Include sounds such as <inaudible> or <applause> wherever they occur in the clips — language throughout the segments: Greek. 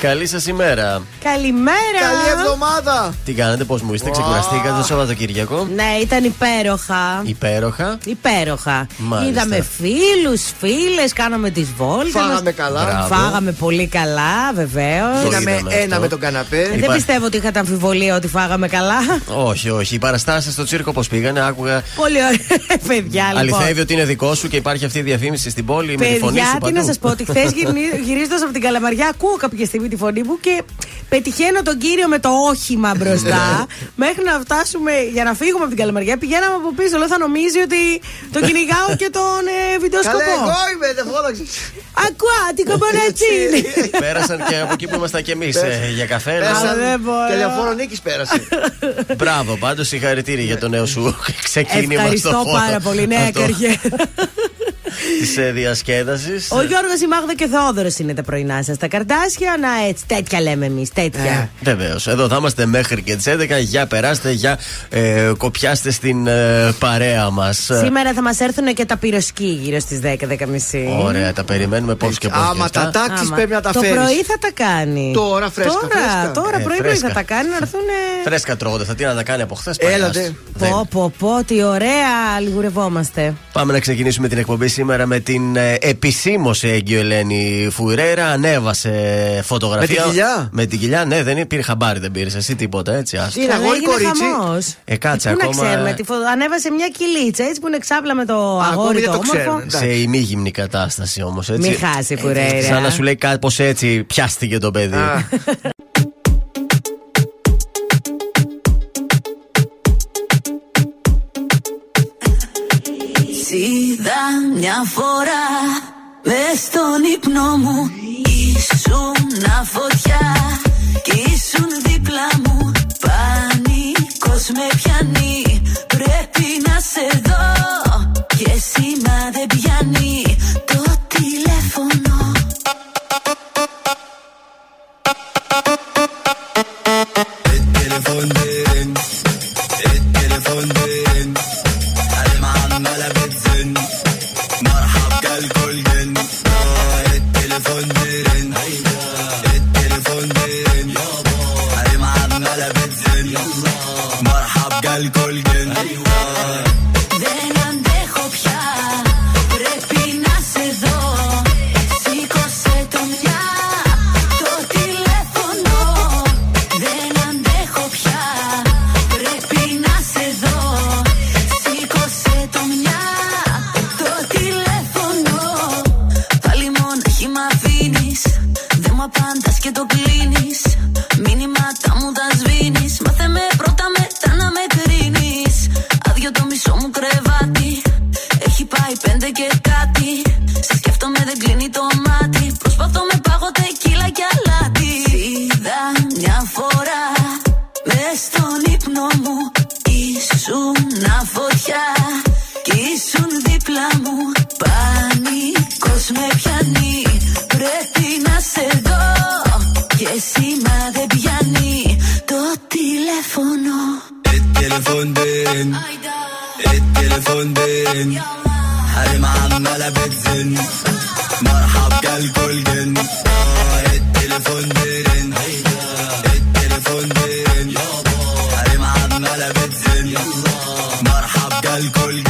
Καλή σας ημέρα. Καλημέρα. Καλή εβδομάδα. Τι κάνετε, πώς μου είστε, ξεκουραστήκατε το Σαββατοκύριακο; Ναι, ήταν υπέροχα. Υπέροχα. Υπέροχα. Μάλιστα. Είδαμε φίλους, φίλες, κάναμε τις βόλτες. Φάγαμε καλά. Μπράβο. Φάγαμε πολύ καλά, βεβαίως. Το Είδαμε είδαμε ένα αυτό. με τον καναπέ. Δεν Υπά- πιστεύω ότι είχατε αμφιβολία ότι φάγαμε καλά. όχι, όχι. Οι παραστάσεις στο τσίρκο πώς πήγανε, άκουγα. Πολύ ωραία, <laughs> παιδιά. Λοιπόν. Αληθεύει ότι είναι δικό σου και υπάρχει αυτή η διαφήμιση στην πόλη με τη φωνή σου. Παιδιά, τι να παντού. σας πω, ότι χθες <laughs> γυρίζοντα από την Καλαμαριά, ακούω κάποια στιγμή τη φωνή μου και πετυχαίνω τον κύριο με το όχημα μπροστά. μέχρι να φτάσουμε για να φύγουμε από την Καλαμαριά, πηγαίναμε από πίσω. Λέω, θα νομίζει ότι τον κυνηγάω και τον ε, Καλέ, βιντεοσκοπό. εγώ είμαι, δεν φώναξε. Ακουάτικο μπονατσίνη. Πέρασαν και από εκεί που ήμασταν κι εμείς για καφέ. Πέσαν. δεν μπορώ. Και λεωφόρο νίκης πέρασε. Μπράβο, πάντως συγχαρητήρια για το νέο σου ξεκίνημα στο Ευχαριστώ χώρο. πάρα πολύ, νέα καριέρα. <laughs> Της διασκέδασης. Ο Γιώργος, η Μάγδα και ο Θεόδωρος είναι τα πρωινά σας. Τα καρτάσια, να έτσι, τέτοια λέμε εμείς, τέτοια. Βεβαίως. Εδώ θα είμαστε μέχρι και τις 11. Για περάστε, για ε, κοπιάστε στην ε, παρέα μας. Σήμερα θα μας έρθουν και τα πυροσκή γύρω στις 10-10.30. Ωραία, τα περιμένουμε πώς και πώς. Άμα τα τάξεις Άμα. πρέπει να τα Το φέρεις. πρωί θα τα κάνει. Τώρα, φρέσκα, Τώρα, φρέσκα. τώρα Ε, πρωί, πρωί φρέσκα. θα τα κάνει να έρθουν. Φρέσκα τρώγονται, θα τι να τα κάνει από χθες. Έλατε. Πω, πω, πω, τι ωραία λιγουρευόμαστε. Πάμε να ξεκινήσουμε την εκπομπή σήμερα με την ε, επισήμω έγκυο Ελένη Φουρέρα. Ανέβασε φωτογραφία. Με την κοιλιά; Με την κοιλιά, ναι, δεν πήρε χαμπάρι, δεν πήρες εσύ τίποτα, έτσι. άστο. Είναι αγόρι κορίτσι. χαμός. Ε, κάτσε Πού ακόμα. να ξέρουμε, τι φω- ανέβασε μια κυλίτσα έτσι που είναι ξάπλα με το Ακόμη αγόρι δεν το το όμορφο. ξέρουμε. Σε ημίγυμνη κατάσταση όμως, έτσι. Μη χάσει, Φουρέρα. Σαν να σου λέει κάπως έτσι, πιάστηκε το παιδί. <laughs> Α, Είδα μια φορά. Μες στον ύπνο μου Ήσουν φωτιά Κι ήσουν δίπλα μου Πανικός με πιάνει Πρέπει να σε δω. Και σήμα δεν πιάνει Το τηλέφωνο السيما ده بيعني التليفون بين التليفون بين حريم عمالة بتزن مرحب جالكوا الجن التليفون بين التليفون بين حريم عمالة بتزن مرحب جالكوا الجن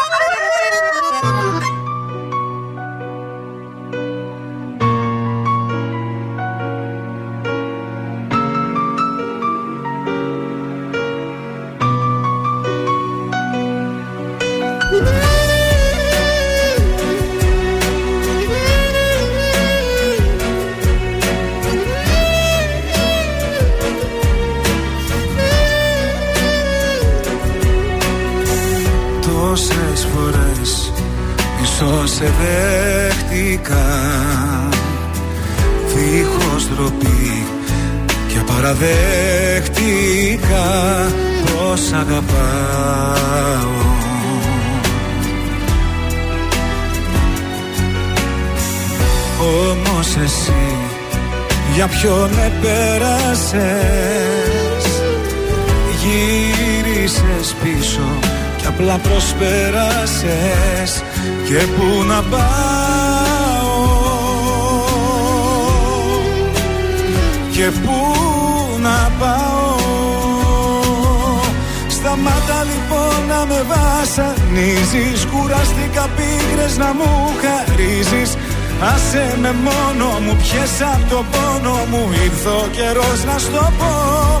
Σε δέχτηκα. Δίχως ντροπή Και παραδέχτηκα Πως αγαπάω. Όμως εσύ για ποιον επέρασες Γύρισες πίσω και απλά προσπέρασες Και πού να πάω. Και πού να πάω. Σταμάτα λοιπόν να με βασανίζεις Κουράστηκα πίγρες να μου χαρίζεις. Άσε με μόνο μου, πιες απ' το πόνο μου Ήρθε ο καιρός να στο πω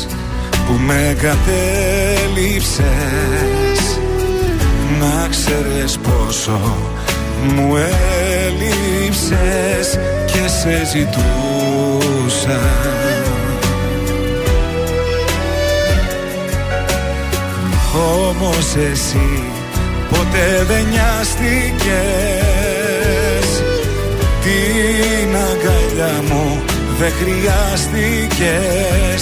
που με κατέληψες Να ξέρεις πόσο μου έλειψες και σε ζητούσα. Όμως εσύ ποτέ δεν νοιάστηκες. Την αγκαλιά μου δεν χρειάστηκες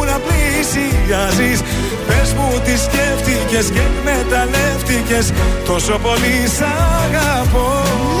να πλησιάζεις Πες μου τι σκέφτηκες και εκμεταλλεύτηκες Τόσο πολύ σ' αγαπώ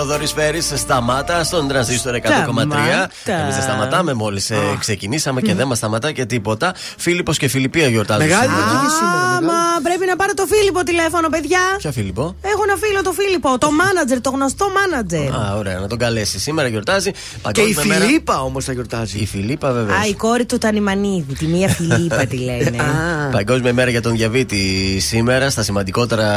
Θοδωρής Φέρης, σταμάτα στον τρανζίστορ 100,3. Σταμάτα. Εμείς δεν σταματάμε μόλις ξεκινήσαμε και δεν μας σταματά και τίποτα. Φίλιππος και Φιλιππία γιορτάζουν. Μεγάλη σήμερα. γιορτή σήμερα. Α, μεγάλη. μα πρέπει να πάρω το Φίλιππο τηλέφωνο, παιδιά. Ποια Φίλιππο; Έχω ένα φίλο το Φίλιππο, το μάνατζερ, το γνωστό μάνατζερ. Α, ωραία, να τον καλέσει. Σήμερα γιορτάζει. Και η Παγκόσμια μέρα- Φιλίππα όμως θα γιορτάζει. Η Φιλίππα, βέβαια. Α, η κόρη του Τανιμανίδη, τη μία Φιλίππα <laughs> τη λένε. Α, Παγκόσμια μέρα για τον διαβήτη σήμερα. Στα σημαντικότερα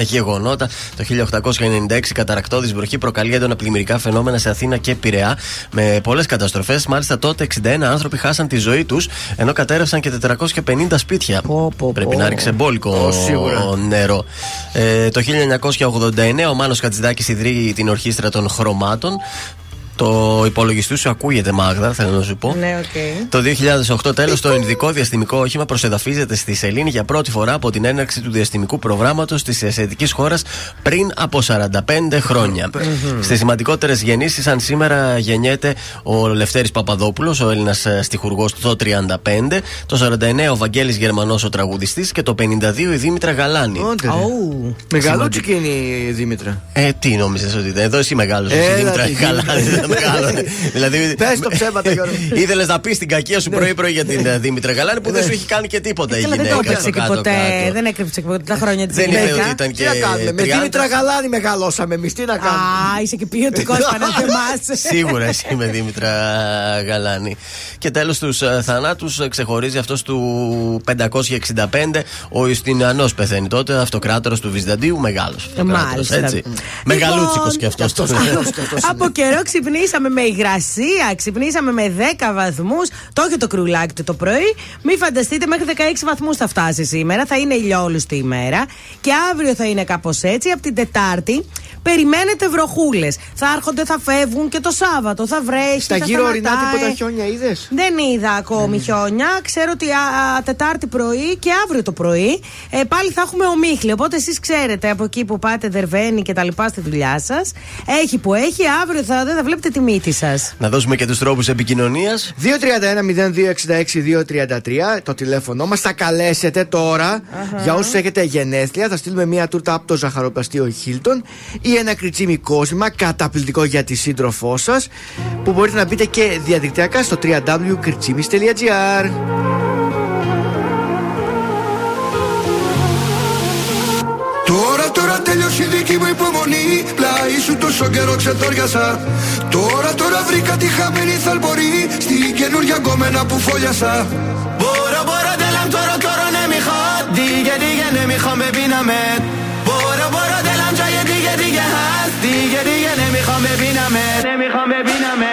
γεγονότα. Το 1896 καταρακτώδης βροχή προκαλεί έντονα πλημμυρικά φαινόμενα σε Αθήνα και Πειραιά. Με πολλές καταστροφές. Μάλιστα τότε 61 άνθρωποι χάσαν τη ζωή τους ενώ κατέρρευσαν και 450 σπίτια. Πω, πω, Πρέπει πω. να ρίξει μπόλικο Ω, σίγουρα. νερό. Ε, το 1989 ο Μάνος Χατζηδάκης ιδρύει την ορχήστρα των χρωμάτων. Το υπολογιστή σου ακούγεται, Μάγδα, θέλω να σου πω. Ναι, οκ. Το 2008 τέλος, το Ινδικό διαστημικό όχημα προσεδαφίζεται στη Σελήνη για πρώτη φορά από την έναρξη του διαστημικού προγράμματος της ασιατικής χώρας πριν από 45 χρόνια. Στις σημαντικότερες γεννήσεις, σαν σήμερα γεννιέται ο Λευτέρης Παπαδόπουλος, ο Έλληνας στιχουργός το 35, το 49 ο Βαγγέλης Γερμανός ο τραγουδιστής και το 52 η Δήμητρα Γαλάνη. Όντε, ρε. Αου. Μεγαλούτσικη είναι η Δήμητρα. Ε, τι νόμιζε ότι ήταν. Εδώ εσύ μεγάλος. Η Έλα, Δήμητρα τη Γαλάνη Δήμητρα. δεν μεγάλωνε. δηλαδή. Πες το ψέματα, Γιώργο. Ήθελες να πεις την κακία σου πρωί-πρωί για την ε, Δήμητρα Γαλάνη που δεν σου έχει κάνει και τίποτα η Καλά, δεν το γυναίκα. έκρυψε στο και κάτω-κάτω. ποτέ. Δεν έκρυψε και ποτέ τα χρόνια της Δεν είπε γυναίκα. ότι ήταν Τι να και κάνουμε, με 30. Δήμητρα Γαλάνη μεγαλώσαμε εμείς. Τι να κάνουμε. Α, είσαι και ποιοτικός παναθεμά. Σίγουρα εσύ με Δήμητρα Γαλάνη. Και τέλος τους θανάτους ξεχωρίζει αυτός του 565. Ο Ιουστινιανό πεθαίνει τότε, αυτοκράτορας του Βυζαντίου, μεγάλος. Μάλιστα. Έτσι. Μεγαλούτσικος κι αυτός. Από καιρό ξυπνάει Ξυπνήσαμε με υγρασία, ξυπνήσαμε με 10 βαθμούς. Το έχει το κρουλάκι του το πρωί. Μην φανταστείτε, μέχρι 16 βαθμούς θα φτάσει σήμερα. Θα είναι ηλιόλουστη ημέρα. Και αύριο θα είναι κάπως έτσι. Από την Τετάρτη περιμένετε βροχούλες. Θα έρχονται, θα φεύγουν και το Σάββατο. Θα βρέχει. Στα θα γύρω ορεινά σταματάει. τίποτα χιόνια είδες; Δεν είδα ακόμη χιόνια. Ξέρω ότι α, α, Τετάρτη πρωί και αύριο το πρωί ε, πάλι θα έχουμε ομίχλη. Οπότε εσείς ξέρετε από εκεί που πάτε, δερβαίνει και τα λοιπά στη δουλειά σας. Έχει που έχει, αύριο θα, δεν θα βλέπετε τη μύτη σας. Να δώσουμε και τους τρόπους επικοινωνίας. 231-0266-233 το τηλέφωνο μας. Θα καλέσετε τώρα για όσους έχετε γενέθλια. Θα στείλουμε μια τούρτα από το ζαχαροπλαστείο Χίλτον ή ένα κριτσίμι κόσμημα καταπληκτικό για τη σύντροφό σας που μπορείτε να μπείτε και διαδικτυακά στο www.kritsimis.gr. μου υπομονή. Πλάι σου τόσο καιρό ξεθόριασα Τώρα τώρα βρήκα τη χαμένη θαλπορή. Στην καινούργια γκόμενα που φόλιασα. Μπορώ μπορώ τέλαμ τώρα τώρα ναι μη χωτ Δίγε δίγε ναι μη χω με πίναμε. Μπορώ μπορώ τέλαμ γιατί δίγε δίγε χάς Δίγε δίγε ναι μη χω με πίναμε. Ναι μη χω με πίναμε.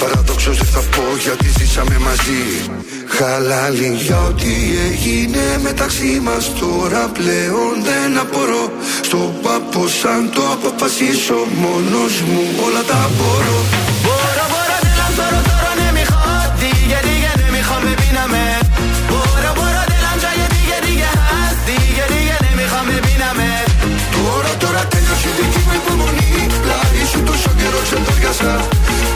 Παραδόξως δεν θα πω γιατί ζήσαμε μαζί. Χαλάλι για ό,τι έγινε μεταξύ μας τώρα πλέον δεν απορώ. Στον πάπο σαν το αποφασίσω μόνος μου όλα τα μπορώ. Μπορώ, μπορώ, δεν λαμβάνω τώρα ναι, μη χάτι. Γιατί για ναι, μη χάμε πίναμε. Μπορώ, μπορώ, δεν γιατί γιατί για χάτι. Γιατί για ναι, μη χάμε πίναμε. Τώρα, τώρα τέλειωσε δική μου υπομονή. Πλάι σου τόσο καιρό ξεντόριασα.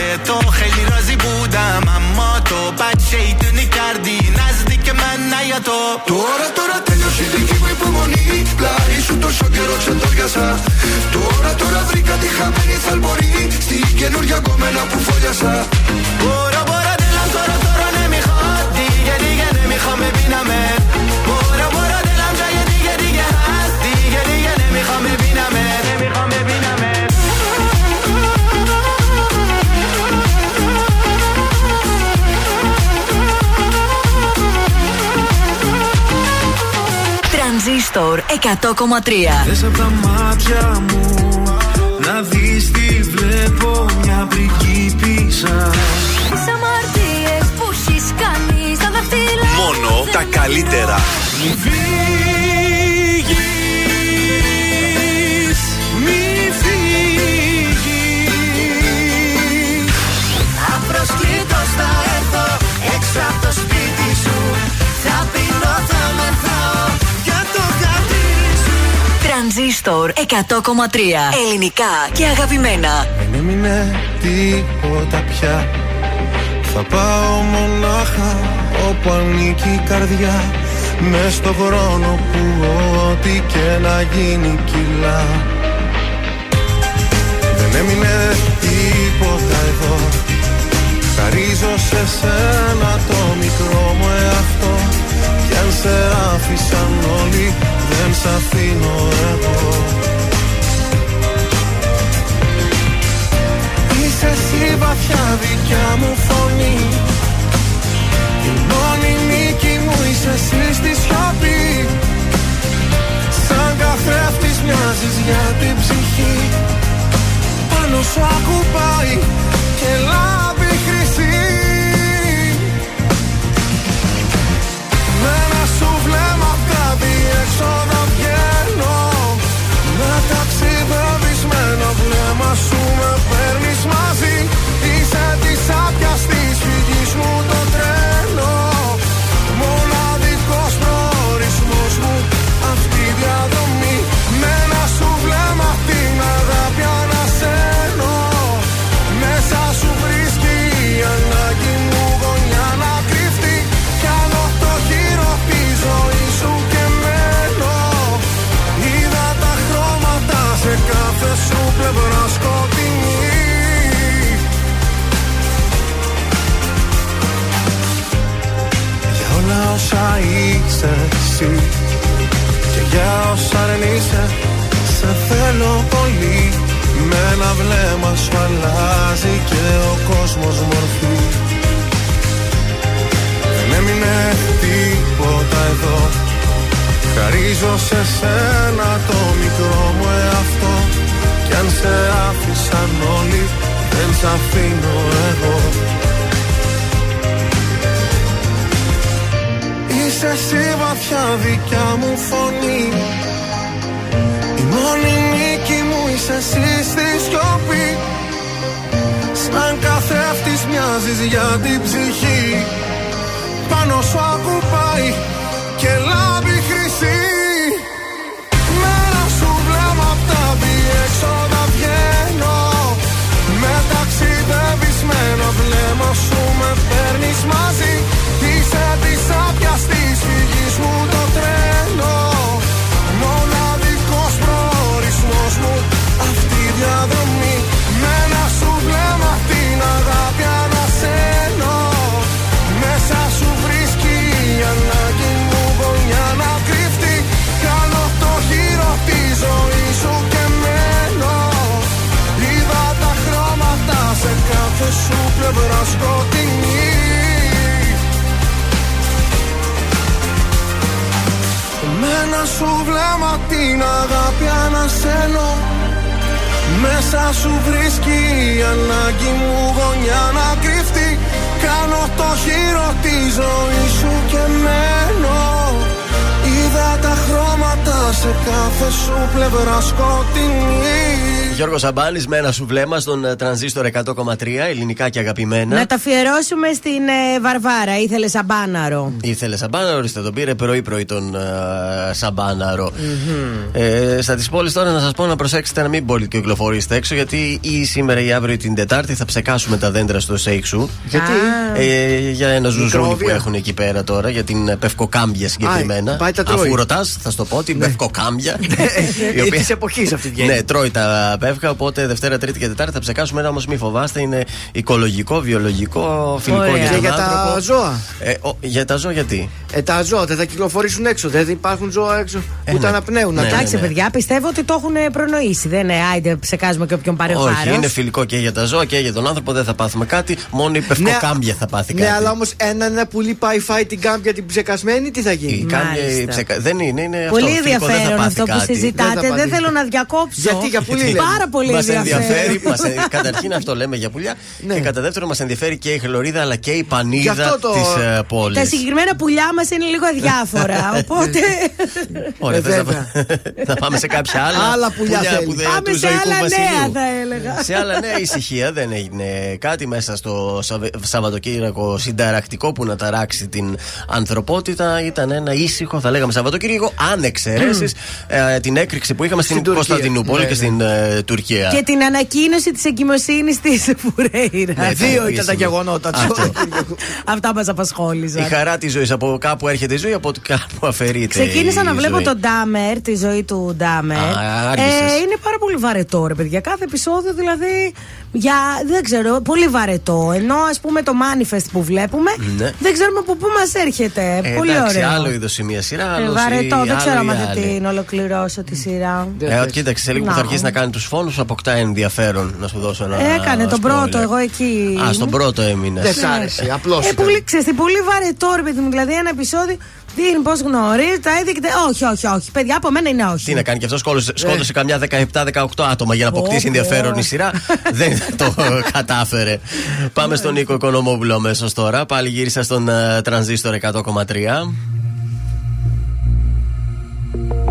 دست تو خیلی راضی بودم اما تو بد شیطونی کردی نزدیک من نیا تو Τώρα τώρα τέλειωσε η δική μου υπομονή Πλάι σου τόσο καιρό ξεντόριασα Τώρα τώρα βρήκα τη χαμένη θαλπορή Στην καινούργια κομμένα που φόλιασα برو برو دلم تو رو تو رو نمیخواد دیگه دیگه نمیخوام ببینمت برو Τρανζίστορ 100,3 Θες απ' τα μάτια μου Να δεις τι βλέπω μια πριγκίπισσα Τις αμαρτίες που έχεις κάνει στα δάχτυλα Μόνο τα καλύτερα. Μη Τρανζίστορ 100,3 Ελληνικά και αγαπημένα. Δεν έμεινε τίποτα πια. Θα πάω μονάχα όπου ανήκει η καρδιά. Μες στο χρόνο που ό,τι και να γίνει κιλά. Δεν έμεινε τίποτα εδώ. Χαρίζω σε σένα το μικρό μου εαυτό. Κι αν σε άφησαν όλοι δεν σ' αφήνω εγώ Είσαι εσύ βαθιά δικιά μου φωνή. Η μόνη νίκη μου είσαι εσύ στη σιωπή. Σαν καθρέφτης μοιάζεις για την ψυχή. Πάνω σου ακουπάει και λάμπει χρυσή. Με ένα σου βλέμμα έξω να βγαίνω. Με ταξιδευμένο βλέμμα σου με παίρνεις μαζί. Είσαι της άπια της φυγής μου το τρένο. Εσύ. Και για όσα δεν είσαι Σε θέλω πολύ. Με ένα βλέμμα σου αλλάζει Και ο κόσμος μορφή. Δεν έμεινε τίποτα εδώ. Χαρίζω σε σένα το μικρό μου εαυτό. Κι αν σε άφησαν όλοι Δεν σ' αφήνω εγώ Είσαι εσύ βαθιά δικιά μου φωνή. Η μόνη νίκη μου είσαι εσύ στη σιωπή. Σαν καθρέφτης μοιάζεις για την ψυχή. Πάνω σου ακουπάει και λάμπει πλευρά σκοτεινή Με ένα σου βλέμμα την αγάπη ανασένω. Μέσα σου βρίσκει η ανάγκη μου γωνιά να κρυφτεί. Κάνω το χείρο της ζωής σου και μένω. Είδα τα χρώματα σε κάθε σου πλευρά σκοτεινή Γιώργο Σαμπάνη με ένα σου βλέμμα στον ε, τρανζίστορ 100,3 ελληνικά και αγαπημένα. Να τα αφιερώσουμε στην ε, Βαρβάρα. Ήθελε σαμπάναρο. Ήθελε σαμπάναρο, ορίστε τον πήρε πρωί-πρωί τον ε, σαμπάναρο. Ε, στα της πόλης τώρα να σας πω να προσέξετε να μην πολύ κυκλοφορήσετε έξω, γιατί ή σήμερα ή αύριο ή την Τετάρτη θα ψεκάσουμε τα δέντρα στο Σέιχ Σου. Γιατί; Ε, για ένα ζουζούνι που Μικρόβια. έχουν εκεί πέρα τώρα, για την ε, πευκοκάμπια συγκεκριμένα. Α, πάει τα τρώει. Ναι. Αφού ρωτάς, θα σου το πω την πευκοκάμπια. Ε, Της εποχής αυτή βγαίνει. Ναι, τρώει τα πεύκα. Οπότε Δευτέρα, Τρίτη και Τετάρτη θα ψεκάσουμε ένα όμως μη φοβάστε. Είναι οικολογικό, βιολογικό, φιλικό Ωραία. για Και τον για τα άνθρωπο. ζώα; Ε, ο- για τα ζώα γιατί; Ε, τα ζώα δεν θα κυκλοφορήσουν έξω. Δεν υπάρχουν ζώα έξω που ναι. τα αναπνέουν. να Ναι, τα- Εντάξει, ναι. παιδιά, πιστεύω ότι το έχουν προνοήσει. Δεν είναι, άιντε, ψεκάζουμε και όποιον πάρει ο Όχι, χάρος. είναι φιλικό και για τα ζώα και για τον άνθρωπο. Δεν θα πάθουμε κάτι. Μόνο η πευκοκάμπια θα πάθει κάτι. Ναι, αλλά όμως ένα, ένα πουλί πάει φάει την κάμπια την ψεκασμένη, τι θα Η γίνει. κάμπια, η Μάλιστα. ψεκα- Δεν είναι, είναι Πολύ αυτό. φιλικό, δεν θα ενδιαφέρον πάθει αυτό που κάτι. Δεν συζητάτε. θα Δεν, πάθει. θέλω να διακόψω. Γιατί, για πουλί λέμε. Πάρα πολύ Μας ενδιαφέρον. ενδιαφέρει, μας εν- <laughs> καταρχήν αυτό λέμε για πουλιά. Ναι. Και κατά δεύτερον, μας ενδιαφέρει και η χλωρίδα αλλά και η πανίδα Γι' αυτό το- της πόλης. Τα συγκεκριμένα πουλιά μας είναι λίγο αδιάφορα. <laughs> Οπότε. Ωραία, Ε, θες να, βέβαια. <laughs> θα πάμε σε κάποια άλλα. Άλλα πουλιά θέλει. που δεν- Πάμε του σε ζωικού άλλα βασιλείου. νέα, θα έλεγα. Σε άλλα νέα ησυχία δεν έγινε κάτι μέσα στο Σαβε- Σαββατοκύριακο συνταρακτικό που να ταράξει την ανθρωπότητα. Ήταν ένα ήσυχο, θα λέγαμε, Σαββατοκύριακο, αν εξαιρέσει την έκρηξη που είχαμε στην, Στην Τουρκία. Κωνσταντινούπολη Ναι, και ναι. στην ε, Τουρκία. Και την ανακοίνωση της εγκυμοσύνης της <laughs> Φουρέιρα. Ναι, Δύο επίσημο. ήταν τα γεγονότα του. Αυτό. Αυτά μας Η απασχόλησαν. χαρά της ζωής. Από κάπου έρχεται η ζωή, από κάπου αφαιρείται. Ξεκίνησα η να βλέπω ζωή. τον Ντάμερ, τη ζωή του Ντάμερ. Α, άργησες. είναι πάρα πολύ βαρετό, ρε παιδιά. Κάθε επεισόδιο δηλαδή. Για, δεν ξέρω, πολύ βαρετό. Ενώ ας πούμε το manifest που βλέπουμε, Ναι. δεν ξέρουμε από πού μας έρχεται. Ε, πολύ εντάξει, ωραίο. άλλο είδος η μία σειρά. Ε, άλλος βαρετό, η- δεν ξέρω άλλο αν η θα άλλη. Την ολοκληρώσω τη σειρά. Ε, κοίταξε, σε λίγο που θα Να. αρχίσει να κάνει τους φόνους, αποκτά ενδιαφέρον να σου δώσω ένα. Έκανε τον spoiler. πρώτο, εγώ εκεί. Α, στον πρώτο έμεινες. Δεν σ' άρεσε, απλώς. Ε, πολύ, ξέρεις, τι, πολύ βαρετό, ρε παιδί μου. Δηλαδή, ένα επεισόδιο δείχνει πώς γνωρίζει, τα είδε και. τε- Όχι, όχι, όχι. Παιδιά, από μένα είναι όχι. Τι να κάνει και αυτός, σκότωσε, σκότωσε καμιά 17-18 άτομα για να αποκτήσει Πω, πω. ενδιαφέρον η σειρά. <laughs> Δεν το κατάφερε. Πάμε στον Νίκο Οικονομόπουλο αμέσως τώρα. Πάλι γύρισα στον ε, τρανζίστορ 100,3. Τι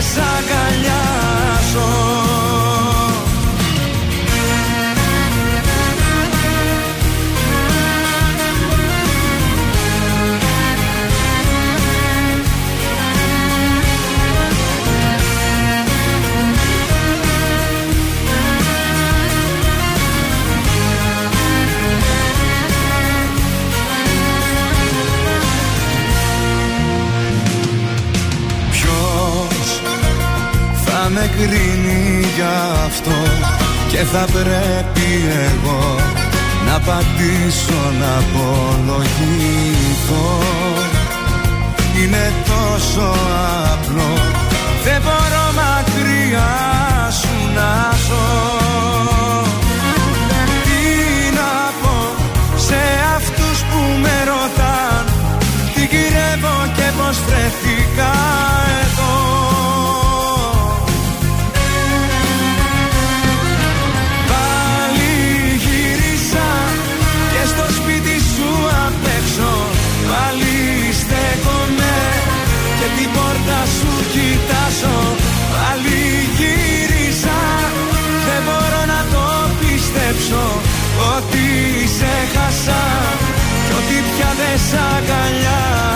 σ' αγκαλιάσω κρίνει γι' αυτό. Και θα πρέπει εγώ να απαντήσω να απολογηθώ. Είναι τόσο απλό δεν μπορώ μακριά σου να ζω. αγκαλιάς.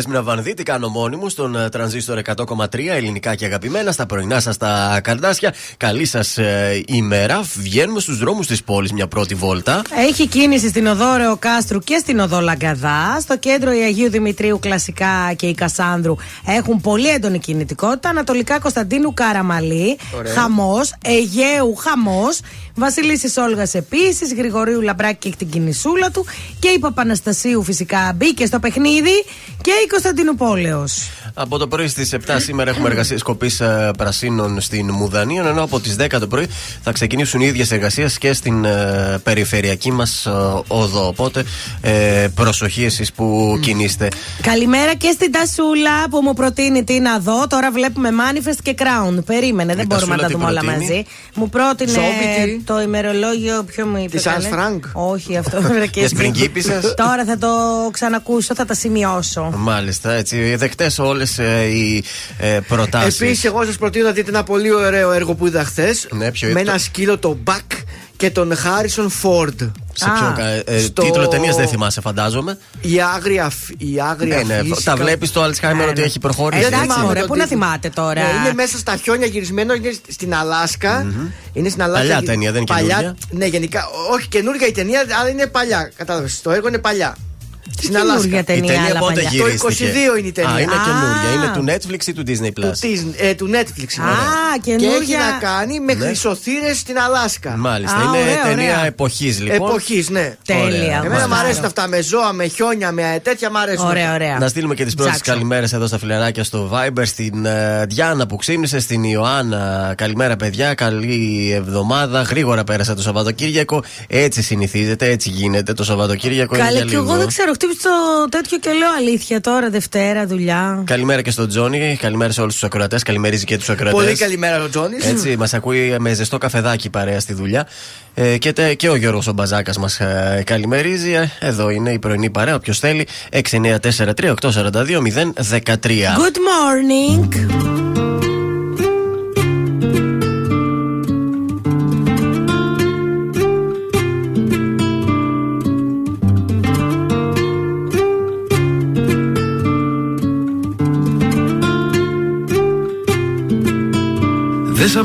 Η Δέσμηνα Βανδύ, τι κάνω μόνη μου στον ε, τρανζίστορ 100,3 ελληνικά και αγαπημένα στα πρωινά σας τα καρδάσια. Καλή σας ημέρα. Βγαίνουμε στους δρόμους της πόλης μια πρώτη βόλτα. Έχει κίνηση στην οδό Ρεο Κάστρου και στην οδό Λαγκαδά. Στο κέντρο η Αγίου Δημητρίου κλασικά και η Κασάνδρου έχουν πολύ έντονη κινητικότητα. Ανατολικά Κωνσταντίνου Καραμαλή. Ωραία. Χαμός. Αιγαίου χαμός. Βασιλίσης Όλγας επίσης. Γρηγορίου Λαμπράκη και έχει την κινησούλα του. Και η Παπαναστασίου φυσικά μπήκε στο παιχνίδι. Και η Κωνσταντινούπολεω. Από το πρωί στις 7 σήμερα έχουμε εργασίες κοπή ε, πρασίνων στην Μουδανία, ενώ από τις 10 το πρωί θα ξεκινήσουν οι ίδιες εργασίες και στην ε, περιφερειακή μας οδό. Οπότε ε, προσοχή εσείς που κινείστε. Καλημέρα και στην Τασούλα που μου προτείνει τι να δω. Τώρα βλέπουμε Manifest και Crown. Περίμενε, δεν Η μπορούμε να Τασούλα τα τι δούμε όλα προτείνει; μαζί. Μου πρότεινε Σόμπι, τι; το ημερολόγιο. Ποιο μου είπε. Της καλέ; Anne Frank? Όχι, αυτό <laughs> βρε και Τις εσύ. πριγκίπισσες; Τώρα θα το ξανακούσω, θα τα σημειώσω. Μάλιστα, έτσι. Δεκτέ όλε οι ε, προτάσεις. Επίσης, εγώ σας προτείνω να δείτε ένα πολύ ωραίο έργο που είδα χθες. Ναι, ποιο με είναι ένα το- σκύλο, το Μπακ και τον Χάρισον Φόρντ. Σε ποιο Α, κα- ε, στο- Τίτλο ταινίας δεν θυμάσαι, φαντάζομαι. Η άγρια, φ- η άγρια Ναι, ναι, φύση. τα βλέπεις το Αλτσχάιμερ ότι έχει προχωρήσει. Ε, έτσι. Εντάξει, θυμάμαι ωραία, τον πού να τίτλο. θυμάται τώρα; Ναι, είναι μέσα στα χιόνια γυρισμένο, είναι στην αλασκα Είναι στην Αλάσκα. Παλιά γυ- ταινία, δεν είναι καινούρια. Ναι, γενικά. Όχι καινούργια η ταινία, αλλά είναι παλιά. Κατάλαβες. Το έργο είναι παλιά. Στην καινούργια Αλάσκα. Η ταινία, ταινία αλλά πότε παλιά. γυρίστηκε; Το 22 είναι η ταινία. Α, είναι Α. καινούργια. Είναι του Netflix ή του Disney Του, Plus. Disney- ε, του Netflix. είναι. Α, Και έχει καινούργια. να κάνει με Ναι. χρυσοθύρες στην Αλάσκα. Μάλιστα. Α, είναι ωραία, ταινία ωραία. εποχής λοιπόν. Εποχής, ναι. Τέλεια. Ωραία. Εμένα μου γουστάρω. αρέσουν αυτά με ζώα, με χιόνια, με τέτοια μου αρέσουν. Ωραία, ωραία. Να στείλουμε και τις πρώτες Τζάξο. καλημέρες εδώ στα φιλαράκια στο Viber, στην ε, Διάννα που ξύπνησε, στην Ιωάννα. Καλημέρα, παιδιά. Καλή εβδομάδα. Γρήγορα πέρασε το Σαββατοκύριακο. Έτσι συνηθίζεται, έτσι γίνεται το Σαββατοκύριακο. είναι Καλέ, για και εγώ λίγο. δεν ξέρω, χτύπησε το τέτοιο και λέω αλήθεια τώρα, Δευτέρα, δουλειά. Καλημέρα και στον Τζόνι. Καλημέρα σε όλους τους ακροατές. Καλημερίζει και τους ακροατές. Πολύ καλημέρα ο Τζόνις. Έτσι, μας ακούει με ζεστό καφεδάκι παρέα στη δουλειά. Ε, και, τε- και ο Γιώργος ο Μπαζάκας μας ε, καλημερίζει. Ε, εδώ είναι η πρωινή παρέα. Όποιος θέλει, 6943 842 013. Good morning.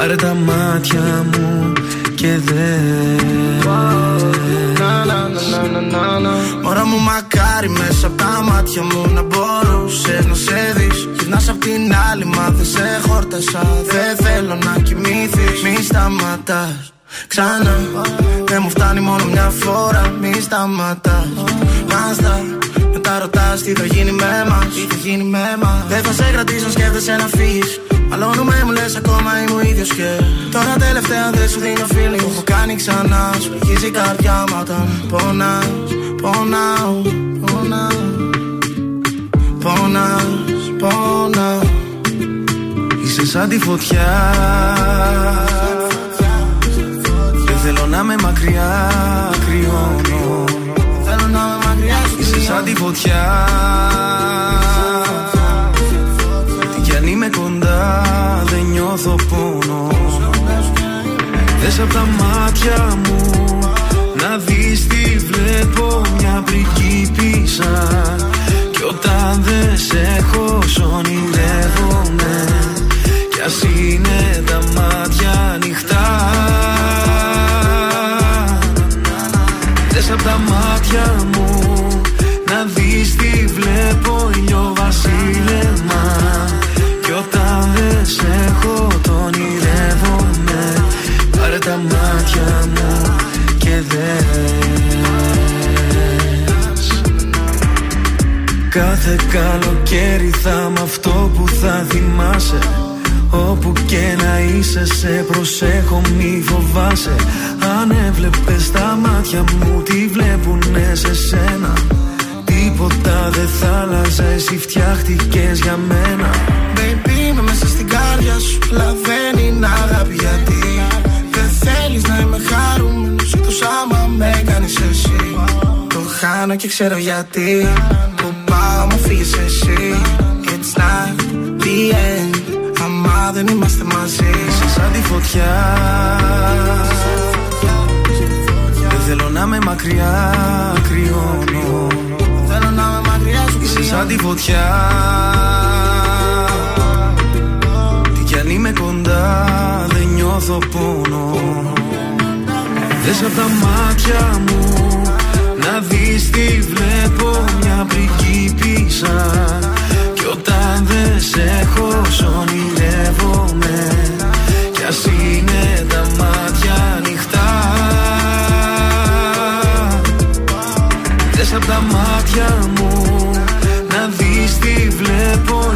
Πάρε τα μάτια μου και δες. Μωρά μου μακάρι μέσα από τα μάτια μου να μπορούσες να σε δεις. Γυρνάς απ' την άλλη μα δεν σε χόρτασα. Δεν θέλω να κοιμήθεις Μη σταματάς ξανά. Δεν μου φτάνει μόνο μια φορά. Μη σταματάς. Μάστα μετά ρωτάς τι θα γίνει με μας. Τι θα γίνει με μας. Δεν θα σε κρατήσω σκέφτεσαι να φύγεις Μαλώνουμε μου λες ακόμα είμαι ο ίδιος και Τώρα τελευταία δεν σου δίνω feeling. Το έχω κάνει ξανά Σου αγγίζει η καρδιά μου όταν πονάς. Πονάω, πονάω Πονάς, πονάω. Είσαι σαν τη φωτιά. Δεν θέλω να με μακριά κρυώνω. Θέλω να με μακριά σου Είσαι σαν τη φωτιά δεν νιώθω πόνο. Δες απ' τα μάτια μου Να δεις τι βλέπω μια πριγκίπισσα Κι όταν δεν σε έχω σ' Κάθε καλοκαίρι θα είμαι αυτό που θα θυμάσαι Όπου και να είσαι σε προσέχω μη φοβάσαι Αν έβλεπες τα μάτια μου τι βλέπουνε σε σένα; Τι Τίποτα δεν θα άλλαζα Εσύ φτιάχτηκες για μένα Baby, είμαι μέσα στην κάρδια σου. Αλλά δεν είναι αγάπη γιατί δεν θέλεις να είμαι χαρούμενο. Εκτό άμα με κάνει εσύ. Το χάνω και ξέρω γιατί. Που πάω, μου φύγει εσύ. It's not the end. Αμά δεν είμαστε μαζί. Σαν τη φωτιά Δεν θέλω να είμαι μακριά Κρυώνω Θέλω να είμαι μακριά σου. Είσαι σαν τη φωτιά Τι κι αν είμαι κοντά Δεν νιώθω πόνο Δες απ' τα μάτια μου Να δεις τι βλέπω Μια πριγκίπισσα Κι όταν δεν σε έχω σ' ονειρεύομαι. Κι ας είναι τα μάτια ανοιχτά. Δες απ' τα μάτια μου Να δεις τι βλέπω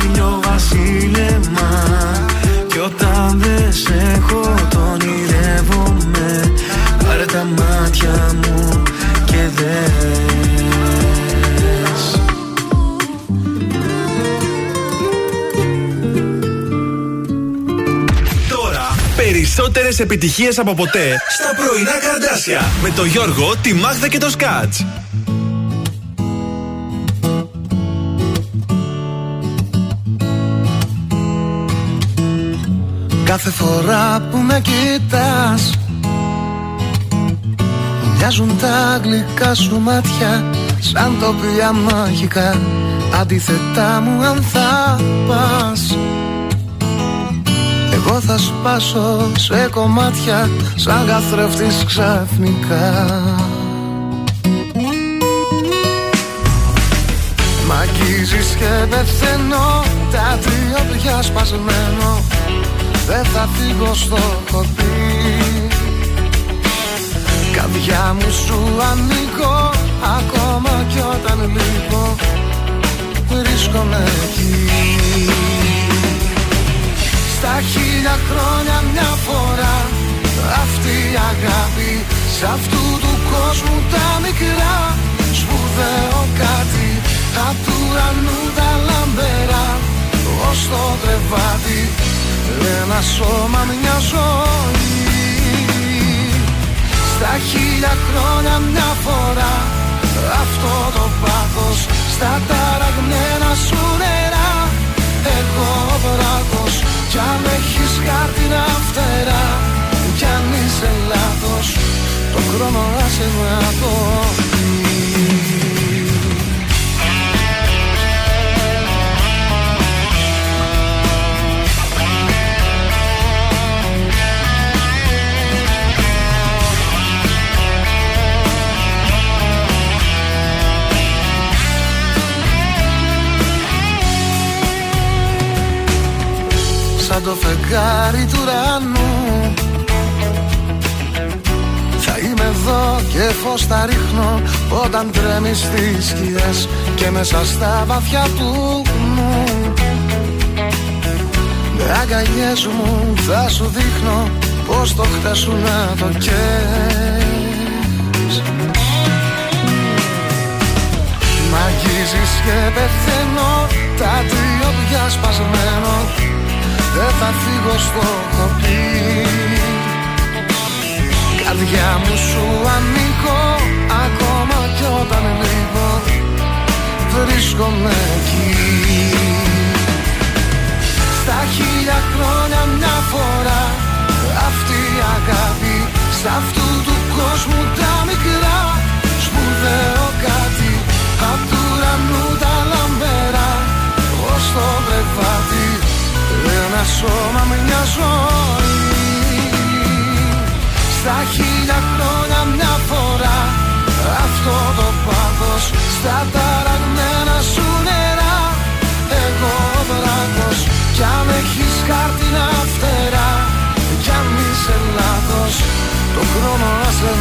περισσότερες επιτυχίες από ποτέ. Στα πρωινά καρδάσια. Με το Γιώργο, τη Μάγδα και το Σκάτς. Κάθε φορά που με κοιτάς Μοιάζουν τα γλυκά σου μάτια Σαν τοπία μαγικά. Αντίθετά μου αν θα πας Εγώ θα σπάσω σε κομμάτια Σαν καθρέφτης ξαφνικά. Μ' αγγίζεις και πεθαίνω Τα δύο πια σπασμένο. Δεν θα φύγω στο χωτί Καρδιά μου σου ανοίγω Ακόμα κι όταν λείπω. Βρίσκομαι εκεί Στα χίλια χρόνια μια φορά. Αυτή η αγάπη Σ' αυτού του κόσμου τα μικρά. Σπουδαίο κάτι Απ' του ουρανού τα λαμπερά. Ως το κρεβάτι Ένα σώμα μια ζωή. Στα χίλια χρόνια μια φορά. Αυτό το πάθος Στα ταραγμένα σου νερά. Εγώ ο βράχος Κι αν έχεις χάρτινα φτερά Κι αν είσαι λάθος Το χρόνο άσε να το σαν το φεγγάρι του ουρανού. Θα είμαι εδώ και φως θα ρίχνω Όταν τρέμεις στις σκιές Και μέσα στα βαθιά του νου Με αγκαλιές μου θα σου δείχνω Πως το χτες σου να το καίς Μ' αγγίζεις και πεθαίνω Τα δύο πια σπασμένο δεν θα φύγω στο κοπί Καρδιά μου σου ανοίγω Ακόμα κι όταν λείπω Βρίσκομαι εκεί. Στα χίλια χρόνια μια φορά Αυτή η αγάπη Σ' αυτού του κόσμου τα μικρά Σπουδαίο κάτι Απ' του ουρανού τα λαμπερά Ως το κρεβάτι ένα σώμα μια ζωή. Στα χίλια χρόνια μια φορά. Αυτό το πάθος Στα ταραγμένα σου νερά. Εγώ ο βράχος Κι αν έχεις χάρτινα φτερά. Κι αν είσαι λάθος Το χρόνο άσε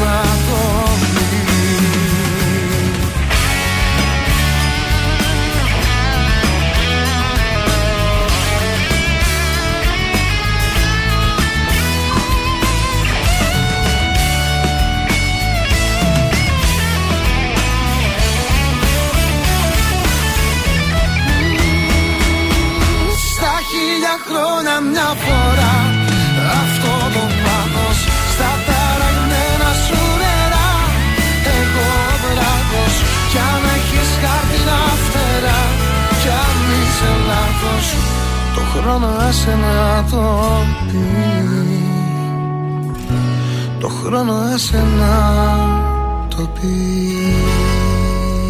Κι αν έχεις να φτερά Κι αν είσαι λάθος Το χρόνο άσε να το πει Το χρόνο άσε να το πει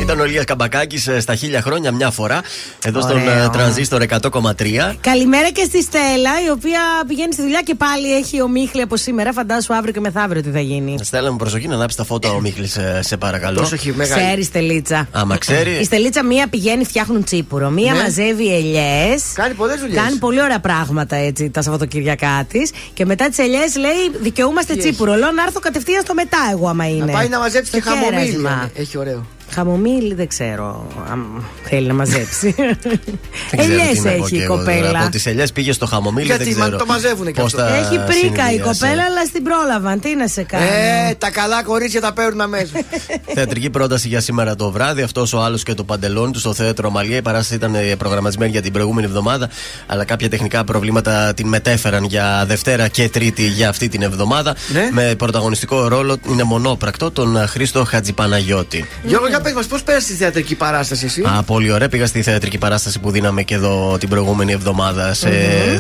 ήταν ο Ηλίας Καμπακάκης ε, στα χίλια χρόνια μια φορά εδώ στον Ωραίο. ε, τρανζίστορ 100,3. Καλημέρα και στη Στέλλα, η οποία πηγαίνει στη δουλειά και πάλι έχει ομίχλη από σήμερα. Φαντάσου αύριο και μεθαύριο τι θα γίνει. Στέλλα μου προσοχή να ανάψει τα φώτα ο Μίχλης ε, σε παρακαλώ. Προσοχή, μεγάλη. Ξέρεις, Στελίτσα. Άμα Η ξέρει. Στελίτσα μία πηγαίνει, φτιάχνουν τσίπουρο. Μία Ναι. μαζεύει ελιές. Κάνει πολλές δουλειές. Κάνει πολύ ωραία πράγματα έτσι τα Σαββατοκυριακά της. Και μετά τις ελιές λέει: Δικαιούμαστε Τι τσίπουρο. Λέω να έρθω κατευθείαν στο μετά, εγώ άμα είναι. Να πάει να μαζέψει και Στο χαμομήλι. κέρασμα. Έχει ωραίο. Χαμομήλι δεν ξέρω αν θέλει να μαζέψει. <laughs> Δεν ξέρω Ελιές τι να πω έχει κι η εγώ τώρα. κοπέλα. Από τις ελιές πήγε στο χαμομήλι. Γιατί, δεν μα ξέρω το μαζεύουνε κι πώς αυτό. τα Έχει πρίκα η συνδυάσε. κοπέλα, αλλά στην πρόλαβαν. Τι να σε κάνει; Ε, τα καλά κορίτσια τα παίρνουν αμέσως. <laughs> Θεατρική πρόταση για σήμερα το βράδυ. Αυτός ο άλλος και το παντελόνι του στο θέατρο Μαλία. Η παράσταση ήταν ε, προγραμματισμένη για την προηγούμενη εβδομάδα, αλλά κάποια τεχνικά προβλήματα την μετέφεραν για Δευτέρα και Τρίτη για αυτή την εβδομάδα. Ναι. Με πρωταγωνιστικό ρόλο είναι μονόπρακτο τον ε, Χρήστο Χατζιπαναγιώτη. Γιώργο, για πες μας πώς πέρασε τη θεατρική παράσταση εσύ; Α, πολύ ωραία. Πήγα στη θεατρική παράσταση που δίναμε και εδώ την προηγούμενη εβδομάδα σε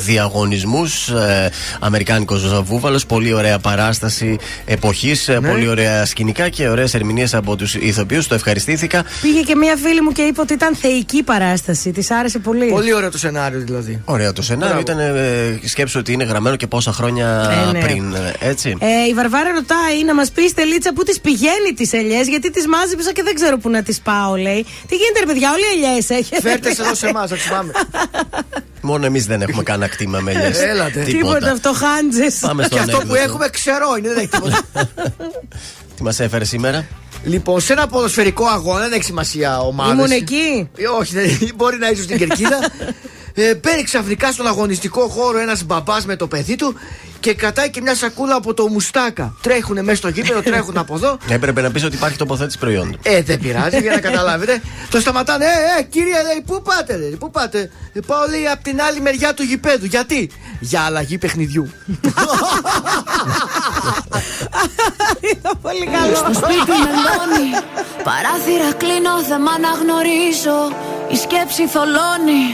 διαγωνισμούς. Ε, Αμερικάνικος Βούβαλος. Πολύ ωραία παράσταση εποχής. Πολύ ωραία σκηνικά και ωραίες ερμηνείες από τους ηθοποιούς. Το ευχαριστήθηκα. Πήγε και μία φίλη μου και είπε ότι ήταν θεϊκή παράσταση. Της άρεσε πολύ. Πολύ ωραίο το σενάριο δηλαδή. Ωραία το σενάριο. Μπράβο. Ήταν ε, σκέψου ότι είναι γραμμένο και πόσα χρόνια Ε, ναι. πριν. ε, Έτσι. Ε, η Βαρβάρα ρωτάει να μας πει Στελίτσα πού τι πηγαίνει τις ελιές, γιατί τις μάζεψα και δεν ξέρω πού να τις πάω, λέει. Τι γίνεται, ρε παιδιά, όλοι ελιές έχετε. Φέρτες εδώ σε εμάς, θα του πάμε. <laughs> Μόνο εμείς δεν έχουμε καν ακτίμα με ελιές. Έλατε. Τίποτα αυτό, χάντζε. Πάμε Και στον αυτό που έκδοτο. έχουμε ξερό είναι, δεν έχει τίποτα. <laughs> Τι μας έφερες σήμερα; Λοιπόν, σε ένα ποδοσφαιρικό αγώνα, δεν έχει σημασία ομάδα. Ήμουν εκεί. Όχι, δεν, μπορεί να είσαι στην κερκίδα. <laughs> ε, παίρνει ξαφνικά στον αγωνιστικό χώρο ένας μπαμπάς με το παιδί του και κρατάει και μια σακούλα από το μουστάκα. Τρέχουν μέσα στο γήπεδο, <laughs> τρέχουν από εδώ. Έπρεπε να πεις ότι υπάρχει τοποθέτηση προϊόντων. Ε, δεν πειράζει για να καταλάβετε. το σταματάνε. Ε, ε, κύριε, λέει, πού πάτε, λέει, πού πάτε; Ε, πάω, λέει, από την άλλη μεριά του γηπέδου. Γιατί; Για αλλαγή παιχνιδιού. <laughs> Ήταν πολύ καλό. Στο σπίτι μελώνει Παράθυρα κλείνω δεν μ' αναγνωρίζω. Η σκέψη θολώνει.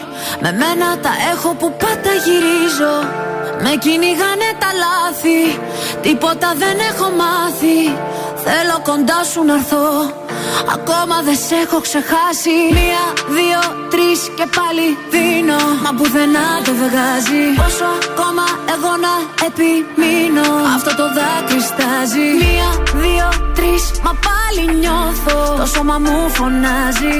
Με μένα τα έχω που πάντα γυρίζω. Με κυνηγάνε τα λάθη. Τίποτα δεν έχω μάθει. Θέλω κοντά σου να έρθω. Ακόμα δεν σε έχω ξεχάσει. Μία, δύο, τρεις και πάλι δίνω. Μα πουθενά δεν βγάζει. Πόσο ακόμα εγώ να επιμείνω. Αυτό το δάκρυ στάζει Μία, δύο, τρεις Μα πάλι νιώθω. Το σώμα μου φωνάζει.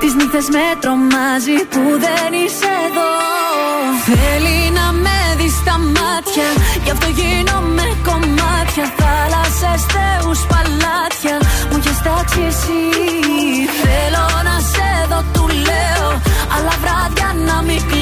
Τις νύχτες με τρομάζει Που δεν είσαι εδώ. Θέλει να με δεις στα μάτια. Γι' αυτό γίνομαι κομμάτια. Θάλασσες, θεούς, παλάτια. Μου έχεις τάξει εσύ. Θέλω να σε δω, του λέω. Αλλά βράδια να μην κλαίω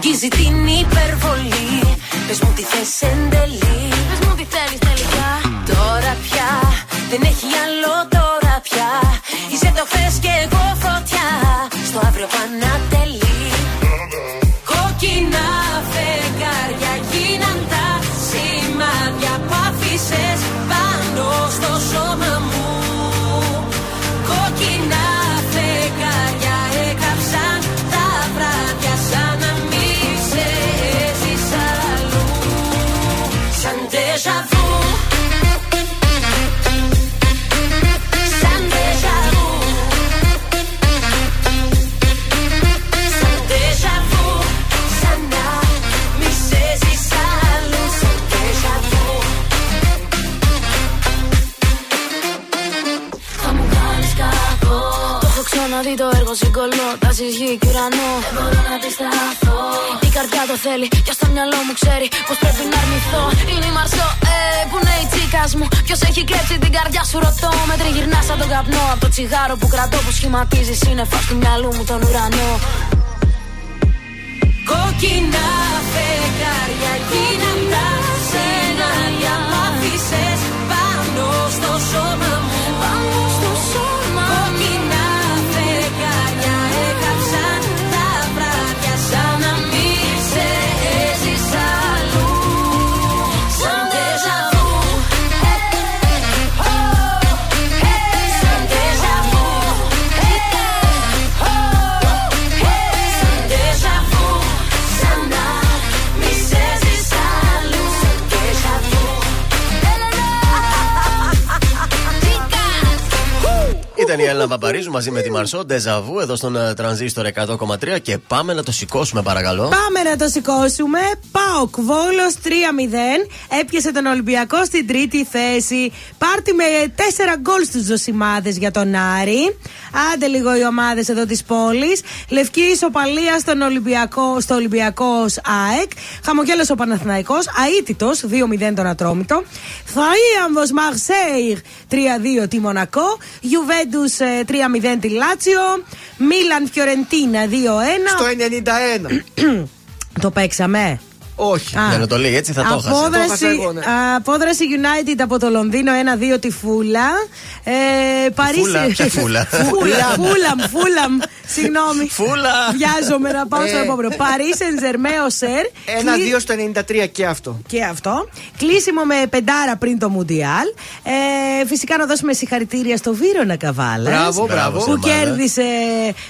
Αγγίζει την τσιγάρο που κρατώ που σχηματίζει σύννεφα του μυαλού μου τον ουρανό. Κόκκινα φεγγάρια γίναν τα σενάρια. Μ' άφησες πάνω στο σώμα μου Ήταν η Έλληνα Παπαρίζου μαζί με τη Μαρσό, Ντεζαβού, εδώ στον ε, τρανζίστορ 100,3 και πάμε να το σηκώσουμε παρακαλώ. Πάμε να το σηκώσουμε. Πάοκ Βόλος 3-0. Έπιασε τον Ολυμπιακό στην τρίτη θέση. Πάρτι με 4 γκολ στους Ζωσιμάδες για τον Άρη. Άντε λίγο οι ομάδες εδώ της πόλης. Λευκή ισοπαλία στον Ολυμπιακό, στο Ολυμπιακός ΑΕΚ. Χαμογέλο ο Παναθηναϊκός Αίτητος 2-0 τον Ατρόμητο. Θαΐαμβος Μαρσέιρ 3-2 τη Μονακό. Γιουβέντους 3-0 τη Λάτσιο. Μίλαν Φιωρεντίνα 2-1. Στο 91. Το παίξαμε. Όχι. Α. Για να το λέει έτσι θα το έχασε. Απόδραση, Το έχασα εγώ, ναι. α, απόδραση United από το Λονδίνο 1-2 τη Φούλα. Ε, Παρίσι. Φούλα, ποια <laughs> Φούλα; Φούλα, Φούλαμ, Φούλαμ. Συγγνώμη. Φούλα. Βιάζομαι να πάω στο Ε. επόμενο. Παρί Σενζερμέο Σερ. Ένα-δύο στο 93 και αυτό. Και αυτό. Κλείσιμο με πεντάρα πριν το Μουντιάλ. Ε, φυσικά να δώσουμε συγχαρητήρια στο Βίρονα Καβάλας. Μπράβο, μπράβο. Που ομάδα. κέρδισε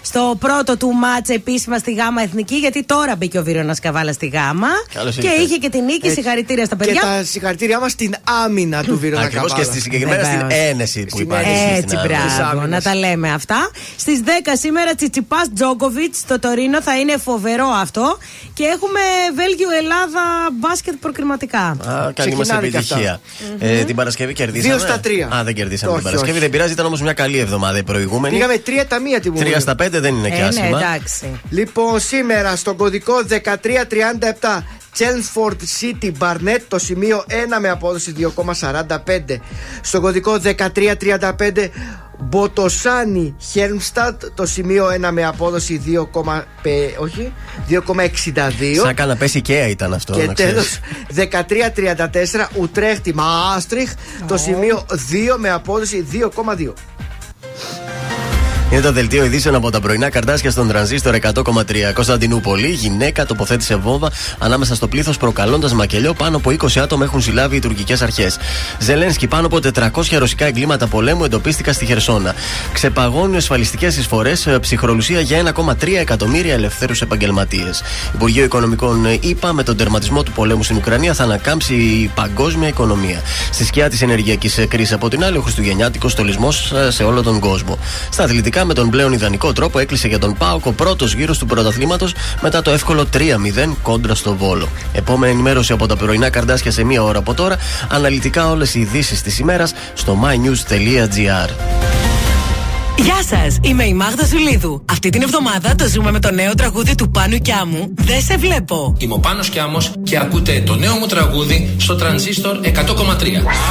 στο πρώτο του μάτσα επίσημα στη Γάμα Εθνική. Γιατί τώρα μπήκε ο Βίρονας Καβάλας στη Γάμα. Καλώς Και ήρθες. είχε και την νίκη. Έτσι. Συγχαρητήρια στα Και παιδιά. τα συγχαρητήριά μας στην άμυνα του Βίρονα Ακριβώ και Καβάλα. στη συγκεκριμένα στην Βεβαίως. ένεση που Στην υπάρχει. ένεση. Έτσι, στην άμυνα. μπράβο. άμυνας. Να τα λέμε αυτά. Στις 10 σήμερα Τσιτσιπάς Τζόκοβιτ στο Τωρίνο θα είναι φοβερό αυτό. Και έχουμε Βέλγιο-Ελλάδα μπάσκετ προκριματικά. Α, καλή μας Ξεκινάνε και επιτυχία. Ε, την Παρασκευή κερδίσαμε. Δύο στα τρία. Α, δεν κερδίσαμε Όχι, την Παρασκευή. όχι. Δεν πειράζει, ήταν όμως μια καλή εβδομάδα η προηγούμενη. Πήγαμε τρία τα μία τη Τρία στα πέντε δεν είναι και Ε, ναι, άσχημα. εντάξει. Λοιπόν, σήμερα στον κωδικό 1337 Chelmsford City Barnet το σημείο 1 με απόδοση 2,45. Στον κωδικό 1335 Μποτοσάνι Χέρμστατ το σημείο 1 με απόδοση 2,5 όχι, 2,62. Σαν κάνα πέσει και ήταν αυτό. Και να τέλος, ξέρεις. 1334 Ουτρέχτη Μάστριχ το σημείο 2 με απόδοση 2,2. Είναι το δελτίο ειδήσεων από τα πρωινά καρτάσια στον τρανζίστορ 100,3. Κωνσταντινούπολη, γυναίκα τοποθέτησε βόμβα ανάμεσα στο πλήθος προκαλώντας μακελιό. Πάνω από 20 άτομα έχουν συλλάβει οι τουρκικές αρχές. Ζελένσκι, πάνω από 400 ρωσικά εγκλήματα πολέμου εντοπίστηκαν στη Χερσόνα. Ξεπαγώνουν ασφαλιστικές εισφορές, ψυχρολουσία για 1,3 εκατομμύρια ελευθέρους επαγγελματίες. Υπουργείο Οικονομικών είπα με τον τερματισμό του πολέμου στην Ουκρανία θα ανακάμψει η παγκόσμια οικονομία. Στη σκιά της ενεργειακής κρίσης από την άλλη, ο Χριστουγεννιάτικος στολισμός σε όλο τον κόσμο. Στα αθλητικά, με τον πλέον ιδανικό τρόπο, έκλεισε για τον Πάοκ ο πρώτος γύρος του πρωταθλήματος μετά το εύκολο 3-0 κόντρα στο Βόλο. Επόμενη ενημέρωση από τα πρωινά καρδάσια σε μία ώρα από τώρα. Αναλυτικά όλες οι ειδήσεις της ημέρας στο mynews.gr. Γεια σας, είμαι η Μάγδα Ζουλίδου. Αυτή την εβδομάδα το ζούμε με το νέο τραγούδι του Πάνου Κιάμου. Δεν σε βλέπω. Είμαι ο Πάνος Κιάμος και ακούτε το νέο μου τραγούδι στο τρανζίστορ 100,3.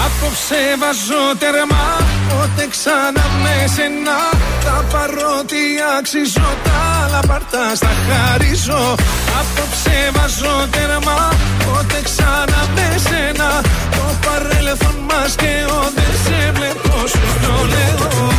Απόψε βάζω τερμά Πότε ξανά με σένα Τα παρότι αξίζω Τα άλλα πάρτα στα χαρίζω Απόψε βάζω τερμά Πότε ξανά με σένα Το παρέλθον μας και ο Δεν σε βλέπω σου το λέω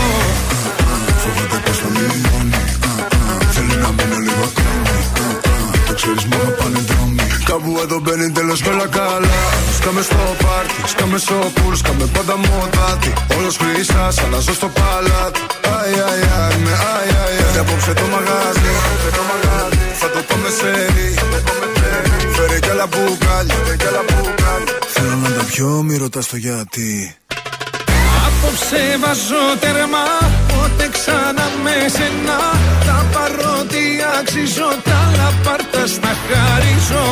ξέρεις μόνο πάνε δρόμοι. Κάπου εδώ μπαίνει τέλος με όλα καλά. Σκάμε στο πάρτι, σκάμε στο πουλ Σκάμε πάντα μοτάτι. Όλος χρυσάς, αλλάζω στο παλάτι. Αι, αι, αι, με αι, αι, αι. Και απόψε το μαγάζι Θα το πάμε σε ρί Φέρε κι άλλα μπουκάλια. Θέλω να τα πιω, μη ρωτάς το γιατί Απόψε βάζω τερμά Πότε ξανά με σένα Τα παρότι αξίζω Τα άλλα πάρτα στα χαρίζω.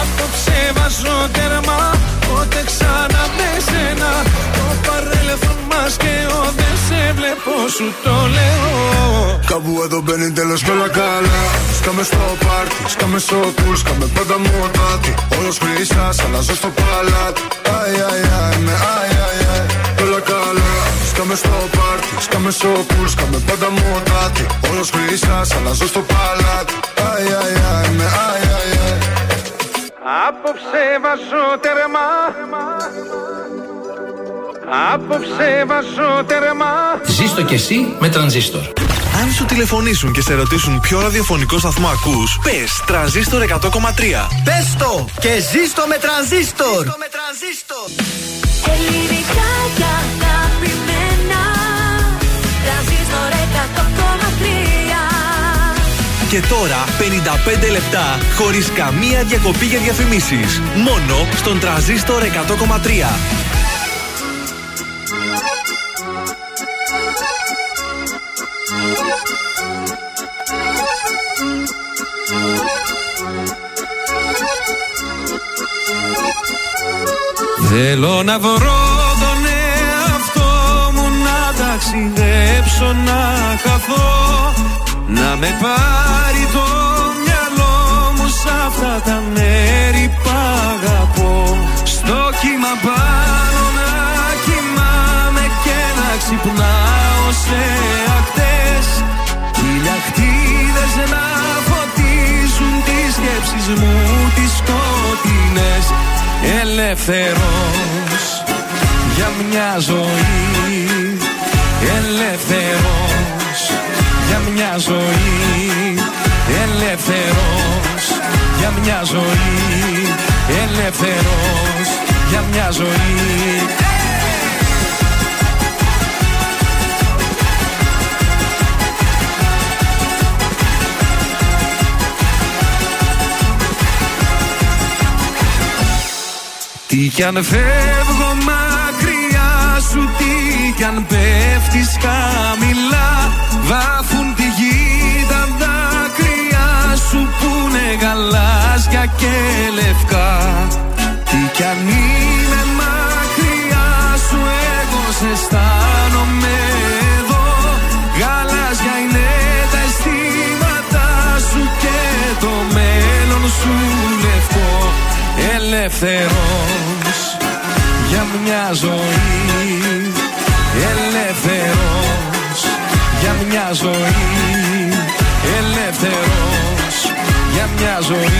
Απόψε βάζω τερμά Πότε ξανά με σένα Το παρέλθον μας και ο Δεν σε βλέπω σου το λέω. Κάπου εδώ μπαίνει τέλος με όλα καλά. Σκάμε στο πάρτι, σκάμε στο πουλ Σκάμε πάντα μοτάτι. Όλος χρυσάς, αλλάζω στο παλάτι. Αι, αι, αι, με αι, Σκάμε στο πάρτι, σκάμε στο πουλ Σκάμε πάντα μοτάτι Όλος χρυσάς, αλλάζω στο παλάτι Αι, αι, αι, με αι, αι, αι Απόψε βάζω τερμά Απόψε βάζω τερμά Ζήστο κι εσύ με τρανζίστορ. Αν σου τηλεφωνήσουν και σε ρωτήσουν ποιο ραδιοφωνικό σταθμό ακούς, πες τρανζίστορ 100,3. Πες το και ζήστο με τρανζίστορ. Ελληνικά Και τώρα 55 λεπτά χωρίς καμία διακοπή για διαφημίσεις. Μόνο στον τρανζίστορ 100,3. Θέλω να βρω τον εαυτό μου να ταξιδέψω να χαθώ Να με πάρει το μυαλό μου σ' αυτά τα μέρη που αγαπώ. Στο κύμα πάνω να κοιμάμαι και να ξυπνάω σε ακτές. Ηλιακτίδες να φωτίζουν τις σκέψεις μου τις σκοτεινές. Ελεύθερος για μια ζωή. Ελεύθερος για μια ζωή Ελεύθερος για μια ζωή Ελεύθερος για μια ζωή. Τι κι αν φεύγω κι αν είμαι μακριά σου Εγώ σε αισθάνομαι εδώ. Γαλάζια είναι τα αισθήματα σου Και το μέλλον σου λευκό Ελεύθερος για μια ζωή. Ελεύθερος για μια ζωή. Ελεύθερος για μια ζωή.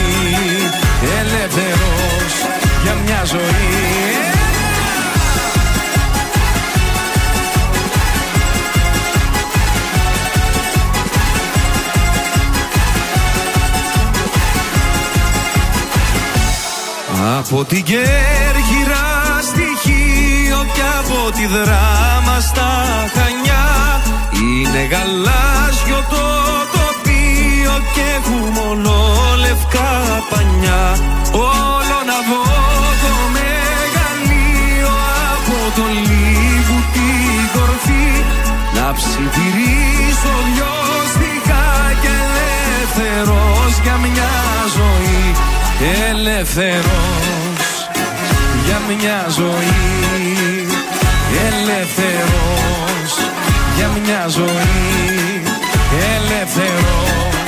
Ελεύθερος για μια ζωή. Από την Κέρκυρα στη Χίο και από τη Δράμα στα Χανιά είναι γαλάζιο το, το και έχουν μόνο λευκά πανιά. Όλο να δω το μεγαλείο από το λίγου την κορφή. Να ψιθυρίσω δυο στιχά και ελεύθερος για μια ζωή. Ελεύθερος για μια ζωή. Ελεύθερος για μια ζωή. Ελεύθερος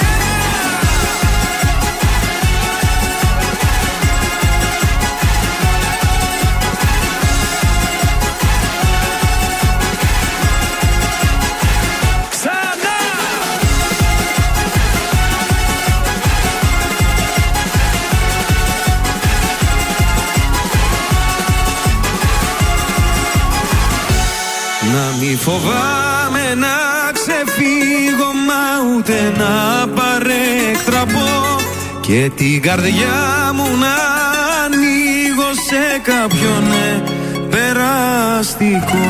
φοβάμαι να ξεφύγω μα ούτε να παρέκτραπω και την καρδιά μου να ανοίγω σε κάποιον ναι, περαστικό.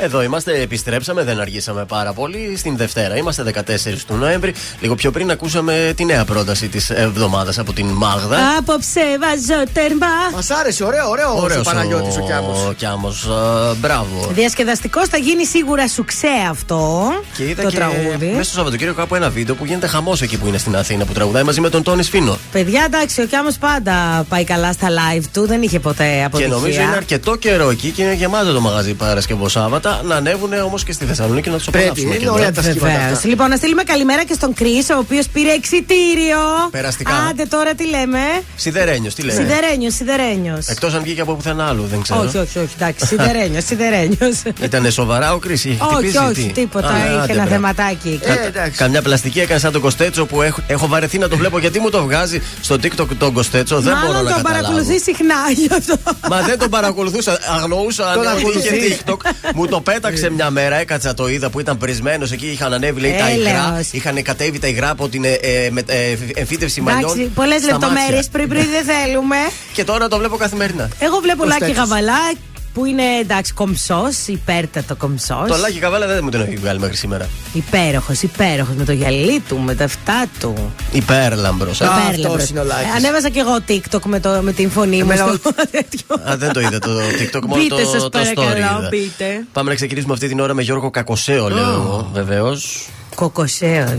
Εδώ είμαστε, επιστρέψαμε, δεν αργήσαμε πάρα πολύ. Στην Δευτέρα είμαστε 14 του Νοέμβρη. Λίγο πιο πριν ακούσαμε τη νέα πρόταση της εβδομάδας από την Μάγδα. Απόψε βάζω τέρμα. Μας άρεσε, ωραίο, ωραίο ο Ωραίος Παναγιώτης ο Κιάμος. Ο Κιάμος, ε, μπράβο. Διασκεδαστικός θα γίνει σίγουρα σουξέ αυτό. Και είδα το και τραγούδι. μέσα στο Σαββατοκύριακο κάπου ένα βίντεο που γίνεται χαμός εκεί που είναι στην Αθήνα που τραγουδάει μαζί με τον Τόνι Σφίνο. Παιδιά, εντάξει, ο Κιάμος πάντα πάει καλά στα live του, δεν είχε ποτέ Και αποτυχία. νομίζω είναι αρκετό καιρό εκεί και είναι γεμάτο το μαγαζί Παρασκευό Σάββατα. Να ανέβουν όμως και στη Θεσσαλονίκη να τους Πρέπει, απολαύσουμε. είναι και εδώ. ωραία τα σχήματα Βεβαίως. αυτά. Λοιπόν, να στείλουμε καλημέρα και στον Κρι, ο οποίος πήρε εξιτήριο. Περαστικά. Άντε τώρα τι λέμε; Σιδερένιος, τι λέει. Σιδερένιος, σιδερένιος. Εκτός αν βγήκε από πουθενά άλλου, δεν ξέρω. Όχι, όχι, όχι, εντάξει, σιδερένιος, σιδερένιος. <laughs> Ήταν σοβαρά ο Κρι, είχε όχι, χτυπήσει. όχι, τι; τίποτα. Α, είχε άντε, ένα μπράβο. θεματάκι. Ε, εντάξει. Καμιά πλαστική έκανε σαν τον Κοστέτσο που έχω, έχω βαρεθεί να το βλέπω γιατί μου το βγάζει στο TikTok τον Κοστέτσο. Δεν μπορώ Μάλλον να τον καταλάβω. παρακολουθεί συχνά γι' αυτό. Μα δεν τον παρακολουθούσα. Αγνοούσα αν Τον είχε ακολουθείς. TikTok. Μου το πέταξε μια μέρα, έκατσα το είδα που ήταν πρισμένος εκεί. Είχαν ανέβει λέει, τα υγρά. Έλεος. Είχαν κατέβει τα υγρά από την ε, ε, με- ε, εμφύτευση μαλλιών. Εντάξει, πολλές στα λεπτομέρειες μάτια. πριν πριν δεν θέλουμε. Και τώρα το βλέπω καθημερινά. Εγώ βλέπω Πώς Λάκη τέτοιος. Γαβαλά που είναι εντάξει κομψός, υπέρτατο κομψός. Το Λάκη Καβάλα δεν μου τον έχει βγάλει μέχρι σήμερα. Υπέροχος, υπέροχος με το γυαλί του, με τα αυτά του. Υπέρλαμπρος. Α, Υπέρλαμπρος. αυτός είναι ο Λάκης. Ε, Ανέβασα και εγώ TikTok με, το, με την φωνή μου. Εμένα στο τέτοιο. Α, δεν το είδα το TikTok, μόνο Μπείτε το, σας το παρακαλώ, story είδα. μπείτε. Πάμε να ξεκινήσουμε αυτή την ώρα με Γιώργο Κακοσέο, λέω εγώ, βεβαίως. Κοκοσέο.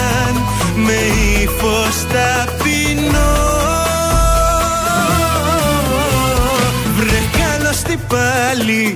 με ύφος ταπεινό Βρε καλώς τι πάλι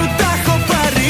τα έχω πάρει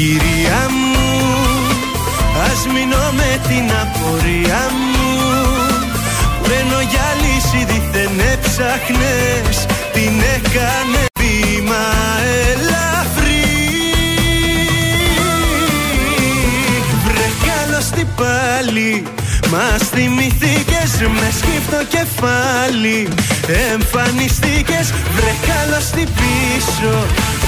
Κυρία μου, ας μείνω με την απορία μου. Μπαίνω για λύση δίθεν έψαχνες Την έκανε βήμα ελαφρύ. Βρε καλώς τι πάλι Μας θυμηθήκες με σκύφτο κεφάλι. Εμφανιστήκες βρε καλώς τι πίσω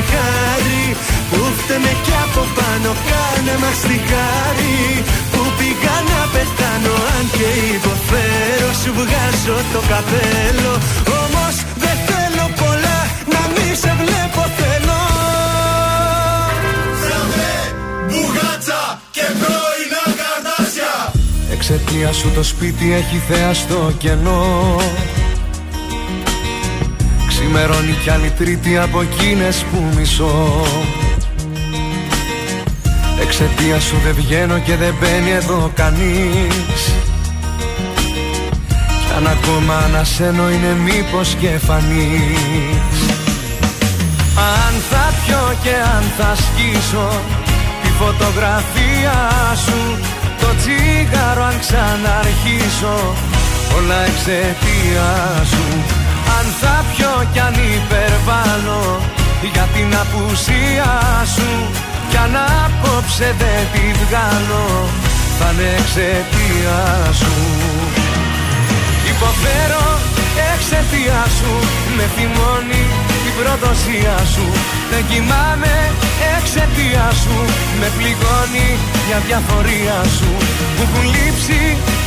τη χάρη. Που φταίμε κι από πάνω Κάνε μας τη χάρη. Που πήγα να πεθάνω Αν και υποφέρω Σου βγάζω το καπέλο. Όμως δεν θέλω πολλά Να μη σε βλέπω θέλω. Μπουγάτσα και πρώινα καρτάσια Εξαιτίας σου το σπίτι έχει θέα στο κενό Ξημερώνει κι άλλη τρίτη από εκείνες που μισώ. Εξαιτία σου δεν βγαίνω και δεν μπαίνει εδώ κανείς. Κι αν ακόμα ανασένω είναι μήπως και φανείς Αν θα πιω και αν θα σκίσω Τη φωτογραφία σου Το τσίγαρο αν ξαναρχίσω Όλα εξαιτία σου Αν θα πιω κι αν υπερβάλλω Για την απουσία σου. Κι αν απόψε δεν τη βγάλω Θα είναι εξαιτία σου. Υποφέρω εξαιτία σου Με θυμώνει την προδοσία σου. Δεν κοιμάμαι εξαιτία σου Με πληγώνει για διαφορία σου. Μου έχουν λείψει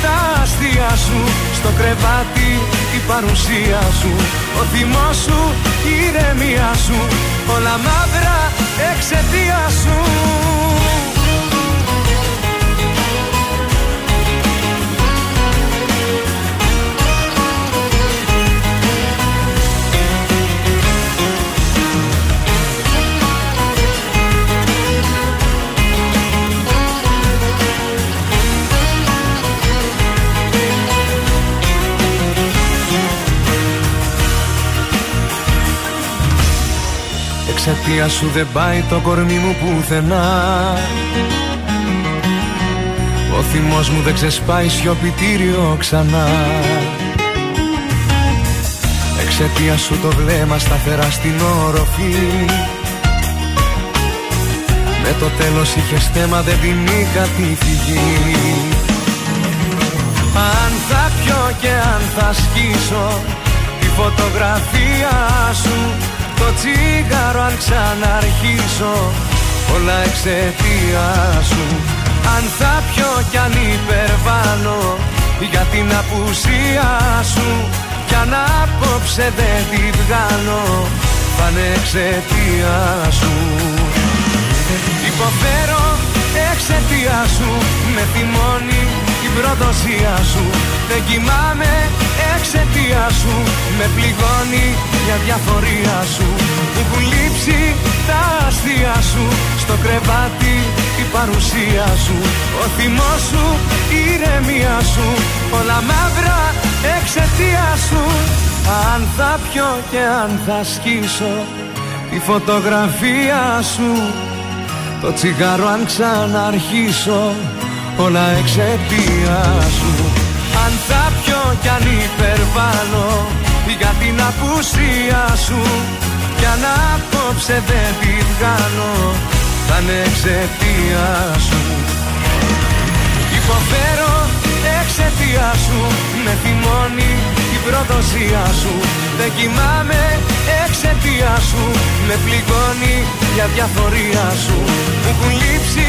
τα αστεία σου Στο κρεβάτι η παρουσία σου. Ο θυμός σου, η ηρεμία σου Όλα μαύρα εξαιτία σου Εξαιτία σου δεν πάει το κορμί μου πουθενά. Ο θυμός μου δεν ξεσπάει σιωπητήριο ξανά. Εξαιτίας σου το βλέμμα σταθερά στην όροφη Με το τέλος είχε θέμα δεν την είχα τη φυγή. Αν θα πιω και αν θα σκίσω Τη φωτογραφία σου Το τσίγαρο αν ξαναρχίσω Όλα εξαιτία σου. Αν θα πιω κι αν υπερβάλλω Για την απουσία σου. Κι αν απόψε δεν τη βγάλω Θα είναι εξαιτία σου. Υποφέρω εξαιτία σου Με θυμώνει την προδοσία σου. Δεν κοιμάμαι εξαιτία σου. Με πληγώνει για διαφορία σου. Μου έχουν λείψει τα αστεία σου. Στο κρεβάτι η παρουσία σου. Ο θυμός σου, η ηρεμία σου. Όλα μαύρα εξαιτία σου. Αν θα πιω και αν θα σκίσω Τη τη φωτογραφία σου Το τσιγάρο αν ξαναρχίσω όλα εξαιτία σου. Αν θα πιω κι αν υπερβάλλω για την απουσία σου. Κι αν απόψε δεν τη βγάλω θα είναι εξαιτία σου. Υποφέρω εξαιτία σου. Με θυμώνει η προδοσία σου. Δεν κοιμάμαι εξαιτία σου. Με πληγώνει για διαφορία σου. Μου έχουν λείψει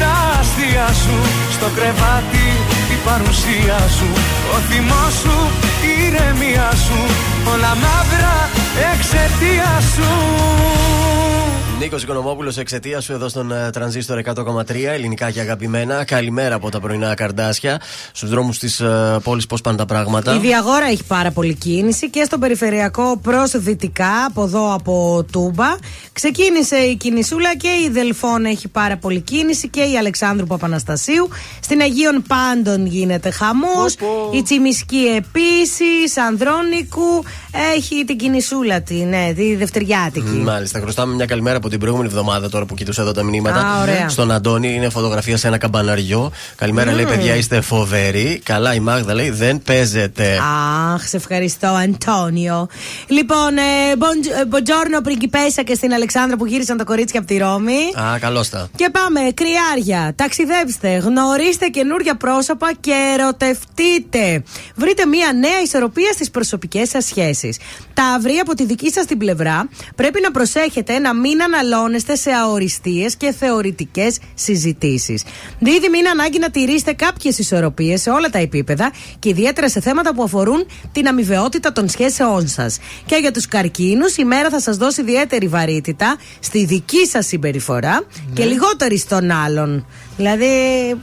τα αστεία σου. Στο κρεβάτι η παρουσία σου. Ο θυμός σου, η ηρεμία σου. Όλα μαύρα εξαιτίας σου Νίκος Οικονομόπουλος, εξαιτίας σου εδώ στον ε, Τρανζίστορ 100,3 ελληνικά και αγαπημένα. Καλημέρα από τα πρωινά καρδάσια. Στους δρόμους της uh, πόλης, πώς πάνε τα πράγματα. Η Διαγόρα έχει πάρα πολύ κίνηση και στο περιφερειακό προς δυτικά, από εδώ από Τούμπα. Ξεκίνησε η κινησούλα και η Δελφών έχει πάρα πολύ κίνηση και η Αλεξάνδρου Παπαναστασίου. Στην Αγίων Πάντων γίνεται χαμός. Η Τσιμισκή επίσης, Ανδρώνικου έχει την κινησούλα τη, ναι, τη Δευτεριάτικη. Μάλιστα, χρωστάμε μια καλημέρα από την προηγούμενη εβδομάδα τώρα που κοιτούσα εδώ τα μηνύματα. Α, ωραία. Στον Αντώνη είναι φωτογραφία σε ένα καμπαναριό. Καλημέρα, Μμμ. λέει παιδιά, είστε φοβεροί. Καλά, η Μάγδα λέει δεν παίζετε. Αχ, σε ευχαριστώ, Αντώνιο. Λοιπόν, ε, μποντζ- ε, μποντζόρνο πριγκιπέσα και στην Αλεξάνδρα που γύρισαν τα κορίτσια από τη Ρώμη. Α, καλώς τα. Και πάμε, κρυάρια. Ταξιδέψτε, γνωρίστε καινούργια πρόσωπα και ερωτευτείτε. Βρείτε μια νέα ισορροπία στις προσωπικές σας σχέσεις. Τα αυρή από τη δική σας την πλευρά πρέπει να προσέχετε να μην αναλώνεστε σε αοριστείε και θεωρητικές συζητήσεις. Δίδυμη είναι ανάγκη να τηρήσετε κάποιες ισορροπίες σε όλα τα επίπεδα και ιδιαίτερα σε θέματα που αφορούν την αμοιβαιότητα των σχέσεών σας. Και για τους καρκίνους, η μέρα θα σας δώσει ιδιαίτερη βαρύτητα στη δική σας συμπεριφορά και λιγότερη στον άλλον. Δηλαδή,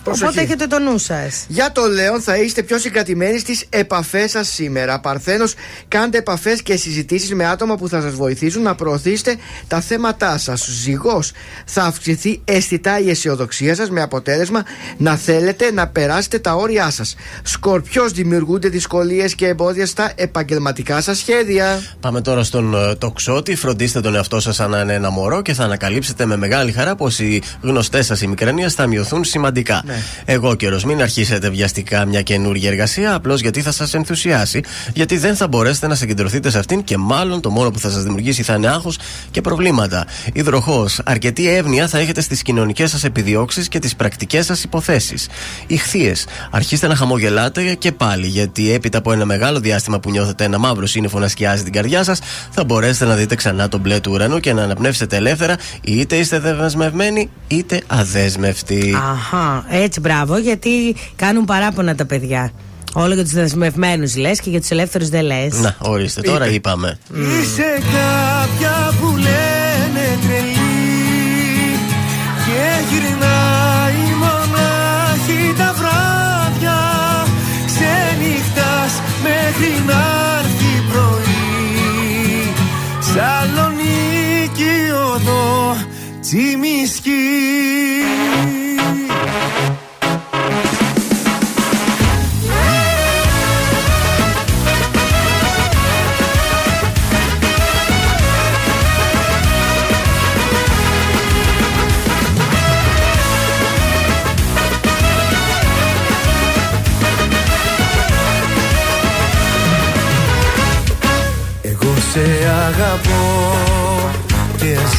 Προσοχή. οπότε έχετε το νου σας. Για το Λέον θα είστε πιο συγκρατημένοι στις επαφές σας σήμερα. Παρθένος, κάντε επαφές και συζητήσεις με άτομα που θα σας βοηθήσουν να προωθήσετε τα θέματά σας. Ζυγός, θα αυξηθεί αισθητά η αισιοδοξία σας με αποτέλεσμα να θέλετε να περάσετε τα όρια σας. Σκορπιός, δημιουργούνται δυσκολίες και εμπόδια στα επαγγελματικά σας σχέδια. Πάμε τώρα στον ε, τοξότη. Φροντίστε τον εαυτό σας σαν να είναι ένα μωρό και θα ανακαλύψετε με μεγάλη χαρά πως οι γνωστές σας ημικρανίε θα μειωθούν σημαντικά. Ναι. Εγώ καιρο, μην αρχίσετε βιαστικά μια καινούργια εργασία απλώς γιατί θα σας ενθουσιάσει, γιατί δεν θα μπορέσετε να συγκεντρωθείτε σε αυτήν και μάλλον το μόνο που θα σας δημιουργήσει θα είναι άγχος και προβλήματα. Υδροχός, αρκετή εύνοια θα έχετε στις κοινωνικές σας επιδιώξεις και τις πρακτικές σας υποθέσεις. Ηχθείες, αρχίστε να χαμογελάτε και πάλι, γιατί έπειτα από ένα μεγάλο διάστημα που νιώθετε ένα μαύρο σύννεφο να σκιάζει την καρδιά σας, θα μπορέσετε να δείτε ξανά τον μπλε του ουρανού και να αναπνεύσετε ελεύθερα, είτε είστε δεσμευμένοι είτε αδέσμευτοι. Αχα, έτσι μπράβο, γιατί κάνουν παράπονα τα παιδιά. Όλο για τους δεσμευμένους λες και για τους ελεύθερους δεν λες. Να, ορίστε, τώρα είπαμε. Είσαι κάποια που λένε τρελή Και γυρνάει μονάχη τα βράδια Ξενυχτάς μέχρι να έρθει πρωί Σαλονίκη οδό τσιμισκή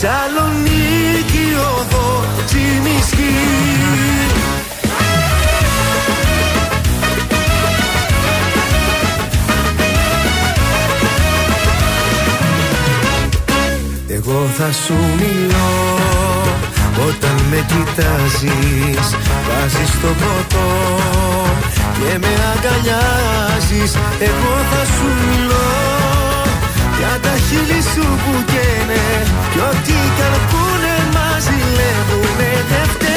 Σαλονίκη οδό τσιμισκή. Εγώ θα σου μιλώ όταν με κοιτάζεις. Βάζεις το ποτό και με αγκαλιάζεις. Εγώ θα σου μιλώ Για τα χείλη σου που καίνε. Κι ό,τι κι αν πούνε μας ζηλεύουνε δεν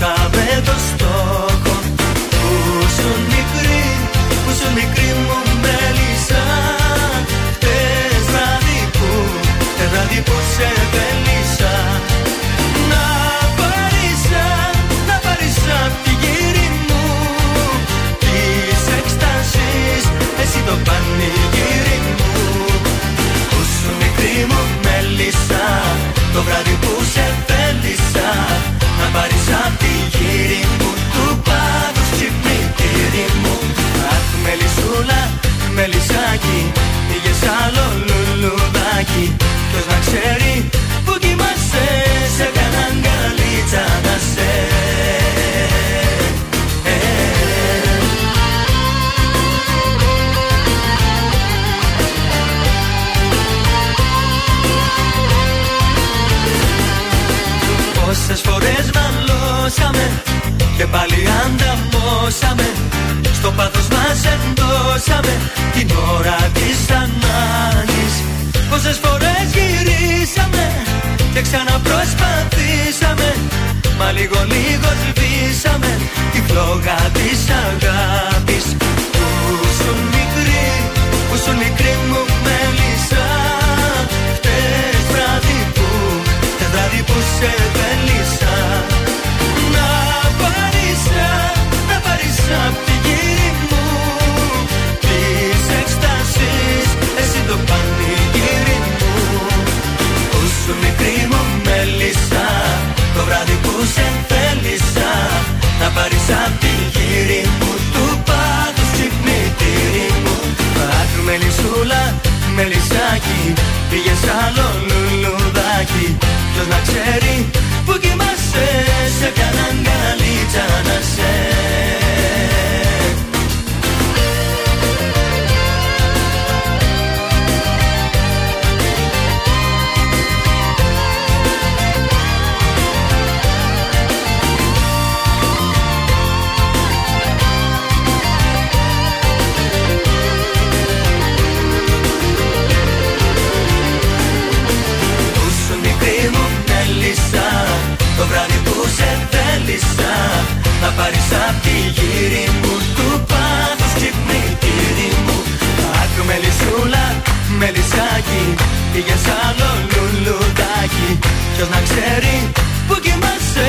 Μα χάσαμε το στόχο. Πού σου μικρή, πού σου μικρή μου μέλισσα. Χτες βράδυ που, χτες βράδυ που σε θέλησα Να πάρεις, να πάρεις απ' τη γύρι μου. Της έκστασης, εσύ το πανηγύρι μου. Πού σου μικρή μου μέλισσα Το βράδυ που Πήγες άλλο λουλουδάκι. Ποιος να ξέρει που κοιμάσαι Σε κανέναν καλίτσα να σε. Πόσες φορές μαλώσαμε Και πάλι ανταμώσαμε. Στο πάθος μας εντώσαμε Την ώρα της ανάγκης. Πόσες φορές γυρίσαμε Και ξαναπροσπαθήσαμε. Μα λίγο λίγος σβήσαμε Τη φλόγα της αγάπης. Που σου μικρή Που σου μικρή μου μέλισσα. Χτες βράδυ που Χτες βράδυ που σε θέλησα Να πάρεις Να πάρεις απ' τη γύρι βράδυ που σε θέλησα. Να πάρεις απ' τη γύρι μου Του πάθους ξυπνητήρι μου. Αχ μελισσούλα, μελισσάκι Πήγες άλλο λουλουδάκι. Ποιος να ξέρει που κοιμάσαι Σε κανέναν καλίτσα να σε Να πάρεις απ' τη γύρι μου Του πάθους ξυπνητήρι μου. Αχ μελισσούλα, μελισσάκι Πήγες άλλο λουλουδάκι. Ποιος να ξέρει που κοιμάσαι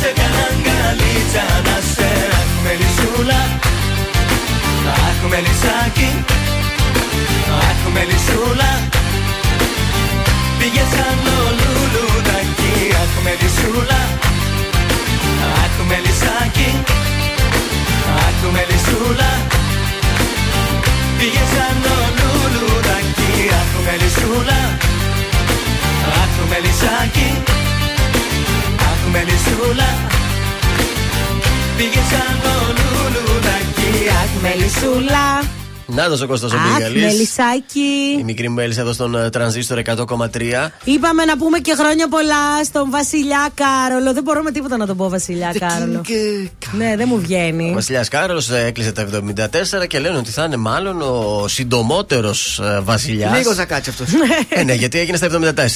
Σε κανέναν καλίτσα να σε. Αχ μελισσούλα Αχ μελισσάκι. Αχ μελισσούλα Πήγε σαν το λουλουδάκι. Αχ μελισσούλα Αχ μελισσάκι Αχ μελισσούλα Πήγε σαν το λουλουδάκι. Αχ μελισσούλα Αχ μελισσάκι Αχ μελισσούλα Πήγε σαν το λουλουδάκι. Αχ μελισσούλα Να το ο Κώστας ο Αχ, Μπίγαλης. μελισσάκι. Η μικρή μου μέλισσα εδώ στον ε, τρανζίστορ 100,3. Είπαμε να πούμε και χρόνια πολλά στον Βασιλιά Κάρολο. Δεν μπορώ με τίποτα να τον πω Βασιλιά Κάρολο. Ναι, δεν μου βγαίνει. Ο Βασιλιάς Κάρολος έκλεισε τα 74 και λένε ότι θα είναι μάλλον ο συντομότερος βασιλιάς. Λίγο θα κάτσει αυτός. Ε, ναι, γιατί έγινε στα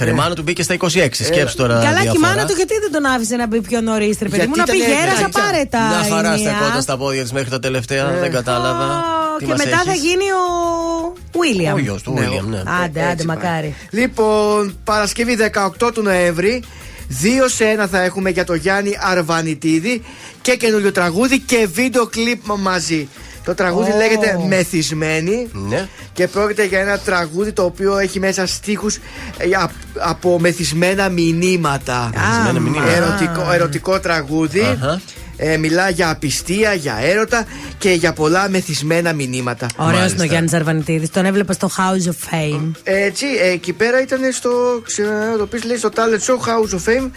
74. Η μάνα του μπήκε στα 26. Σκέψου τώρα. Καλά, και η διαφορά. μάνα του γιατί δεν τον άφησε να μπει πιο νωρίς, ρε παιδί μου, να Γιατί πει ήταν γέρασα, γατιά. πάρε τα. Μια χαρά ενία». στεκόταν στα πόδια της μέχρι τα τελευταία. Δεν κατάλαβα. Τι Και μας μετά θα έχεις; Γίνει ο Βίλιαμ. Ο γιος του, William, ναι. Άντε, άντε, μακάρι. Λοιπόν, Παρασκευή 18 του Νοέμβρη. Δύο σε ένα θα έχουμε για το Γιάννη Αρβανιτίδη και καινούριο τραγούδι και βίντεο κλιπ μαζί. Το τραγούδι Ω. λέγεται Μεθυσμένη Ναι. και πρόκειται για ένα τραγούδι το οποίο έχει μέσα στίχους ε, α- από μεθυσμένα μηνύματα. Μεθυσμένα μηνύματα. Ερωτικό, ερωτικό τραγούδι. Αχα. Ε, μιλά για απιστία, για έρωτα και για πολλά μεθυσμένα μηνύματα. Ωραίος είναι ο Γιάννης Αρβανιτίδης. Τον έβλεπα στο House of Fame. Έτσι, ε, εκεί πέρα ήταν στο. Ξέρω να το πεις, λέει στο talent show House of Fame.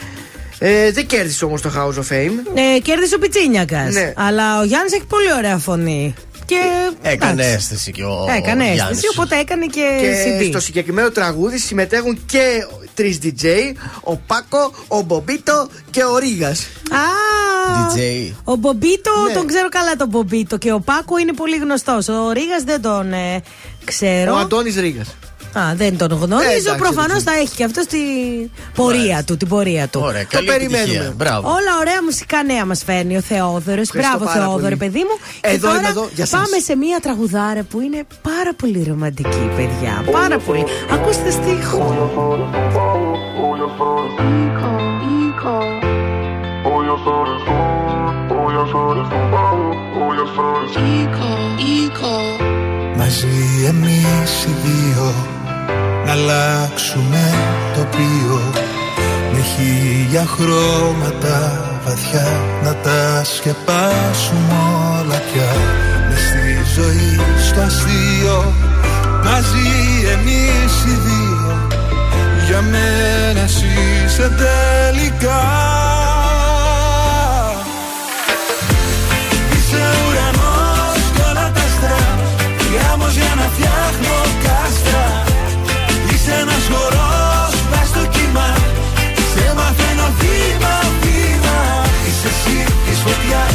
Ε, δεν κέρδισε όμως το House of Fame. Ε, κέρδισε ο Πιτσίνιακας. Ναι. Αλλά ο Γιάννης έχει πολύ ωραία φωνή. Και. Έκανε εντάξει. αίσθηση και ο. Έκανε Γιάννης. αίσθηση, οπότε έκανε και, Και CD. στο συγκεκριμένο τραγούδι συμμετέχουν και τρεις DJ, ο Πάκο, ο Μπομπίτο και ο Ρίγας. Α, DJ. Ο Μπομπίτο, Ναι. τον ξέρω καλά τον Μπομπίτο. Και ο Πάκο είναι πολύ γνωστός. Ο Ρίγα δεν τον ε, ξέρω. Ο Αντώνης Ρίγα. Α, δεν τον Ε, γνωρίζω. εντάξει, Προφανώς εντάξει. θα έχει και αυτό την πορεία του. Την πορεία του. Ωραία, καλή περιμένουμε. επιτυχία. Μπράβο. Όλα ωραία μουσικά νέα μας φέρνει ο Θεόδωρος. Μπράβο, πάρα Θεόδωρε, πολύ. παιδί μου. Εδώ και είμαι, τώρα εδώ, για σας. πάμε σε μία τραγουδάρα που είναι πάρα πολύ ρομαντική, παιδιά. Πάρα πολύ. Ακούστε στίχο. Μαζί εμείς οι δύο Να αλλάξουμε τοπίο. Με χίλια χρώματα βαθιά Να τα σκεπάσουμε όλα πια. Μες στη ζωή στο αστείο Μαζί εμείς οι δύο. Για μένα εσύ είσαι τελικά φτιάχνω κάστρα. Είσαι ένας χορός μες στο κύμα. Σε μαθαίνω βήμα βήμα. Είσαι εσύ της φωτιάς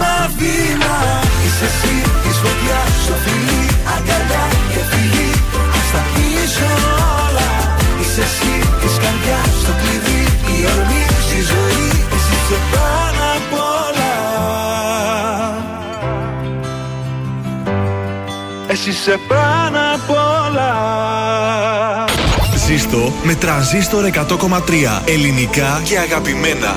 βήμα, βήμα Είσαι εσύ η σφωτιά στο φιλί Αγκαλιά και φιλί. Ας τα πίσω όλα. Είσαι εσύ της στο κλειδί Η ορμή στη ζωή. Εσύ σε πάνω απ' όλα. Εσύ σε πάνω απ' όλα. Ζήστο με τρανζίστορ 100,3 Ελληνικά και αγαπημένα.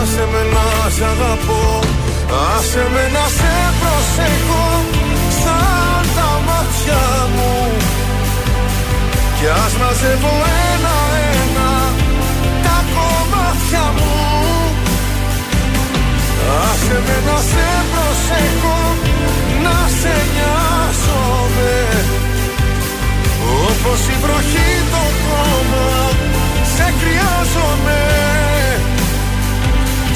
Άσε με να σ' αγαπώ Άσε με να σε προσέχω Σαν τα μάτια μου. Κι ας μαζεύω ένα-ένα Τα κομμάτια μου. Άσε με να σε προσέχω Να σε νοιάζομαι. Όπως η βροχή το χώμα Σε χρειάζομαι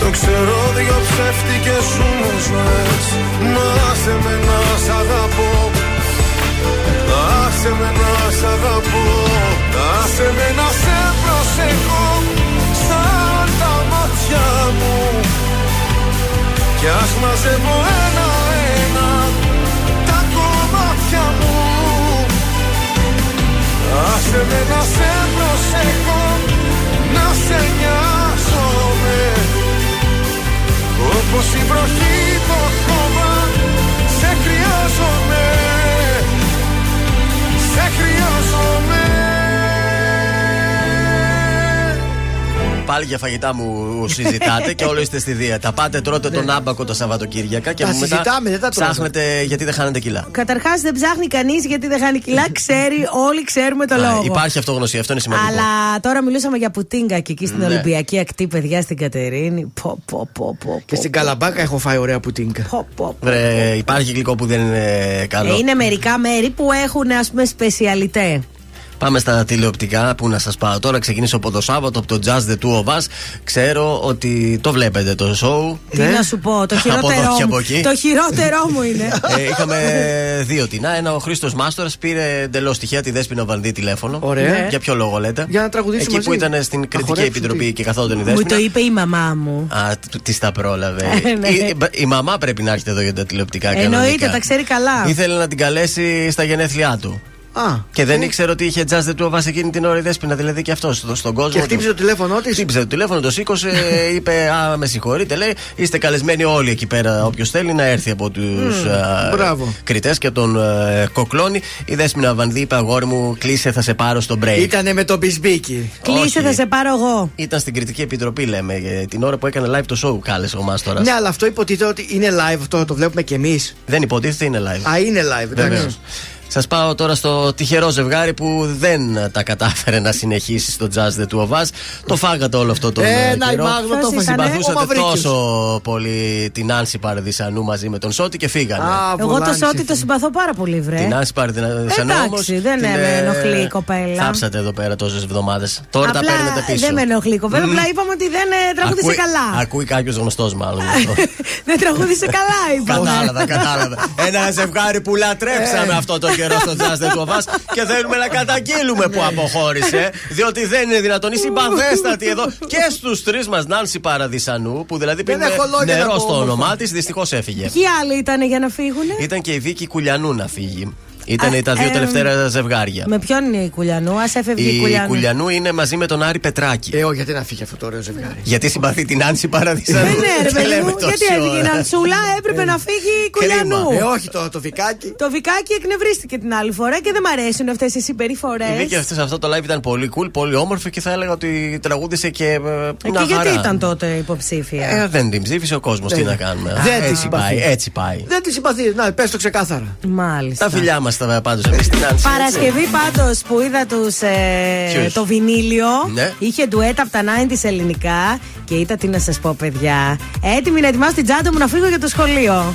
το ξέρω δυο ψεύτικες σου μου ζωές Μα άσε με να σ' αγαπώ. Άσε με να σ' αγαπώ. Άσε με να σε προσεχώ Σαν τα μάτια μου. Κι ας μαζεύω ένα-ένα Τα κομμάτια μου. Άσε με να σε προσεχώ Να σε νοιάζομαι όπως η βροχή το χώμα Σε χρειάζομαι. Σε χρειάζομαι Πάλι για φαγητά μου συζητάτε και όλο είστε στη δίαιτα. Πάτε τρώτε τον άμπακο τα Σαββατοκύριακα και Τα μετά συζητάμε, δεν τα τρώμε. ψάχνετε γιατί δεν χάνετε κιλά. Καταρχάς δεν ψάχνει κανείς γιατί δεν χάνει κιλά. <laughs> Ξέρει, όλοι ξέρουμε το Α, λόγο. Υπάρχει αυτογνωσία, αυτό είναι σημαντικό. Αλλά τώρα μιλούσαμε για πουτίνγκα και εκεί στην Ναι. Ολυμπιακή ακτή, παιδιά στην Κατερίνη. Πω, πω, πω, πω. Και στην Καλαμπάκα έχω φάει ωραία πουτίνκα. Πω, πω. Βρε, υπάρχει γλυκό που δεν είναι καλό. Ε, είναι μερικά μέρη που έχουν ας πούμε σπεσιαλιτέ. Πάμε στα τηλεοπτικά που να σας πάω τώρα. Ξεκινήσω από το Σάββατο, από το Jazz the Two of Us. Ξέρω ότι το βλέπετε το show. Τι να σου πω, το Ναι. Από εδώ χειρότερό και από μου. εκεί. Το χειρότερό μου είναι. Ε, είχαμε δύο τεινά. Ένα ο Χρήστος Μάστορας πήρε εντελώς τυχαία τη Δέσπινα Βανδύ τηλέφωνο. Ωραία. Ναι. Για ποιο λόγο λέτε; Για να τραγουδήσουμε Εκεί που μαζί. ήταν στην Να κριτική χορέψουμε, επιτροπή τι. και καθόταν η Μου Δέσπινα. το είπε η μαμά μου. Α, τι τα πρόλαβε. <laughs> Ε, ναι. η, η μαμά πρέπει να έρχεται εδώ για τα τηλεοπτικά Εννοείται, κανονικά. τα ξέρει καλά. Ήθελε να την καλέσει στα γενέθλιά του. Α, Και δεν ήξερε ότι είχε jazz the two of us εκείνη την ώρα η Δέσποινα, δηλαδή και αυτός στο, στον κόσμο. Και χτύπησε το τηλέφωνο της; Χτύπησε το τηλέφωνο, το σήκωσε, <laughs> είπε Α, με συγχωρείτε, λέει. Είστε καλεσμένοι όλοι εκεί πέρα. Όποιος θέλει να έρθει από τους Μμμ, μπράβο. κριτές και τον ε, κοκλώνει. Η Δέσποινα Βανδύ είπε Αγόρι μου, κλείσε, θα σε πάρω στο break. Ήτανε με τον Μπισμπίκι. Κλείσε, Όχι. θα σε πάρω εγώ. Ήταν στην κριτική επιτροπή, λέμε, ε, την ώρα που έκανε live το show. Κάλεσε ο Μάστορας. Ναι, αλλά αυτό υποτίθεται ότι είναι live αυτό, το βλέπουμε κι εμείς. Δεν υποτίθεται είναι live. Α, είναι live, εντάξει. Βεβαίως. Σας πάω τώρα στο τυχερό ζευγάρι που δεν τα κατάφερε να συνεχίσει στο Jazz The Two of Us. Το φάγατε όλο αυτό το Ε, να, η καιρό. Μάγδα το Ποιος ήτανε; Ο Συμπαθούσατε Μαυρίκιος. τόσο πολύ την Άνση Παραδισανού μαζί με τον Σώτη και φύγανε. Α, Εγώ το Βολάνης Σώτη ήρθε. το συμπαθώ πάρα πολύ, βρε. Την Άνση Παραδισανού Εντάξει, όμως, δεν την, με ε, ενοχλεί η κοπέλα. Θάψατε εδώ πέρα τόσες εβδομάδες. Τώρα τα Απλά παίρνετε πίσω. δεν με ενοχλεί η κοπέλα, απλά είπαμε ότι δεν ε, τραγούδισε Ακούει- καλά. Ακούει κάποιος γνωστός μάλλον. γι' <laughs> αυτό. δεν τραγούδισε καλά, είπαμε. Κατάλαβα, κατάλαβα. Ένα ζευγάρι που Ε. λατρέψαμε αυτό το καιρό στο Jazz The Two of Us και θέλουμε να καταγγείλουμε που αποχώρησε. Διότι δεν είναι δυνατόν. Η συμπαθέστατη εδώ και στους τρεις μας Νάνση Παραδισανού, που δηλαδή Δεν πίνει έχω λόγια να νερό πω στο όμορφα. όνομά της, δυστυχώς έφυγε. Ποιοι άλλοι ήταν για να φύγουνε; Ήταν και η Βίκη Κουλιανού να φύγει. Ήταν Α, τα δύο ε, τελευταία ζευγάρια. Με ποιον είναι η Κουλιανού, ας έφευγε η Η Κουλιανού. Κουλιανού είναι μαζί με τον Άρη Πετράκη. Ε, όχι, γιατί να φύγει αυτό το ωραίο ζευγάρι. Γιατί συμπαθεί την Άνση Παραδισανού. Δεν είναι, ρε Και παιδί λέμε μου, τόση γιατί έφυγε η ώρα. Νανσούλα, έπρεπε να φύγει η Κρίμα. Κουλιανού. Ε, όχι το, το βικάκι. Το βικάκι εκνευρίστηκε την άλλη φορά και δεν μ' αρέσουν αυτές οι συμπεριφορές. Η Βίκη αυτή σε αυτό το live ήταν πολύ cool, πολύ όμορφη και θα έλεγα ότι τραγούδισε και. ε, Και μια γιατί χαρά. ήταν τότε υποψήφια; Ε, δεν την ψήφισε ο κόσμος. Τι να κάνουμε. Δεν τη έτσι συμπαθεί. πάει, έτσι πάει. Δεν τη συμπαθεί. Να, πες το ξεκάθαρα. Μάλιστα. Τα φιλιά μας τα πάντως εμείς στην Άνση. Παρασκευή πάντως που είδα τους, ε, Ποιους; το βινίλιο Ναι. είχε ντουέτα από τα 90 ελληνικά και είδα τι να σας πω, παιδιά. Έτοιμη να ετοιμάσω την τσάντα μου να φύγω για το σχολείο.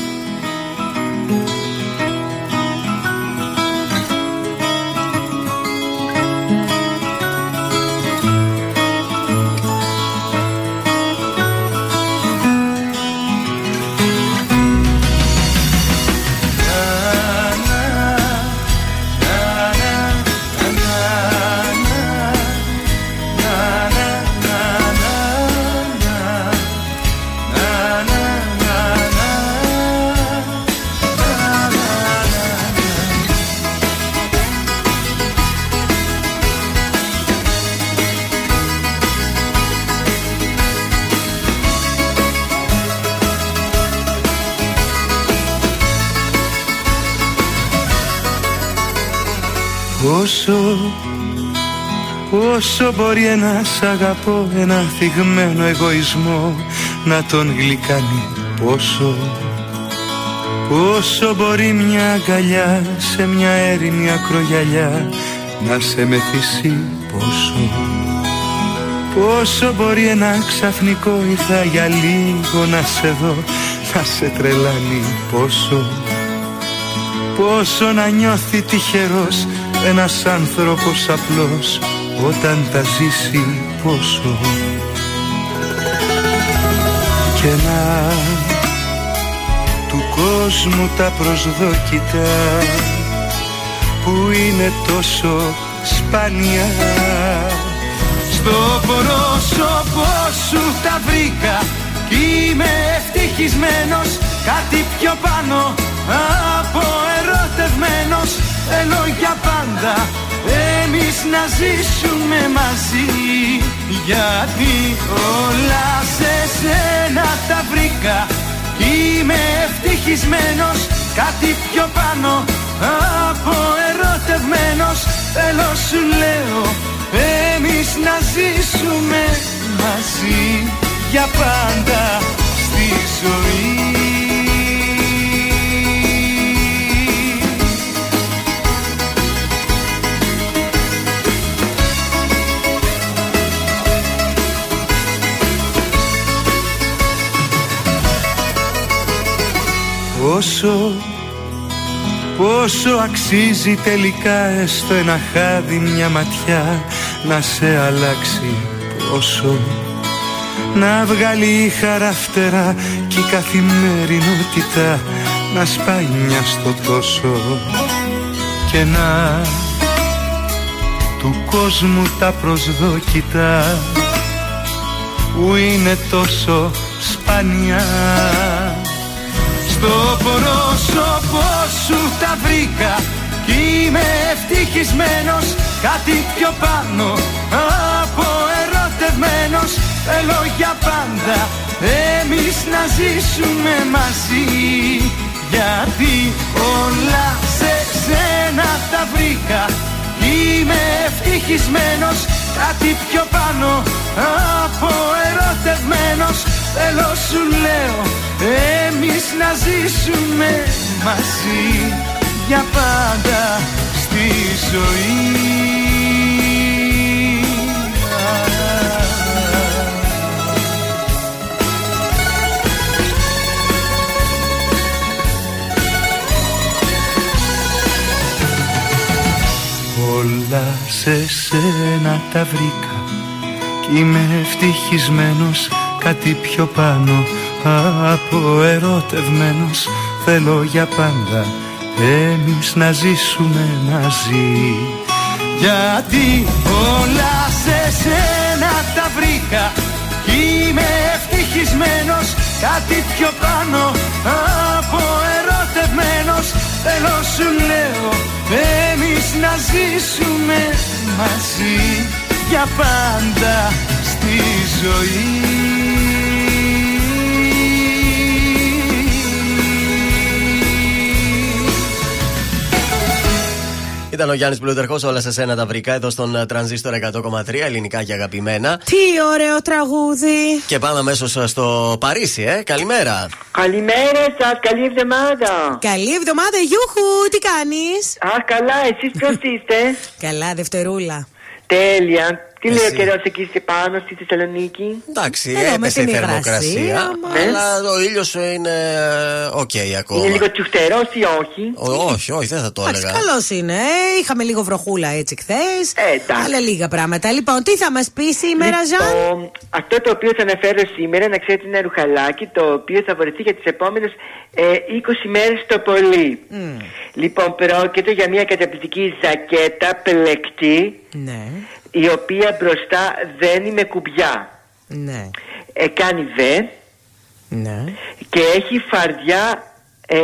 Μπορεί ένας αγαπώ ένα θυγμένο εγωισμό να τον γλυκάνει πόσο Πόσο μπορεί μια αγκαλιά σε μια έρημη ακρογιαλιά να σε μεθύσει πόσο Πόσο μπορεί ένα ξαφνικό ήρθα για λίγο να σε δω να σε τρελάνει πόσο Πόσο να νιώθει τυχερός ένας άνθρωπος απλός όταν τα ζήσει πόσο και να του κόσμου τα προσδόκητα που είναι τόσο σπάνια. Στο πρόσωπό σου τα βρήκα κι είμαι ευτυχισμένος κάτι πιο πάνω από ερωτευμένος θέλω για πάντα εμείς να ζήσουμε μαζί. Γιατί όλα σε σένα τα βρήκα. Είμαι ευτυχισμένος κάτι πιο πάνω. Από ερωτευμένος Θέλω σου λέω εμείς να ζήσουμε μαζί. Για πάντα στη ζωή Πόσο, πόσο αξίζει τελικά έστω ένα χάδι μια ματιά να σε αλλάξει Πόσο. Να βγάλει χαραφτερά και η καθημερινότητα να σπάει μια στο τόσο. Και να του κόσμου τα προσδόκητα που είναι τόσο σπάνια στο πρόσωπό σου τα βρήκα κι είμαι ευτυχισμένος κάτι πιο πάνω από ερωτευμένος. Θέλω για πάντα εμείς να ζήσουμε μαζί γιατί όλα σε σένα τα βρήκα. Είμαι ευτυχισμένος κάτι πιο πάνω από ερωτευμένος Θέλω σου λέω εμείς να ζήσουμε μαζί για πάντα στη ζωή. Όλα σε σένα τα βρήκα Κι είμαι ευτυχισμένος κάτι πιο πάνω Από ερωτευμένος. Θέλω για πάντα Εμείς να ζήσουμε μαζί. Γιατί όλα σε σένα τα βρήκα. Κι είμαι ευτυχισμένος κάτι πιο πάνω Από ερωτευμένος. Θέλω σου λέω Εμείς να ζήσουμε μαζί. Για πάντα στη ζωή Ήταν ο Γιάννης Πλούτερχο, όλα σε σένα τα βρήκα εδώ στον ε, τρανζίστορ 100,3 ελληνικά και αγαπημένα. Τι ωραίο τραγούδι. Και πάμε αμέσως στο Παρίσι, ε. Καλημέρα. Καλημέρα σας, καλή εβδομάδα. Καλή εβδομάδα, Γιούχου, τι κάνεις; Α, καλά, εσείς <laughs> ποιο είστε; Καλά, Δευτερούλα. Τέλεια. Τι λέει ο Εσύ. καιρός εκεί στη πάνω στη Θεσσαλονίκη; Εντάξει, Εδώ με έπεσε η την θερμοκρασία, υγρασία, αλλά ο ήλιος είναι ε, οκ ακόμα. Είναι λίγο τσουχτερό ή όχι; Ο- όχι, όχι, δεν θα το Εντάξει, έλεγα. καλός είναι. ε. Είχαμε λίγο βροχούλα έτσι χθες. Αλλά λίγα πράγματα. Λοιπόν, τι θα μας πεις σήμερα, Ζαν; Λοιπόν, αυτό το οποίο θα αναφέρω σήμερα, να ξέρετε, είναι ένα ρουχαλάκι το οποίο θα βρεθεί για τις επόμενες ε, 20 μέρες το πολύ. Λοιπόν, πρόκειται για μια καταπληκτική ζακέτα πλεκτή, Ναι, η οποία μπροστά δεν είναι κουμπιά. ναι, Ε, κάνει δε ναι, και έχει φαρδιά ε,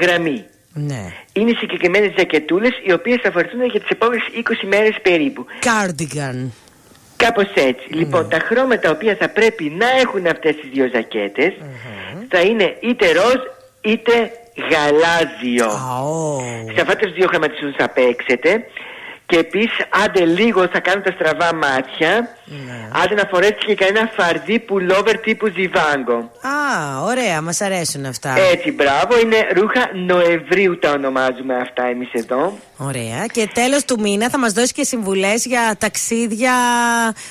γραμμή. ναι. Είναι συγκεκριμένες ζακετούλες οι οποίες θα φορθούν για τις επόμενες 20 μέρες περίπου. Cardigan. Κάπως έτσι. Λοιπόν, τα χρώματα τα οποία θα πρέπει να έχουν αυτές τις δύο ζακέτες θα είναι είτε ροζ είτε γαλάζιο. Σε αυτά του δύο χρωματισμούς θα παίξετε. Και επίσης, άντε λίγο θα κάνω τα στραβά μάτια. Άντε να φορέσεις και κανένα φαρδί πουλόβερ τύπου ζιβάγκο. Α, ωραία, μας αρέσουν αυτά. Έτσι, μπράβο. Είναι ρούχα Νοεμβρίου τα ονομάζουμε αυτά εμείς εδώ. Ωραία. Και τέλος του μήνα θα μας δώσει και συμβουλές για ταξίδια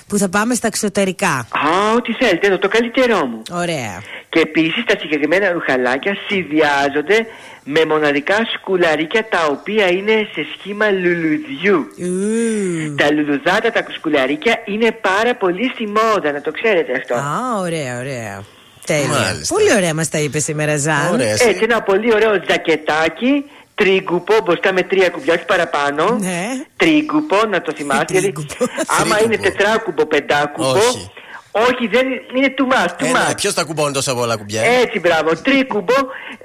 που θα πάμε στα εξωτερικά. Α, ό,τι θέλετε, εδώ το καλύτερό μου. Ωραία. Και επίσης τα συγκεκριμένα ρουχαλάκια συνδυάζονται με μοναδικά σκουλαρίκια τα οποία είναι σε σχήμα λουλουδιού. Τα λουλουδάτα, τα σκουλαρίκια είναι πάρα πολύ στη μόδα, να το ξέρετε αυτό. Α, ωραία, ωραία. Τέλεια. Μάλιστα. Πολύ ωραία μας τα είπες σήμερα, Ζαν. Έτσι, ένα πολύ ωραίο ζακετάκι. Τρίγκουπο μπροστά με τρία κουμπιά, όχι παραπάνω. Ναι. Τρίγκουπο, να το θυμάστε. γιατί άμα είναι τετράκουμπο, πεντάκουμπο. Όχι. Όχι, δεν είναι too much, too Ε, much. ναι, Ποιος τα κουμπώνει τόσα πολλά κουμπιά. Έτσι, μπράβο. Τρίκουμπο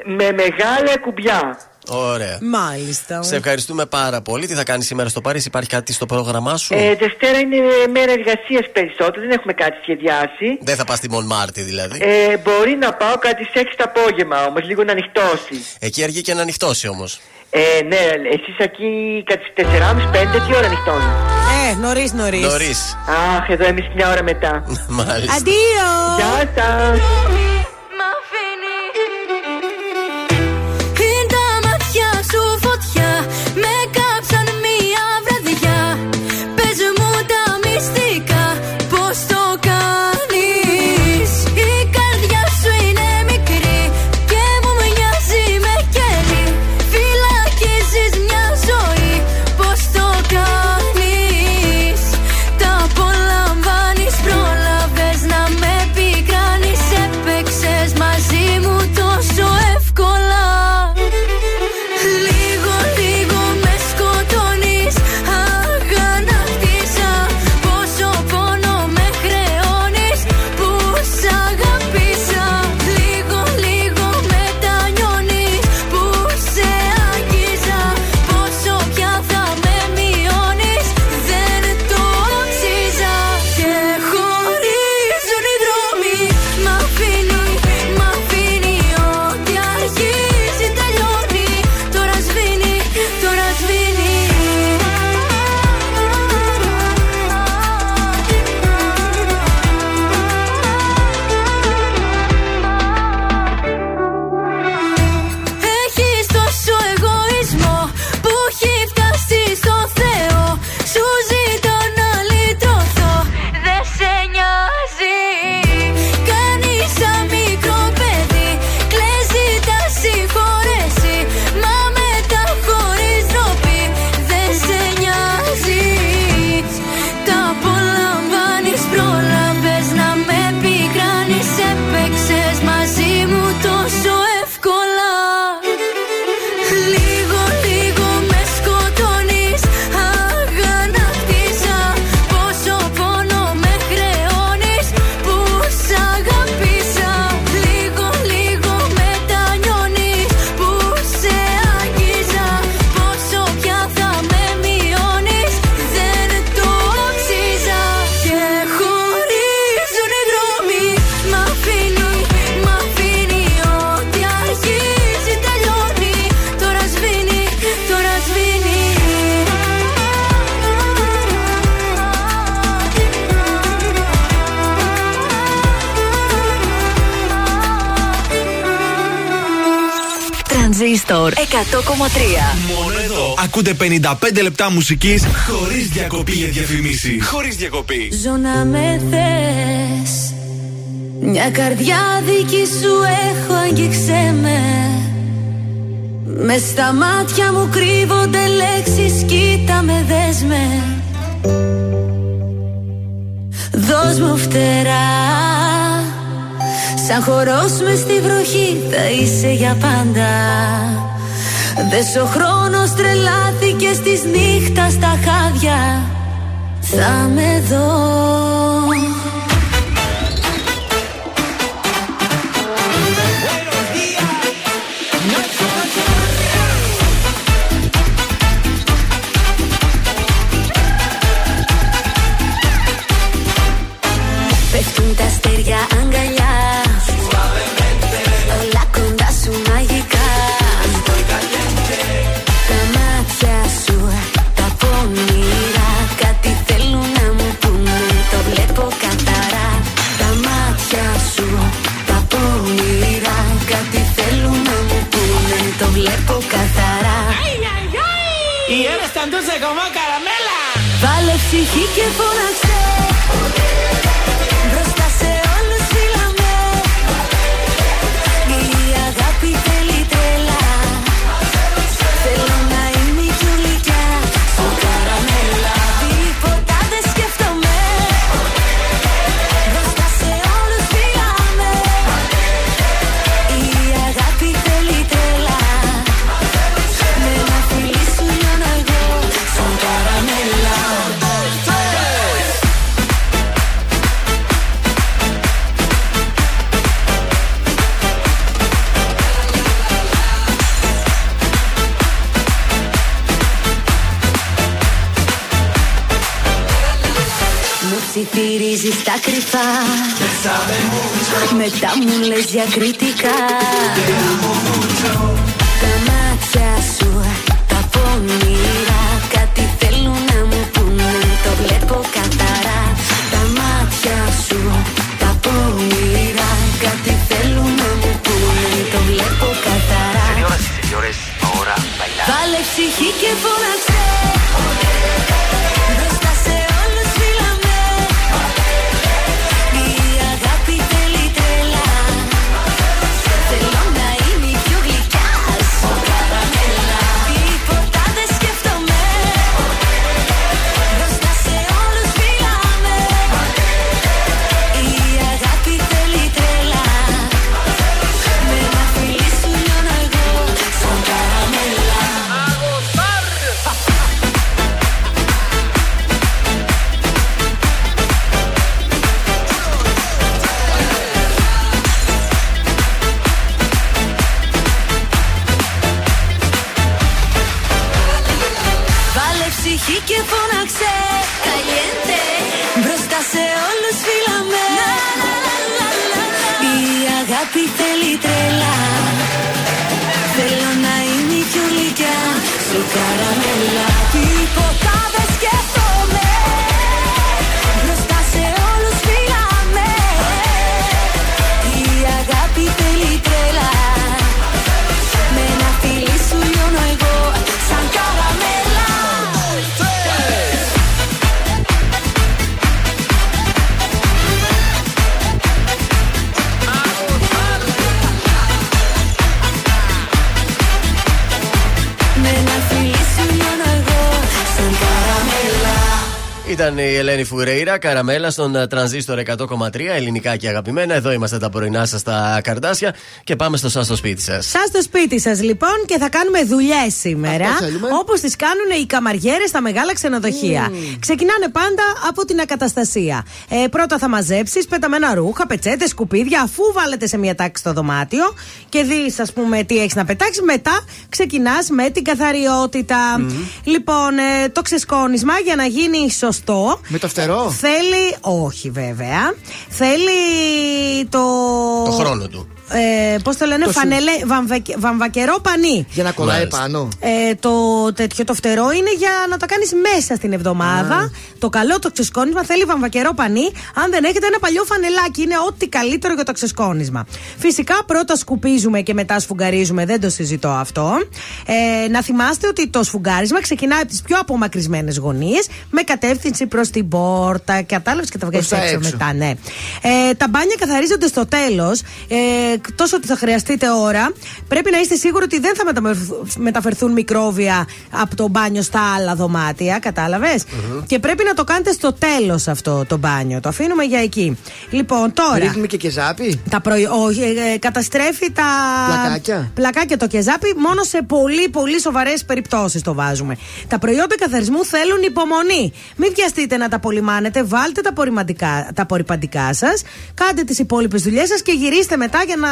με μεγάλα κουμπιά. Ωραία. Μάλιστα. Σε ευχαριστούμε πάρα πολύ. Τι θα κάνει σήμερα στο Παρίσι, υπάρχει κάτι στο πρόγραμμά σου; Ε, Δευτέρα είναι μέρα εργασίας περισσότερο, δεν έχουμε κάτι σχεδιάσει. Δεν θα πας στη Μονμάρτη δηλαδή. Ε, μπορεί να πάω κάτι σε 6 το απόγευμα όμως, λίγο να ανοιχτώσει. Εκεί αργεί και να ανοιχτώσει όμως. Ε, ναι, εσείς εκεί κάτι 4.30-5 τι ώρα ανοιχτώνει; Ε, νωρίς, νωρίς. Νωρίς. Αχ, εδώ εμείς μια ώρα μετά. <laughs> Μάλιστα. Αντίο! Γεια σας. Τρανζίστορ 100,3. Μόνο εδώ. Ακούτε 55 λεπτά μουσικής χωρίς διακοπή για διαφημίση. Χωρίς διακοπή. Ζω να με θες Μια καρδιά δική σου έχω αγγίξε με Μες στα μάτια μου κρύβονται λέξεις Κοίτα με δες με Δώσ' μου φτερά Σαν χορός μες στη βροχή θα είσαι για πάντα Δες ο χρόνος τρελάθηκε στις νύχτα στα χάδια. Θα με δω Y eres tan dulce como caramela. Βάλε ψυχή και φώναξε Μετά μου λες διακριτικά η Ελένη Φουρέιρα, καραμέλα στον ε, τρανζίστορ 100,3, ελληνικά και αγαπημένα. Εδώ είμαστε τα πρωινά σας στα καρδάσια και πάμε στο σας στο σπίτι σας. Σας στο σπίτι σας λοιπόν και θα κάνουμε δουλειές σήμερα. Αυτό θέλουμε. Όπως τις κάνουν οι καμαριέρες στα μεγάλα ξενοδοχεία. Ξεκινάνε πάντα από την ακαταστασία. Ε, πρώτα θα μαζέψεις πεταμένα ρούχα, πετσέτες, σκουπίδια, αφού βάλετε σε μια τάξη στο δωμάτιο και δεις, ας πούμε, τι έχεις να πετάξεις. Μετά ξεκινάς με την καθαριότητα. Λοιπόν, ε, το ξεσκόνισμα για να γίνει σωστό. Με το φτερό. Θέλει. Όχι, βέβαια. Θέλει το. Το χρόνο του. Ε, Πώς το λένε, Το σου- φανελέ, βαμβακε- βαμβακερό πανί. Για να κολλάει Μάλιστα. πάνω. Ε, το τέτοιο το φτερό είναι για να το κάνεις μέσα στην εβδομάδα. Το καλό το ξεσκόνισμα θέλει βαμβακερό πανί. Αν δεν έχετε ένα παλιό φανελάκι, είναι ό,τι καλύτερο για το ξεσκόνισμα. Φυσικά πρώτα σκουπίζουμε και μετά σφουγγαρίζουμε, δεν το συζητώ αυτό. Ε, να θυμάστε ότι το σφουγγάρισμα ξεκινάει από τις πιο απομακρυσμένες γωνίες με κατεύθυνση προς την πόρτα. Κατάλαβες και τα βγάζεις Προς τα έξω, έξω. μετά, ναι. Ε, τα μπάνια καθαρίζονται στο τέλος. Ε, Εκτός ότι θα χρειαστείτε ώρα, πρέπει να είστε σίγουροι ότι δεν θα μεταμορφ- μεταφερθούν μικρόβια από το μπάνιο στα άλλα δωμάτια. κατάλαβες; Και πρέπει να το κάνετε στο τέλος αυτό το μπάνιο. Το αφήνουμε για εκεί. Λοιπόν, τώρα. Ρίχνουμε και κεζάπι; Τα προϊ... όχι, ε, ε, καταστρέφει τα Πλακάκια; πλακάκια το κεζάπι. Μόνο σε πολύ πολύ σοβαρές περιπτώσεις το βάζουμε. Τα προϊόντα καθαρισμού θέλουν υπομονή. Μην βιαστείτε να τα απολυμάνετε. Βάλτε τα, απορριμματικά- τα απορριπαντικά σας. Κάντε τις υπόλοιπες δουλειές σας και γυρίστε μετά για να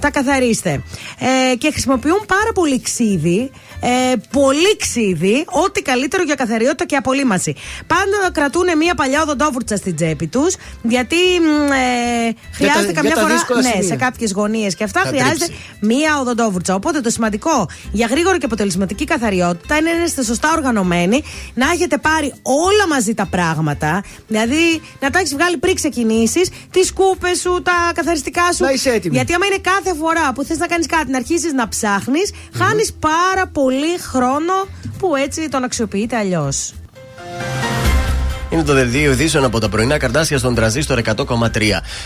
τα καθαρίσετε. Ε, και χρησιμοποιούν πάρα πολύ ξύδι. Ε, πολύ ξύδι. Ό,τι καλύτερο για καθαριότητα και απολύμαση. Πάντα κρατούν μια παλιά οδοντόβουρτσα στην τσέπη τους. Γιατί μ, ε, χρειάζεται για καμιά τα φορά. δύσκολα Ναι, σημεία. σε κάποιες γωνίες και αυτά Θα χρειάζεται τρίψει. μία οδοντόβουρτσα. Οπότε το σημαντικό για γρήγορη και αποτελεσματική καθαριότητα είναι να είστε σωστά οργανωμένοι, να έχετε πάρει όλα μαζί τα πράγματα. Δηλαδή να τα έχεις βγάλει πριν ξεκινήσεις, τις κούπες σου, τα καθαριστικά σου. Να είσαι έτοιμος. Γιατί άμα είναι κάθε φορά που θες να κάνεις κάτι να αρχίσεις να ψάχνεις, χάνεις πάρα πολύ χρόνο που έτσι τον αξιοποιείται αλλιώς. Είναι το δελτίο ειδήσεων από τα πρωινά καρτάσια στον τραζίστορ 100,3.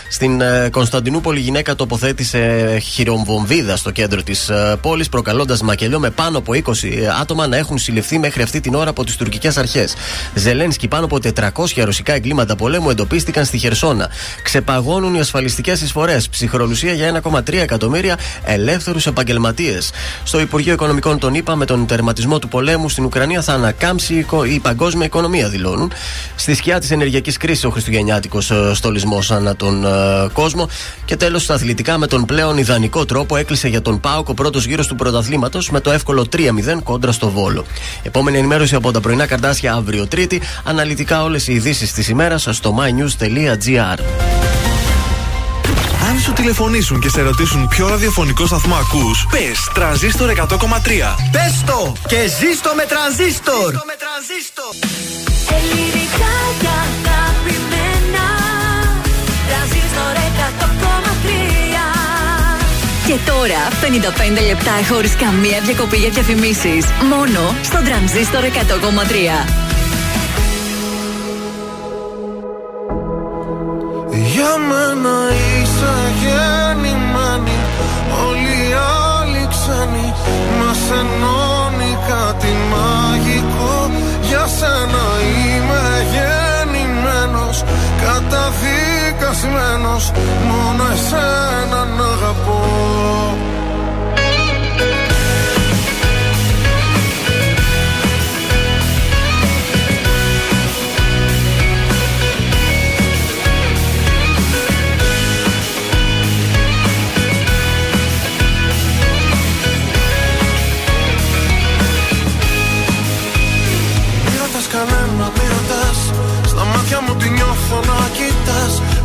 Στην ε, Κωνσταντινούπολη, η γυναίκα τοποθέτησε χειρομβομβίδα στο κέντρο της ε, πόλης, προκαλώντας μακελιό με πάνω από 20 άτομα να έχουν συλληφθεί μέχρι αυτή την ώρα από τις τουρκικές αρχές. Ζελένσκι, πάνω από 400 ρωσικά εγκλήματα πολέμου εντοπίστηκαν στη Χερσόνα. Ξεπαγώνουν οι ασφαλιστικές εισφορές. Ψυχρολουσία για 1,3 εκατομμύρια ελεύθερους επαγγελματίες. Στο Υπουργείο Οικονομικών τον είπα με τον τερματισμό του πολέμου στην Ουκρανία θα ανακάμψει η οικο- η παγκόσμια οικονομία, δηλώνουν. Στη σκιά της ενεργειακής κρίσης, ο Χριστουγεννιάτικος στολισμός ανά τον ε, κόσμο. Και τέλος, στα αθλητικά, με τον πλέον ιδανικό τρόπο έκλεισε για τον Πάοκ ο πρώτος γύρος του πρωταθλήματος με το εύκολο 3-0 κόντρα στο Βόλο. Επόμενη ενημέρωση από τα πρωινά καρτάσια αύριο Τρίτη. Αναλυτικά όλες οι ειδήσεις της ημέρας στο mynews.gr. Αν σου τηλεφωνήσουν και σε ρωτήσουν ποιο ραδιοφωνικό σταθμό ακούς, πες τρανζίστορ 100,3. Πες το και ζήστο με τρανζίστορ. Ελληνικά και αγαπημένα Τρανζίστορ 100,3 Και τώρα 55 λεπτά χωρίς καμία διακοπή για διαφημίσεις. Μόνο στο τρανζίστορ 100,3. Για μένα είσαι γεννημένη Όλοι οι άλλοι ξένοι Μας ενώνει κάτι μαγικό. Για σένα είμαι γεννημένος Καταδικασμένος. Μόνο εσένα να αγαπώ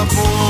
να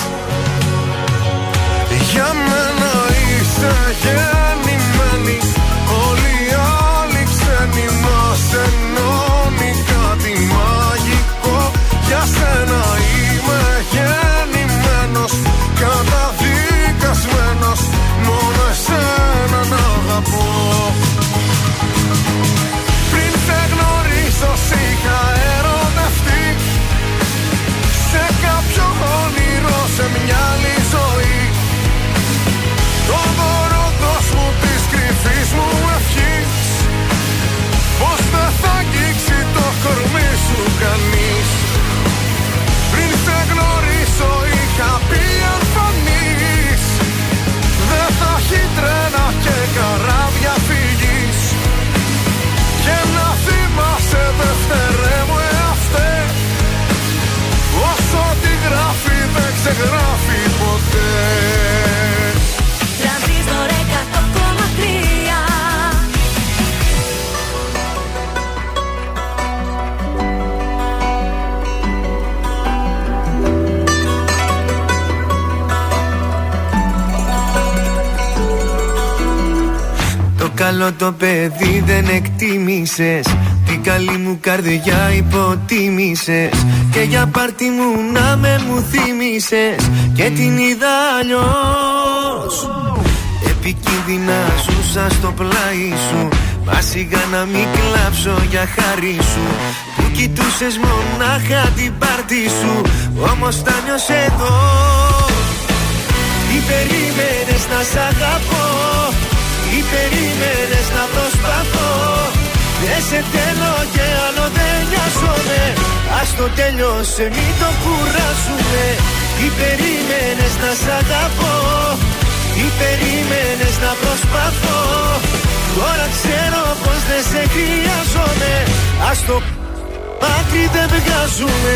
Για μένα είσαι γεννημένη. Όλοι οι άλλοι ξένοι μας ενώνει κάτι μαγικό. Για σένα είμαι γεννημένος Καταδικασμένος. Μόνο εσένα να αγαπώ. Πριν σε γνωρίσω σ' είχα ερωτευτεί. Σε κορμί σου κανείς. Πριν σε γνωρίσω είχα πει αν Δεν θα έχει τρένα και καράβια φυγής. Και να θυμάσαι δευτερέ μου εαυτέ Όσο τη γράφει δεν ξεγράφει καλό το παιδί δεν εκτίμησες. Την καλή μου καρδιά υποτίμησες. Και για πάρτι μου να με μου θύμισες Και την είδα αλλιώς. Επικίνδυνα ζούσα στο πλάι σου. Μα σιγά να μην κλάψω για χάρη σου. Που κοιτούσες μονάχα την πάρτι σου. Όμως τα νιώσες εδώ. Τι περίμενες να σ' αγαπώ; Τι περίμενες να προσπαθώ. Δεν σε θέλω και άλλο δεν νοιάζομαι. Ας το τέλειωσε μην το κουράσουμε Τι περίμενες να σ' αγαπώ; Τι περίμενες να προσπαθώ; Τώρα ξέρω πως δεν σε χρειάζομαι. Ας το άκρη δεν βγάζουμε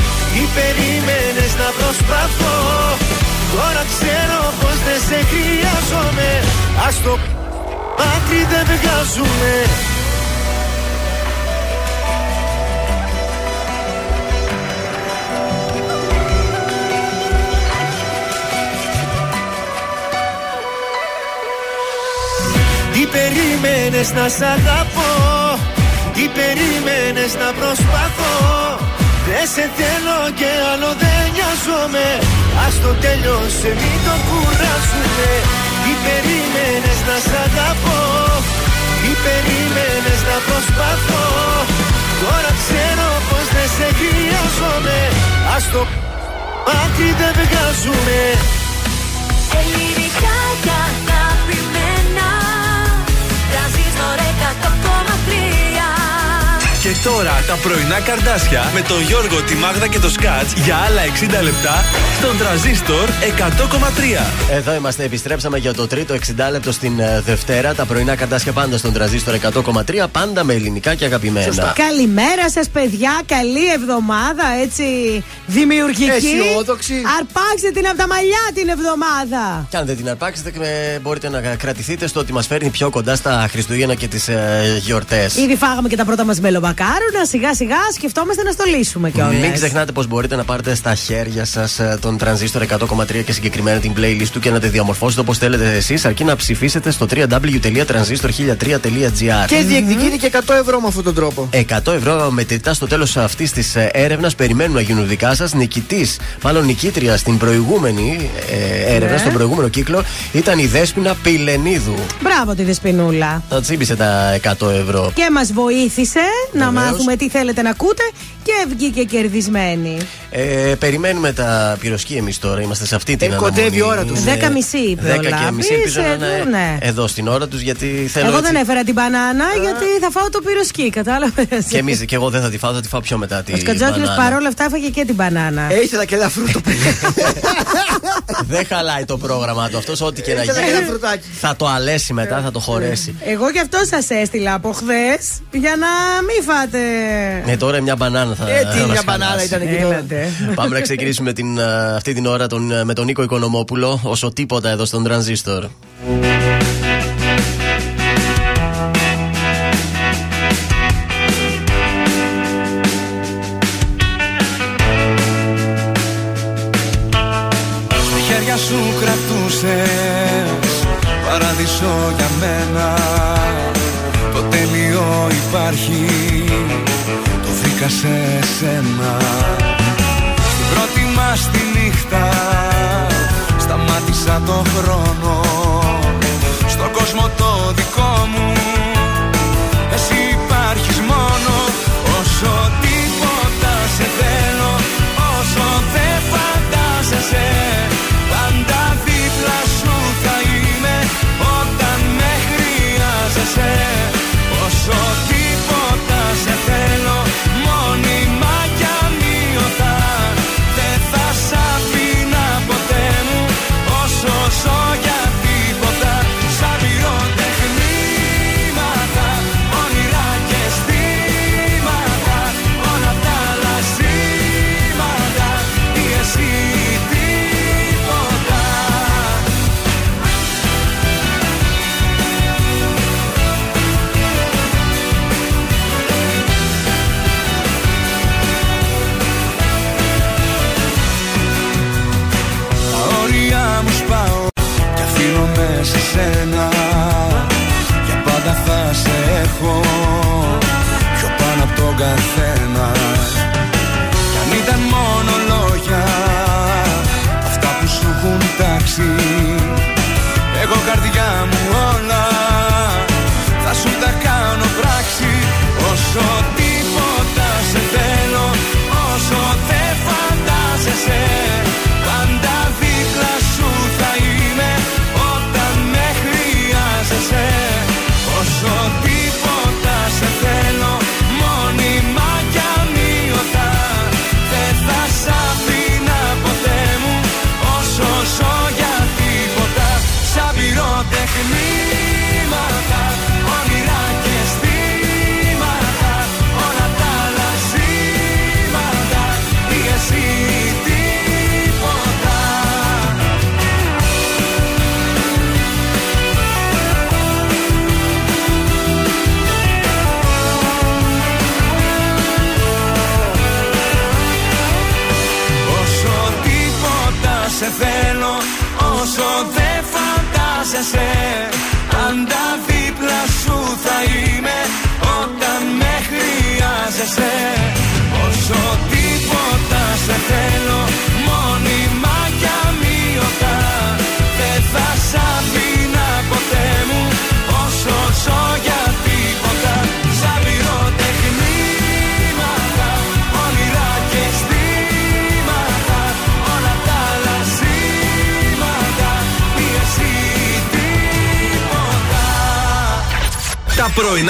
Τι περίμενες να προσπαθώ. Τώρα ξέρω πως δεν σε χρειάζομαι. Ας το άκρη δεν βγάζουμε Τι περίμενες να σ' αγαπώ; Τι περίμενες να προσπαθώ; Δεν σε θέλω και άλλο δεν νοιάζομαι. Ας το τέλειωσε μην το κουράσουμε Τι περίμενες να σ' αγαπώ; Τι περίμενες να προσπαθώ; Τώρα ξέρω πως δεν σε χρειάζομαι. Ας το άκρη δεν βγάζουμε Ελληνικά και αγαπημένα Τρανζίστορ 100,3 Και τώρα τα πρωινά καρδάσια με τον Γιώργο, τη Μάγδα και το Σκάτς για άλλα 60 λεπτά στον τραζίστορ 100,3. Εδώ είμαστε, επιστρέψαμε για το τρίτο 60 λεπτό στην ε, Δευτέρα. Τα πρωινά καρτάσια πάντα στον τραζίστορ 100,3. Πάντα με ελληνικά και αγαπημένα. Καλημέρα σας, παιδιά. Καλή εβδομάδα, έτσι δημιουργική. Αισιόδοξη. Αρπάξτε την από τα μαλλιά την εβδομάδα. Και αν δεν την αρπάξετε, ε, μπορείτε να κρατηθείτε στο ότι μας φέρνει πιο κοντά στα Χριστούγεννα και τις ε, γιορτές. Ήδη φάγαμε και τα πρώτα μας μελομακάρονα. Σιγά σιγά σκεφτόμαστε να στολίσουμε κιόλας. Μην ξεχνάτε πως μπορείτε να πάρετε στα χέρια σας τον τρανζίστορ 100,3 και συγκεκριμένα την playlist του και να τη διαμορφώσετε όπως θέλετε εσείς, αρκεί να ψηφίσετε στο www.transistor1003.gr. Και διεκδικείται και 100 ευρώ με αυτόν τον τρόπο. 100 ευρώ μετρητά στο τέλος αυτής της έρευνας. Περιμένουν να γίνουν δικά σας. Νικητής, μάλλον νικήτρια στην προηγούμενη ε, έρευνα, Ναι. στον προηγούμενο κύκλο, ήταν η Δέσποινα Πιλενίδου. Μπράβο τη Δεσπινούλα. Τα τσίμπησε τα 100 ευρώ. Και μας βοήθησε να Βεβαίως. μάθουμε τι θέλετε να ακούτε και βγήκε κερδισμένη. Ε, περιμένουμε τα πυροσκή εμείς τώρα. Είμαστε σε αυτή την Ε, κοντεύει αναμονή. η ώρα τους. Δέκα μισή είπε ο 10 και Λάμπης, μισή. Ελπίζω να ε, είναι ναι. εδώ στην ώρα τους γιατί θέλω. Εγώ έτσι- δεν έφερα την μπανάνα γιατί θα φάω το πυροσκή, κατάλαβες. Και, εμείς, και εγώ δεν θα τη φάω, θα τη φάω πιο μετά. Τη Ο Σκατζόκυλο μπανάνα. παρόλα αυτά έφαγε και την μπανάνα. Ε, ήθελα και ένα φρούτο <laughs> Δεν χαλάει το πρόγραμμα του. Αυτός ό,τι και να Ήθελα γίνει. ένα φρουτάκι. Θα το αλέσει μετά, θα το χωρέσει. Εγώ γι' αυτό σας έστειλα από χθες για να μην φάτε. Ναι, τώρα μια μπανάνα θα. Ε, τι θα μας μια μπανάνα χαλάσει. ήταν εκεί τώρα. Έλατε. Πάμε να ξεκινήσουμε την, α, αυτή την ώρα τον, α, με τον Νίκο Οικονομόπουλο, όσο τίποτα εδώ στον Τρανζίστορ. Σε σένα. Στην πρώτη μας τη νύχτα Σταμάτησα το χρόνο. Στον κόσμο το δικό μου café.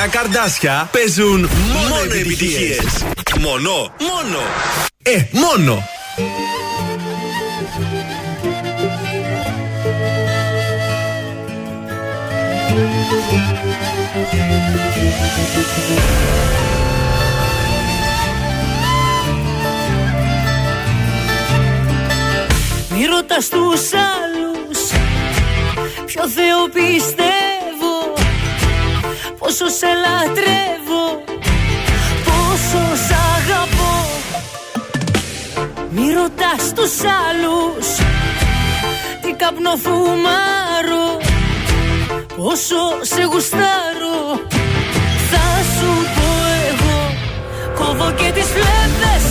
πρωινά καρδάσια παίζουν μόνο επιτυχίες. Μόνο, μόνο. Ε, μόνο. Μη ρωτάς τους άλλους Ποιο Θεό πιστεύει πόσο σε λατρεύω Πόσο σ' αγαπώ. Μη ρωτάς τους άλλους Τι καπνοφουμάρω, Πόσο σε γουστάρω. Θα σου πω εγώ Κόβω και τις φλέβες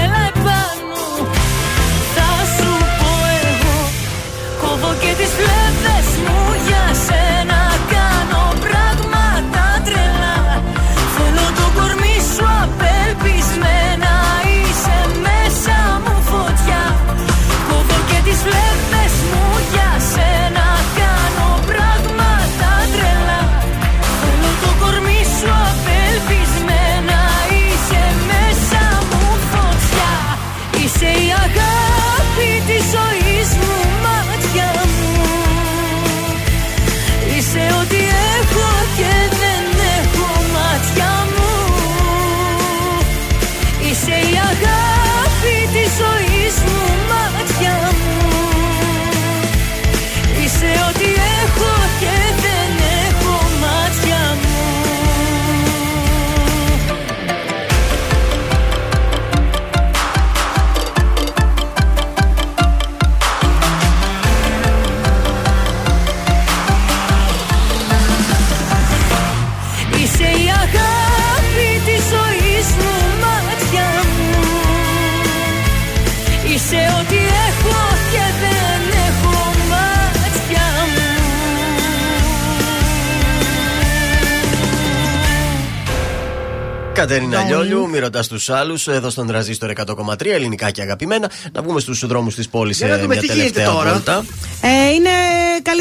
Κατερίνα Ντόνι. Λιόλιου, μη ρωτάς τους άλλους, εδώ στον τραζίστορ 100,3 ελληνικά και αγαπημένα. Να βγούμε στους δρόμους της πόλης Για να δούμε μια τι γίνεται τελευταία τώρα. βόλτα. Ε, είναι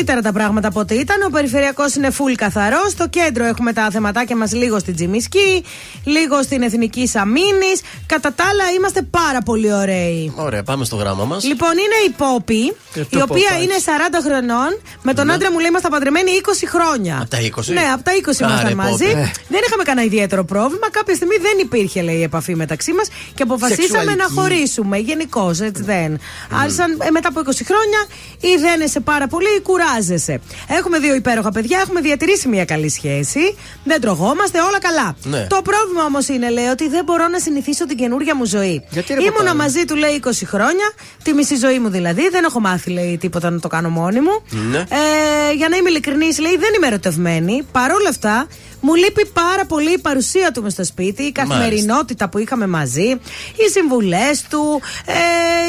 καλύτερα τα πράγματα από ό,τι ήταν. Ο περιφερειακός είναι full καθαρός. Στο κέντρο έχουμε τα θεματάκια μας λίγο στην Τζιμισκή, λίγο στην Εθνική Σαμίνη. Κατά τα άλλα είμαστε πάρα πολύ ωραίοι. Ωραία, πάμε στο γράμμα μας. Λοιπόν, είναι η Πόπη, Και η το οποία ποπάκι. είναι 40 χρονών. Με τον Ναι. άντρα μου λέει είμαστε παντρεμένοι 20 χρόνια. Από τα 20? Ναι, από τα 20 Άρε, ήμασταν μαζί. Πόπη. Ε. Δεν είχαμε κανένα ιδιαίτερο πρόβλημα. Κάποια στιγμή δεν υπήρχε, λέει, η επαφή μεταξύ μας και αποφασίσαμε να Σεξουαλική. χωρίσουμε. Γενικώς, έτσι δεν. Άρχισαν ε, μετά από 20 χρόνια ή δένεσαι πάρα πολύ ή κουράζεσαι. Έχουμε δύο υπέροχα παιδιά, έχουμε διατηρήσει μια καλή σχέση. Δεν τρογόμαστε, όλα καλά. Ναι. Το πρόβλημα όμως είναι, λέει, ότι δεν μπορώ να συνηθίσω την καινούργια μου ζωή. Γιατί, ρε, Ήμουνα παπάρι; μαζί του, λέει, 20 χρόνια, τη μισή ζωή μου δηλαδή. Δεν έχω μάθει, λέει, τίποτα να το κάνω μόνη μου. Ναι. Ε, για να είμαι ειλικρινής, λέει, δεν είμαι ερωτευμένη. Παρ' όλα αυτά, μου λείπει πάρα πολύ η παρουσία του μες στο σπίτι, η καθημερινότητα που είχαμε μαζί, οι συμβουλές του, ε,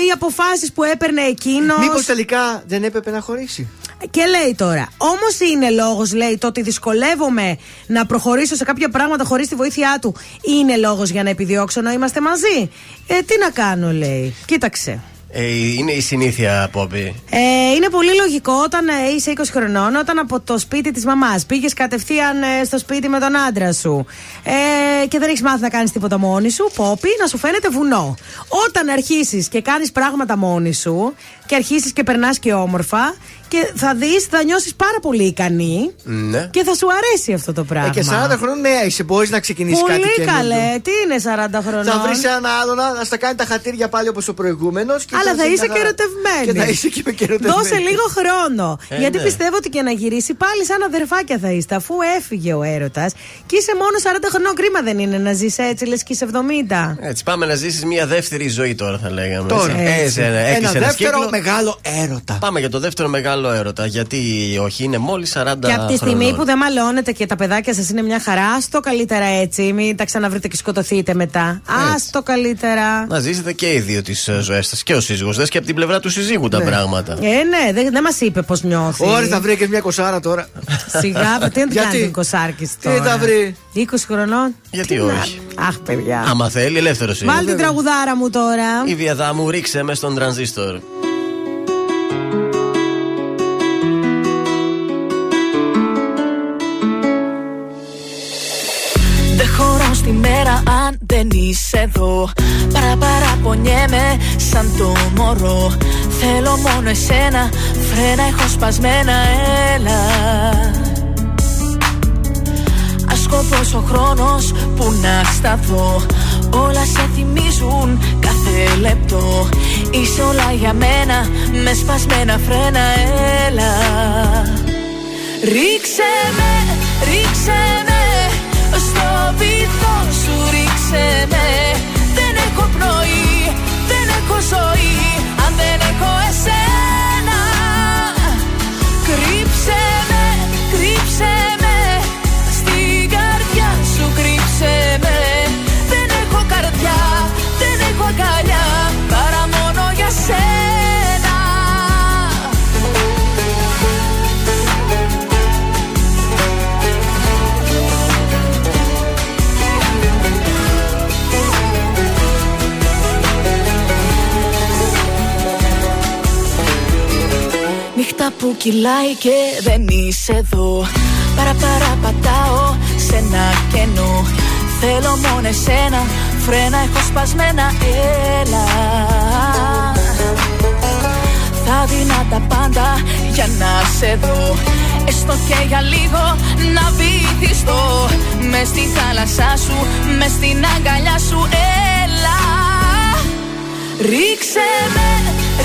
οι αποφάσεις που έπαιρνε εκείνος. Μήπως τελικά δεν έπρεπε να χωρίσει; Και λέει τώρα, όμως είναι λόγος, λέει, το ότι δυσκολεύομαι να προχωρήσω σε κάποια πράγματα χωρίς τη βοήθειά του, είναι λόγος για να επιδιώξω να είμαστε μαζί. Ε, τι να κάνω, λέει. Κοίταξε. Ε, είναι η συνήθεια, Πόπη. Ε, είναι πολύ λογικό όταν ε, είσαι 20 χρονών, όταν από το σπίτι της μαμάς πήγες κατευθείαν ε, στο σπίτι με τον άντρα σου ε, και δεν έχεις μάθει να κάνεις τίποτα μόνη σου, πόπι, να σου φαίνεται βουνό. Όταν αρχίσεις και κάνεις πράγματα μόνη σου και αρχίσεις και περνάς και όμορφα και θα δεις, θα νιώσεις πάρα πολύ ικανή Ναι. και θα σου αρέσει αυτό το πράγμα. Ε, και 40 χρόνια νέα είσαι, μπορείς να ξεκινήσεις κάτι Πολύ καινούργιο. καλέ, τι είναι 40 χρονών; Θα βρεις έναν άλλο να, να στα κάνει τα χατήρια πάλι όπως ο προηγούμενος. Αλλά θα είσαι και ερωτευμένη. Και θα είσαι και με και ερωτευμένη. Δώσε λίγο χρόνο. Ε, Γιατί ναι. πιστεύω ότι και να γυρίσει πάλι σαν αδερφάκια θα είστε. Αφού έφυγε ο έρωτας και είσαι μόνο 40 χρονών, κρίμα δεν είναι να ζεις έτσι, λες και είσαι 70. Έτσι, πάμε να ζήσεις μια δεύτερη ζωή τώρα, θα λέγαμε. Τώρα. Έτσι. Έτσι. Ε, Ένα έκλεισε δεύτερο κύκλο. μεγάλο έρωτα. Πάμε για το δεύτερο μεγάλο έρωτα. Γιατί όχι, είναι μόλις 40 Και από τη στιγμή χρονών. που δεν μαλώνετε και τα παιδάκια σας είναι μια χαρά, άστο καλύτερα έτσι. Μην τα ξαναβρείτε και σκοτωθείτε μετά. Άστο καλύτερα. Να ζήσετε και οι δύο τις ζωές σας. Και ο σύζυγος. Δες και από την πλευρά του συζύγου τα πράγματα. Ε, ναι, δεν, δεν μας είπε πώς νιώθει. Ωραία, θα βρει και μια κοσάρα τώρα. Σιγά, τι να την Γιατί; κάνει κοσάρκι Τι τώρα; θα βρει; 20 χρονών; Γιατί Τι να- όχι; Αχ, παιδιά. Άμα θέλει, ελεύθερος είναι. Βάλτε την τραγουδάρα μου τώρα. Η βιαδά μου ρίξε με στον τρανζίστορ. Μέρα αν δεν είσαι εδώ. Παρα παραπονιέμαι σαν το μωρό. Θέλω μόνο εσένα, φρένα έχω σπασμένα, έλα. Ασκοπός ο χρόνος που να σταθώ. Όλα σε θυμίζουν κάθε λεπτό. Είσαι όλα για μένα, με σπασμένα φρένα, έλα. Ρίξε με, ρίξε με ρίξε με Δεν έχω πνοή, δεν έχω ζωή που κυλάει και δεν είσαι εδώ. Παρα παρα πατάω σε ένα κενό. Θέλω μόνο εσένα Φρένα έχω σπασμένα Έλα. Θα δίνα τα πάντα για να σε δω. Έστω και για λίγο να βυθιστώ. Μες στη θάλασσά σου Μες στην αγκαλιά σου Έλα. Ρίξε με,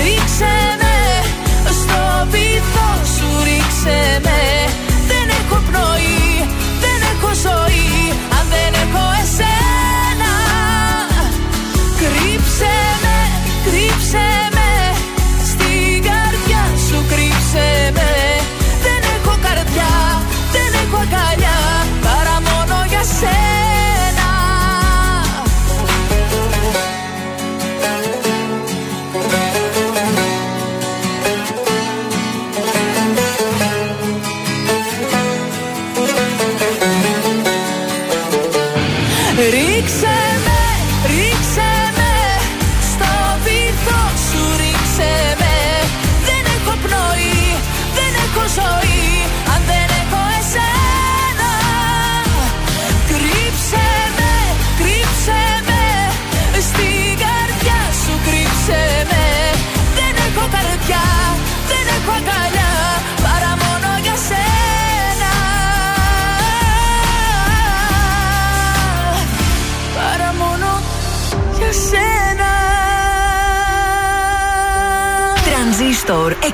ρίξε με Στο βυθό σου ρίξε με. Δεν έχω πνοή, δεν έχω ζωή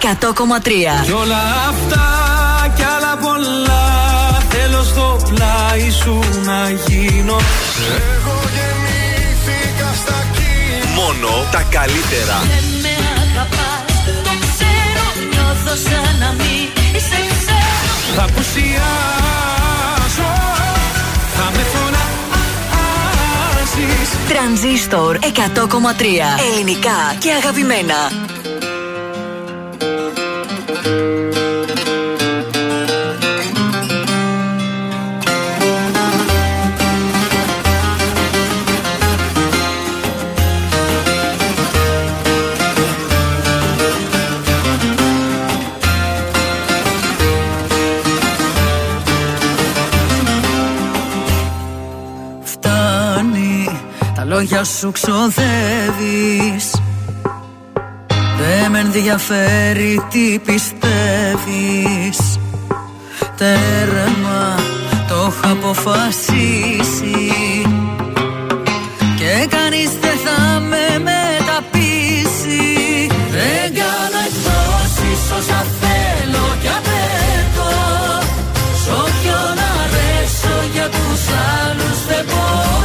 100,3. Κι όλα αυτά κι άλλα πολλά Θέλω στο πλάι σου να γίνω Εγώ γεννήθηκα στα κύματα Μόνο τα καλύτερα. Δεν με αγαπάς, το ξέρω Νιώθω σαν να μην σε ξέρω Θα απουσιάσω Θα με φωνάζεις Τρανζίστορ 100,3. Ελληνικά και αγαπημένα. Φτάνει, τα λόγια σου ξοδεύεις Δεν με ενδιαφέρει τι πιστεύεις. Τέρμα, το έχω αποφασίσει. Και κανείς δεν θα με μεταπίσει. Δεν κάνω εκτόσεις όσα θέλω κι απέτω Σ' όποιον αρέσω για τους άλλους δεν μπορώ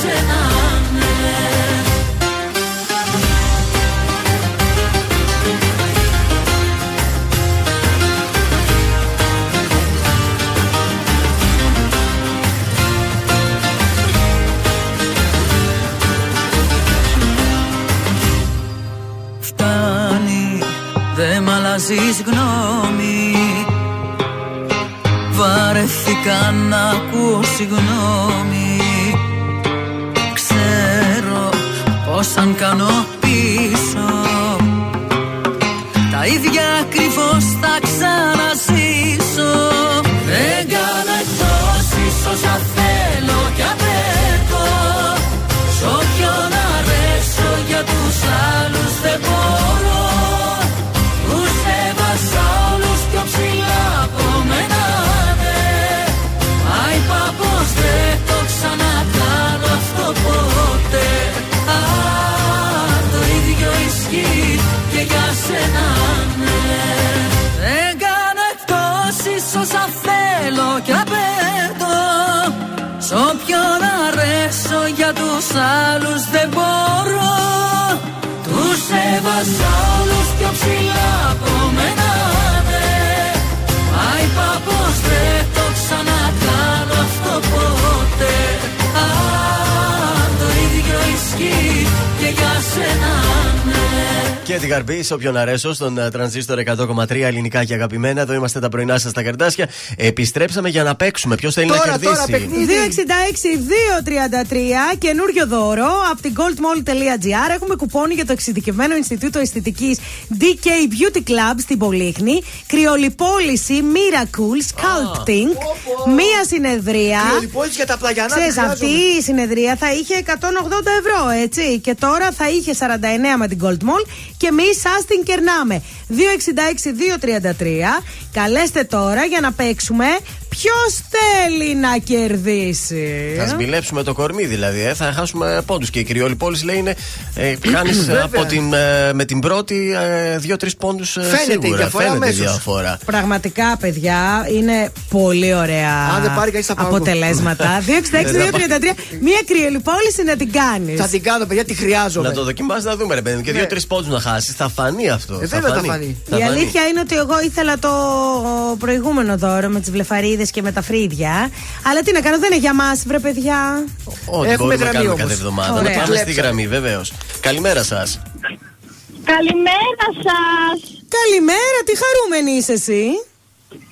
σένα ναι Φτάνει, δεν μ' αλλάζεις γνώμη Βαρεθήκα να ακούω συγγνώμη αν κάνω πίσω Τα ίδια ακριβώς θα ξαναζήσω. Δεν κάνω εκτόσεις όσα θέλω κι απέτω Σ' όποιον αρέσω για τους άλλους δεν μπορώ. Που σε σένα ναι Δεν κάνω εκτόσεις όσα θέλω κι απέτω Σ' όποιον αρέσω για τους άλλους δεν μπορώ. Τους έβαζα όλους πιο ψηλά από μένα ναι. Μα είπα πως δεν το ξανακάνω αυτό ποτέ. Α, το ίδιο ισχύει και για σένα ναι Και την καρμπή, σε όποιον αρέσω, στον ε, τρανζίστορ 100,3 ελληνικά και αγαπημένα. Εδώ είμαστε τα πρωινά σας στα καρτάσια. Επιστρέψαμε για να παίξουμε. Ποιος θέλει Τώρα, να κερδίσει; τώρα, παιχνίδι. 266-233, καινούριο δώρο από την goldmall.gr. Έχουμε κουπόνι για το εξειδικευμένο Ινστιτούτο Αισθητικής DK Beauty Club στην Πολύχνη. Κρυολιπόληση Miracle Sculpting. Μία συνεδρία. Κρυολιπόληση για τα πλαγιανά, Ξέρεις, τι αυτή χρειάζομαι. η συνεδρία θα είχε 180 ευρώ, έτσι. Και τώρα θα είχε 49 με την Gold Mall και εμεί σας την κερνάμε. 266-233. Καλέστε τώρα για να παίξουμε. Ποιος θέλει να κερδίσει. Θα σμπηλέψουμε το κορμί δηλαδή, ε; θα χάσουμε πόντους. Και η κυριόλη πόλης λέει είναι. Ε, <clears throat> Κάνεις Βέβαια. από την, ε, με την πρώτη ε, δύο-τρεις πόντους Φαίνεται η σίγουρα. διαφορά Φαίνεται η αμέσως. διαφορά. Πραγματικά, παιδιά, είναι πολύ ωραία Αν δεν πάρει κανείς, θα πάω εγώ. αποτελέσματα. <laughs> 266-233. Μία κρυολιπόληση να την κάνεις. Θα την κάνω, παιδιά, τη χρειάζομαι. Να το δοκιμάσει να δούμε, ρε παιδί μου. Και Ναι. δύο-τρεις πόντους να χάσεις. Θα φανεί αυτό. Ε, βέβαια θα φανεί. Θα Η αλήθεια είναι ότι εγώ ήθελα το προηγούμενο δώρο με τις βλεφαρίδες και με τα φρύδια. Αλλά τι να κάνω, δεν είναι για μας, βρε παιδιά. Ό,τι μπορούμε να κάνουμε κάθε εβδομάδα. Να Ωραία. πάμε στη γραμμή, βεβαίως. Καλημέρα σας. Καλημέρα σας. Καλημέρα, τι χαρούμενη είσαι εσύ.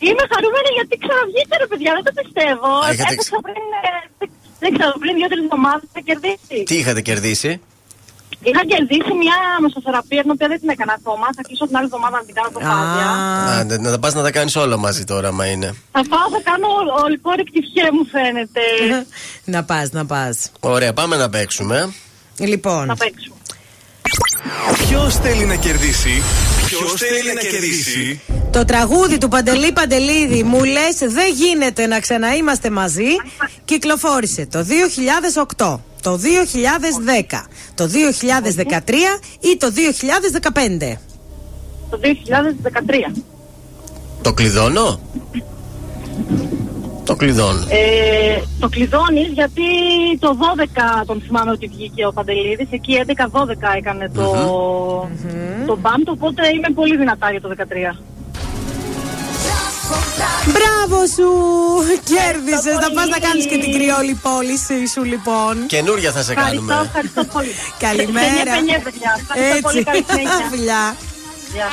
Είμαι χαρούμενη γιατί ξαναβγήκε ρε παιδιά, δεν το πιστεύω. Έχετε Έπαιξα πριν, ε, δεν ξέρω, πριν δύο-τρεις εβδομάδες είχα κερδίσει. Τι είχατε κερδίσει; Είχα κερδίσει μια μεσοθεραπεία την οποία δεν την έκανα ακόμα. Θα κλείσω την άλλη εβδομάδα να την κάνω το πάδια. Άντε, να τα πας να τα κάνεις όλα μαζί τώρα, μα είναι. Θα πάω, θα κάνω ολικό ρεκτιφιέ μου φαίνεται. <laughs> Να πας, να πας. Ωραία, πάμε να παίξουμε. Λοιπόν. Θα παίξουμε. Ποιος θέλει να κερδίσει; Ποιος θέλει να κερδίσει; Το τραγούδι του Παντελή Παντελίδη μου λες δεν γίνεται να ξαναείμαστε μαζί κυκλοφόρησε το 2008, το 2010, το 2013 ή το 2015. Το 2013. Το κλειδώνω; Το κλειδώνω. Ε, το κλειδώνεις γιατί το 12 τον θυμάμαι ότι βγήκε ο Παντελίδης. Εκεί 11-12 έκανε το, το μπαμ. Οπότε είμαι πολύ δυνατά για το 13. Μπράβο σου! Κέρδισες. Θα πας να κάνεις και την κρυόλη πώληση σου λοιπόν. Καινούρια θα σε κάνουμε. Ευχαριστώ, ευχαριστώ πολύ. <laughs> Καλημέρα. Πενιέ, πενιέ, παιδιά. Ευχαριστώ πολύ. Καλή συνέχεια. <laughs> Φιλιά. Γεια.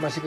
Μας είπε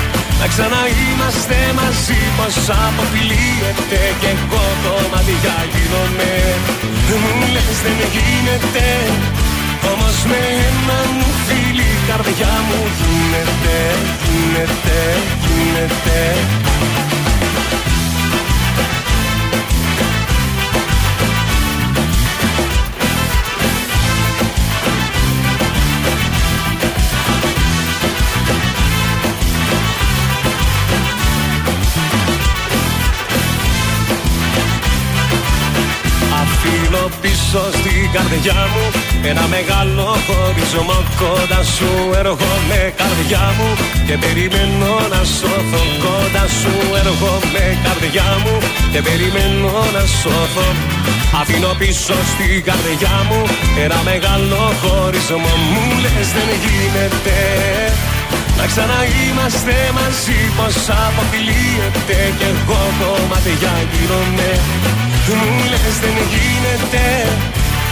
να ξαναείμαστε μαζί πως αποφυλίεται Κι εγώ κομμάτια γίνομαι. Μου λες δεν γίνεται Όμως με ένα μου φίλι η καρδιά μου γίνεται Γίνεται, γίνεται στην καρδιά μου. Ένα μεγάλο χωρισμό κοντά σου. Έρχομαι καρδιά μου Και περιμένω να σώθω Κοντά σου. Έρχομαι καρδιά μου Και περιμένω να σώθω. Αφήνω πίσω στην καρδιά μου Ένα μεγάλο χωρισμό. Μου λες δεν γίνεται να ξαναείμαστε μαζί πως αποφυλίεται Κι εγώ κομμάτια γίνομαι Μου λες δεν γίνεται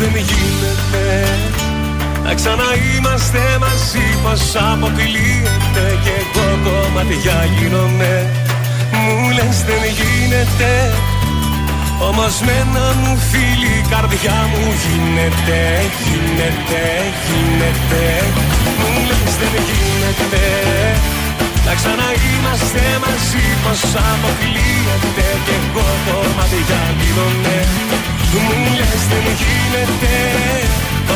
δεν γίνεται. Να ξαναείμαστε μαζί πως αποκλείεται. Κι εγώ κομμάτια γίνομαι. Μου λες δεν γίνεται. Όμως με ένα μου φίλι η καρδιά μου γίνεται. Γίνεται, γίνεται. Μου λες δεν γίνεται. Να ξαναείμαστε μαζί πως αποκλείεται. Κι εγώ κομμάτια γίνομαι Μου λες δεν γίνεται.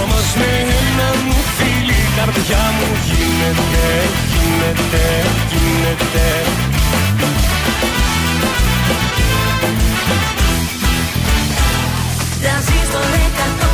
Όμως με ένα μου φίλι η καρδιά μου γίνεται, γίνεται, γίνεται. Τρανζίστορ 100,3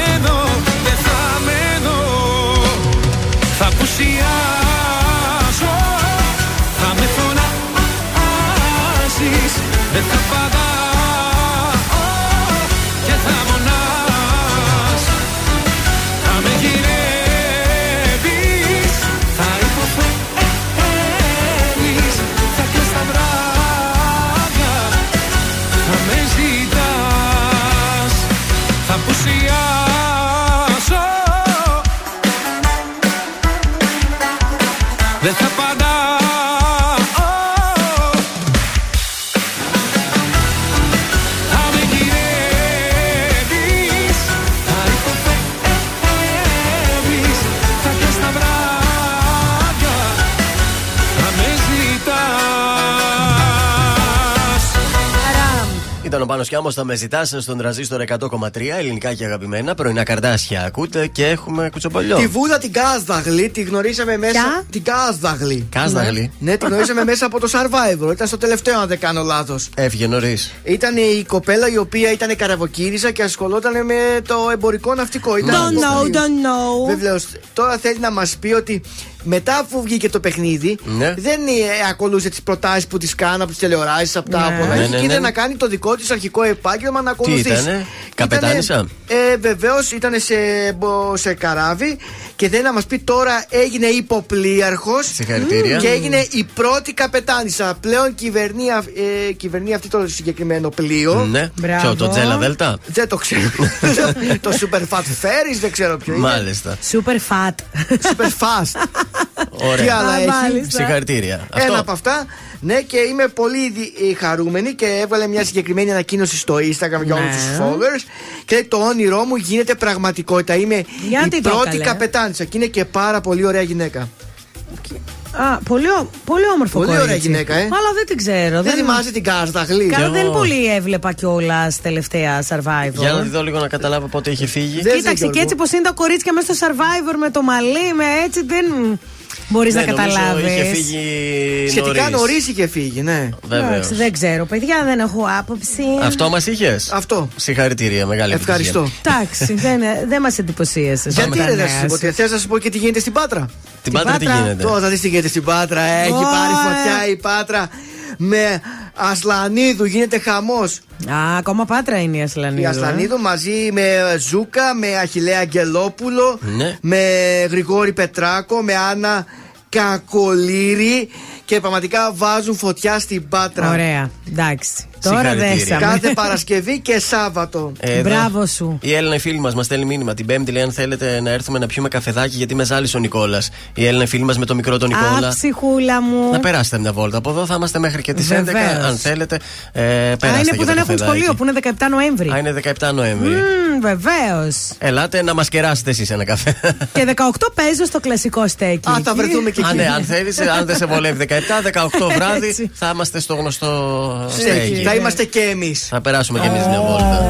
φωνάζεις Δεν ζητάς Ήταν ο Πάνος Κιάμος, θα με ζητά στον τραζίστορ 100,3 ελληνικά και αγαπημένα. Πρωινά καρδάσια ακούτε και έχουμε κουτσομπολιό. Τη Βούδα την Κάσδαγλη τη γνωρίσαμε μέσα. Ποια; Την Κάσδαγλη. Κάσδαγλη. Ναι, τη γνωρίσαμε μέσα από το Survivor. Ήταν στο τελευταίο, αν δεν κάνω λάθος. Έφυγε νωρίς. Ήταν η κοπέλα η οποία ήταν καραβοκύριζα και ασχολόταν με το εμπορικό ναυτικό. Ήταν Don't know, don't know. Βεβαίως. Τώρα θέλει να μας πει ότι μετά αφού βγήκε το παιχνίδι, Ναι. δεν ε, ακολούθησε τις προτάσεις που τη κάνουν από τις τηλεοράσεις, από τα Ναι. από όλα. Ναι, Είχε ναι, και ναι. είδε να κάνει το δικό της αρχικό επάγγελμα να ακολουθήσει. ήτανε, καπετάνισσα; Ε, Βεβαίως ήταν σε, μπο- σε καράβι και θέλει να μας πει τώρα έγινε υποπλοίαρχος. Συγχαρητήρια. Και έγινε η πρώτη καπετάνισσα. Πλέον κυβερνεί, αυ- ε, κυβερνεί αυτό το συγκεκριμένο πλοίο. Ναι. Ποιο, το Τζέλα Δέλτα; Δεν το ξέρω. <laughs> το Super Fat Ferris, δεν ξέρω ποιο είναι. Μάλιστα. Super fat. Super fast. <laughs> Ωραία. Τι άλλα Α, έχει. μάλιστα. Συγχαρητήρια. Ένα από αυτά. Ναι, και είμαι πολύ δι- ε, χαρούμενη και έβαλε μια συγκεκριμένη ανακοίνωση στο Instagram για όλους Ναι. τους followers. Και λέει, το όνειρό μου γίνεται πραγματικότητα. Είμαι Γιατί η το πρώτη έβγαλε; καπετάνισσα και είναι και πάρα πολύ ωραία γυναίκα. Α, πολύ, ω- πολύ όμορφο Πολύ ωραία κορίτσι. γυναίκα, ε. Αλλά δεν την ξέρω. Δεν θυμάσαι την Κάρσταγλη. Καλά, Κι δεν εγώ. πολύ έβλεπα κιόλας τελευταία survivor. Για να τη δω λίγο να καταλάβω πότε είχε φύγει. Δεν Κοίταξε και έτσι πως είναι τα κορίτσια μέσα στο survivor με το μαλλί, με έτσι δεν μπορείς Ναι, να νομίζω καταλάβεις. Είχε φύγει Σχετικά νωρίς. νωρίς είχε φύγει, ναι. Βεβαίως. Δεν ξέρω, παιδιά, δεν έχω άποψη. Αυτό μας είχες; Αυτό. Συγχαρητήρια, μεγάλη Ευχαριστώ. επιτυχία. Εντάξει, δεν, δεν μας εντυπωσίασες. Γιατί ρε, δεν σου πω, θες να σου πω και τι γίνεται στην Πάτρα. Την Πάτρα τι γίνεται; Τώρα θα δεις τι γίνεται στην Πάτρα. Έχει Ωε. πάρει φωτιά η Πάτρα. Με Ασλανίδου γίνεται χαμός. Α, ακόμα πάτρα είναι η Ασλανίδου. Η ε. Ασλανίδου μαζί με Ζούκα, με Αχηλέα Αγγελόπουλο, Ναι. με Γρηγόρη Πετράκο, με Άννα Κακολύρη και πραγματικά βάζουν φωτιά στην Πάτρα. Ωραία, εντάξει. Τώρα Συγχαρητήρια. δέσαμε. Κάθε Παρασκευή και Σάββατο. Εδώ. Μπράβο σου. Η Έλληνα η φίλη μας μας στέλνει μήνυμα την Πέμπτη. Λέει: Αν θέλετε να έρθουμε να πιούμε καφεδάκι, γιατί με ζάλισε ο Νικόλας. Η Έλληνα η φίλη μας με το μικρό τον Νικόλα. Α, ψυχούλα μου. Να περάσετε μια βόλτα. Από εδώ θα είμαστε μέχρι και τις 11. Βεβαίως. Αν θέλετε, ε, περάστε Α, είναι για που το δεν έχουν καφεδάκι. σχολείο, που είναι 17 Νοέμβρη. Α, είναι 17 Νοέμβρη. Βεβαίως. Ελάτε να μας κεράσετε εσείς ένα καφέ. Και 18 παίζω στο κλασικό στέκι. Α, θα βρεθούμε και Α, εκεί. ναι, αν θέλεις, αν δεν σε βολεύει <laughs> 17, 18 βράδυ Έτσι. θα είμαστε στο γνωστό Στέκι. στέκι. Θα είμαστε και εμείς. Θα περάσουμε κι εμείς μια βόλτα.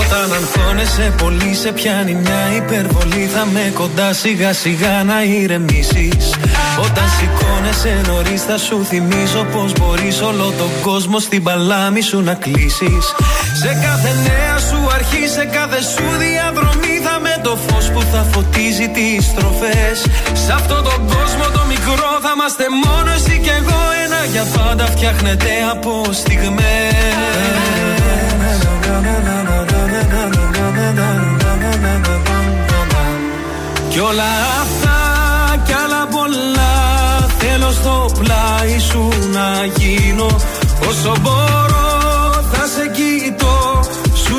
Όταν αγχώνεσαι πολύ σε πιάνει μια υπερβολή. Θα με κοντά σιγά σιγά να ηρεμήσεις. Όταν σηκώνεσαι νωρίς θα σου θυμίζω Πως μπορείς όλο τον κόσμο στην παλάμη σου να κλείσεις. Σε κάθε νέα σου αρχή, σε κάθε σου διαδρομή Θα με το φως που θα φωτίζει τις στροφές. Σε αυτόν τον κόσμο το μικρό θα είμαστε μόνο εσύ και εγώ. Ένα για πάντα φτιάχνεται από Κι όλα αυτά κι άλλα πολλά Θέλω στο πλάι σου να γίνω Όσο μπορώ. θα σε κοιτώ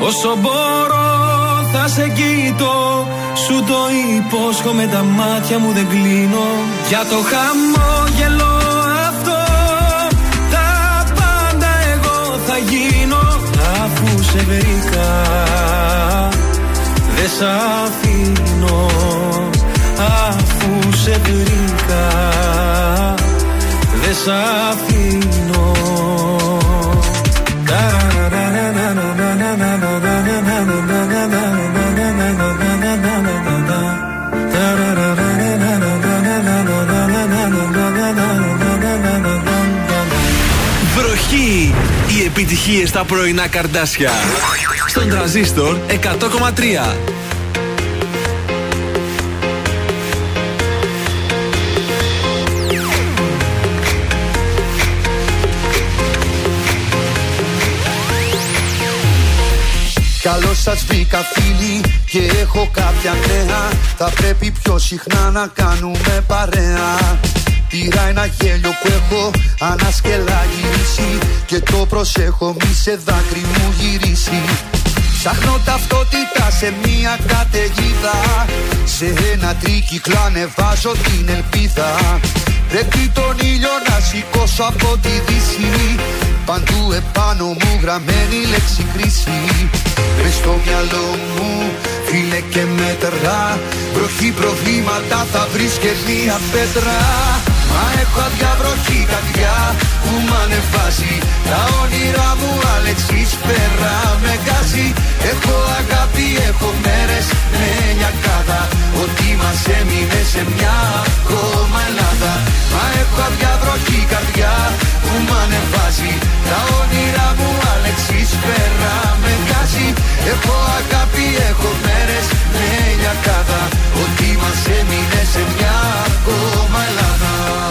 Όσο μπορώ θα σε κοιτώ. Σου το υπόσχομαι τα μάτια μου δεν κλείνω. Για το χαμόγελο αυτό Τα πάντα εγώ θα γίνω. Αφού σε βρήκα Δεν σ' αφήνω. Αφού σε βρήκα Δεν σ' αφήνω Οι επιτυχίες στα πρωινά καρδάσια. Στον τραζίστορ 100,3. Καλώς σας βρήκα φίλοι και έχω κάποια νέα. Θα πρέπει πιο συχνά να κάνουμε παρέα. Πήρα ένα γέλιο που έχω ανασκελά γυρίσει Και το προσέχω μη σε δάκρυ μου γυρίσει. Ψάχνω ταυτότητα σε μια καταιγίδα. Σε ένα τρίκυκλο ανεβάζω την ελπίδα. Πρέπει τον ήλιο να σηκώσω από τη δύση. Παντού επάνω μου γραμμένη λέξη κρίση. Μες στο μυαλό μου φίλε και μέτρα. Βροχή προβλήματα θα βρεις και μία πέτρα Μα έχω αδιαβροχή καρδιά που μ' ανεβάζει. Τα όνειρά μου Αλεξής πέρα με γκάζει Έχω αγάπη, έχω μέρες με λιακάδα Ό,τι μας έμεινε σε μια ακόμα Ελλάδα. Μα έχω αδιαβροχή καρδιά που μ' ανεβάζει. Τα όνειρά μου Αλεξής πέρα με γκάζει Έχω αγάπη, έχω μέρες με λιακάδα Ό,τι μας έμεινε σε μια ακόμα Ελλάδα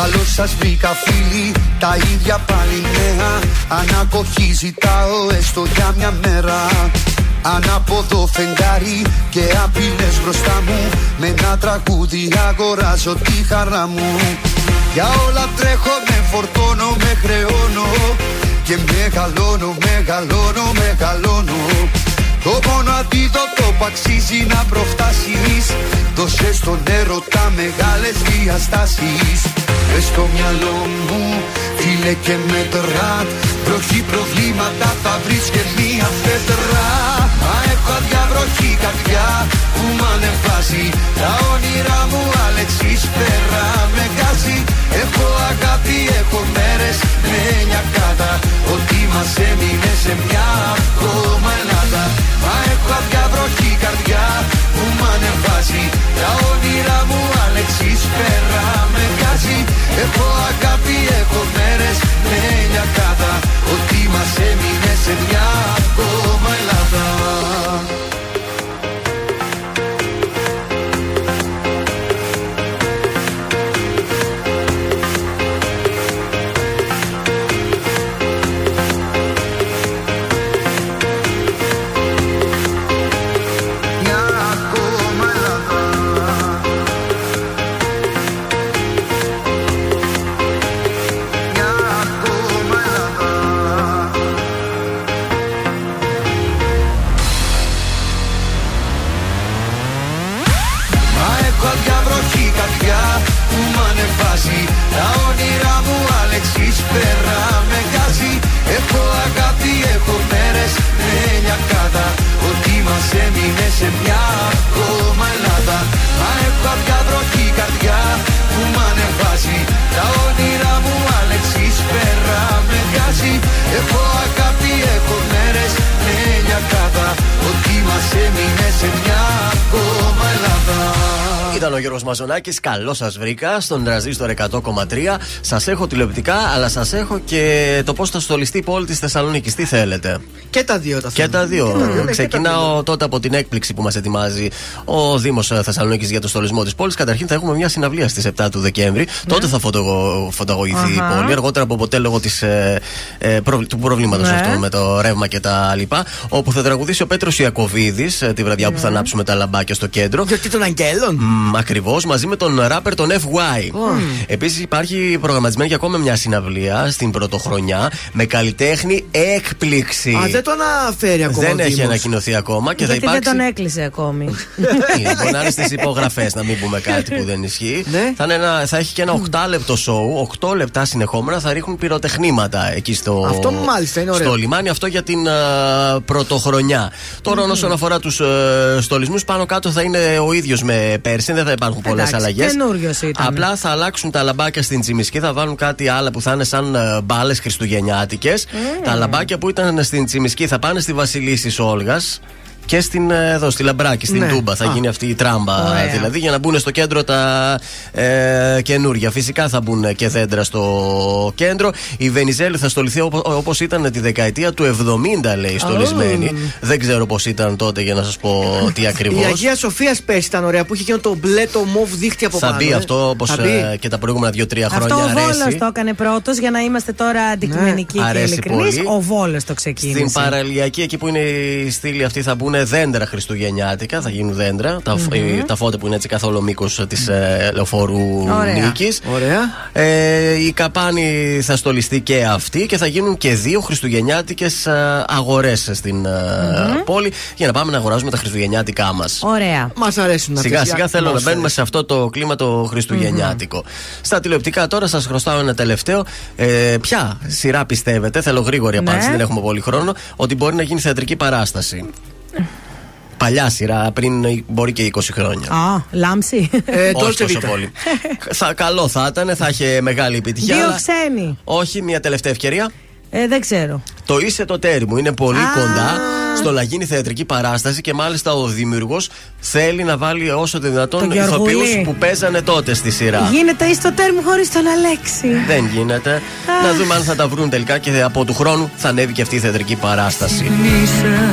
Καλώς σας βρήκα φίλοι, τα ίδια πάλι νέα. Ανακοχή ζητάω έστω για μια μέρα. Ανάποδο φεγγάρι και απειλές μπροστά μου Με ένα τραγούδι αγοράζω τη χαρά μου. Για όλα τρέχω, με φορτώνω, με χρεώνω Και μεγαλώνω, μεγαλώνω, μεγαλώνω. Το μόνο αντίδοτο που αξίζει να προφτάσεις Δώσε στον έρωτα μεγάλες διαστάσεις Μες στο μυαλό μου φίλε και μέτρα Βροχή προβλήματα θα βρεις και μία φέτρα Μα έχω αδιαβροχή καρδιά που μ' ανεβάζει Τα όνειρά μου Αλεξής πέρα με γκάζει Έχω αγάπη, έχω μέρες με νιακάτα Ότι μας έμεινε σε μια ακόμα Ελλάδα. Μα έχω αδιαβροχή καρδιά που μ' ανεβάζει Τα όνειρά μου Αλεξής πέρα με γκάζει Έχω αγάπη, έχω μέρες με νιακάτα Ότι μας έμεινε σε μια ακόμα Ελλάδα μ' ανεβάζει Τα όνειρά μου Αλεξής πέρα με γκάζει Έχω αγάπη, έχω μέρες με νιακάτα Ότι μας έμεινε σε μια ακόμα Ελλάδα. Μα έχω αδιαβροχή καρδιά που μ' ανεβάζει. Τα όνειρά μου Αλεξής πέρα με γκάζει Έχω αγάπη, έχω μέρες με νιακάτα Ότι μας έμεινε σε μια ακόμα Ελλάδα Ήταν ο Γιώργος Μαζονάκης. Καλώς σας βρήκα στον τραζίστορ 100,3. Σας έχω τηλεοπτικά, αλλά σας έχω και το πώς θα στολιστεί η πόλη της Θεσσαλονίκης. Τι θέλετε; Και τα δύο τα Και τα δύο. Και τα δύο, ναι, και Ξεκινάω τότε από την έκπληξη που μας ετοιμάζει ο Δήμος Θεσσαλονίκης για το στολισμό της πόλης. Καταρχήν θα έχουμε μια συναυλία στις 7 του Δεκέμβρη. Τότε θα φωτογο- φωτογωγηθεί η Αχα. πόλη. Αργότερα από ποτέ λόγω της, ε, ε, προ- του προβλήματος Ναι. αυτού με το ρεύμα και τα λοιπά. Όπου θα τραγουδήσει ο Πέτρος Ιακοβίδης τη βραδιά που θα ανάψουμε τα λαμπάκια στο κέντρο. Γιατί των Αγγέλων. Ακριβώς, μαζί με τον ράπερ τον FY. Επίσης υπάρχει προγραμματισμένη για ακόμα μια συναυλία στην πρωτοχρονιά με καλλιτέχνη έκπληξη. Α, δεν το αναφέρει ακόμα. Δεν ο έχει Δήμος. ανακοινωθεί ακόμα και Γιατί θα δεν υπάρξει. τον έκλεισε ακόμη. Είναι, Μπορεί να είναι στις υπογραφές, να μην πούμε κάτι που δεν ισχύει. Θα, είναι ένα, θα έχει και ένα 8 σοου, 8 λεπτά συνεχόμενα θα ρίχνουν πυροτεχνήματα εκεί στο, Αυτό μάλιστα είναι ωραίο. στο λιμάνι. Αυτό για την α, πρωτοχρονιά. Τώρα, όσον αφορά τους στολισμούς, πάνω κάτω θα είναι ο ίδιος με πέρσι, δεν θα υπάρχουν πολλές Εντάξει, αλλαγές. καινούριος ήταν. Απλά θα αλλάξουν τα λαμπάκια στην Τσιμισκή, θα βάλουν κάτι άλλο που θα είναι σαν μπάλες χριστουγεννιάτικες. Τα λαμπάκια που ήταν στην Τσιμισκή θα πάνε στη Βασιλίσης Όλγας. Και στην, ε, εδώ, στη Λαμπράκη, στην Ναι. Τούμπα. Θα Α. γίνει αυτή η τράμπα. Ωραία. Δηλαδή για να μπουν στο κέντρο τα ε, καινούρια. Φυσικά θα μπουν και δέντρα στο κέντρο. Η Βενιζέλη θα στολιθεί όπως ήταν τη δεκαετία του 70, λέει, στολισμένη. Δεν ξέρω πώς ήταν τότε για να σας πω τι ακριβώς. Η Αγία Σοφίας πέρσι ήταν ωραία που είχε εκείνο το μπλε το μοβ δίχτυ από Θα πάνω. μπει ε. αυτό όπως Θα μπει. και τα προηγούμενα δύο-τρία Αυτό χρόνια ο αρέσει. Βόλο το έκανε πρώτος για να είμαστε τώρα αντικειμενικοί και Αρέσει ειλικρινείς. πολύ. Ο Βόλος το ξεκίνησε. Στην παραλιακή, εκεί που είναι η στήλη αυτή, θα μπουν δέντρα χριστουγεννιάτικα. Θα γίνουν δέντρα. Τα, Μμμ. ε, τα φώτα που είναι έτσι καθόλου μήκος της ε, λεωφόρου Ωραία. νίκης. Ωραία. Ε, η καπάνη θα στολιστεί και αυτή και θα γίνουν και δύο χριστουγεννιάτικες αγορές στην ε, Μμμ. πόλη για να πάμε να αγοράζουμε τα χριστουγεννιάτικά μας. Ωραία. Μας αρέσουν αυτές Σιγά οι σιγά θέλω να ατμόσφαιρες. μπαίνουμε σε αυτό το κλίμα το χριστουγεννιάτικο. Στα τηλεοπτικά τώρα σας χρωστάω ένα τελευταίο. Ε, ποια σειρά πιστεύετε, θέλω γρήγορη Ναι. απάντηση, δεν έχουμε πολύ χρόνο, ότι μπορεί να γίνει θεατρική παράσταση; Παλιά σειρά, πριν ε, μπορεί και 20 χρόνια. Α, λάμψη. Ε, Όχι τόσο πολύ. <laughs> θα, καλό θα ήταν, θα είχε μεγάλη επιτυχία. Δύο αλλά ξένοι. όχι, μια τελευταία ευκαιρία. Ε, δεν ξέρω. Το είσαι το τέρι μου. Είναι πολύ κοντά στο να γίνει θεατρική παράσταση και μάλιστα ο δημιουργός θέλει να βάλει όσο το δυνατόν Τον Γεωργούλη. ηθοποιούς που παίζανε τότε στη σειρά. Γίνεται εις το τέρμο χωρίς τον Αλέξη. Δεν γίνεται. Να δούμε αν θα τα βρουν τελικά και από του χρόνου θα ανέβει και αυτή η θεατρική παράσταση. Ξυπνήσα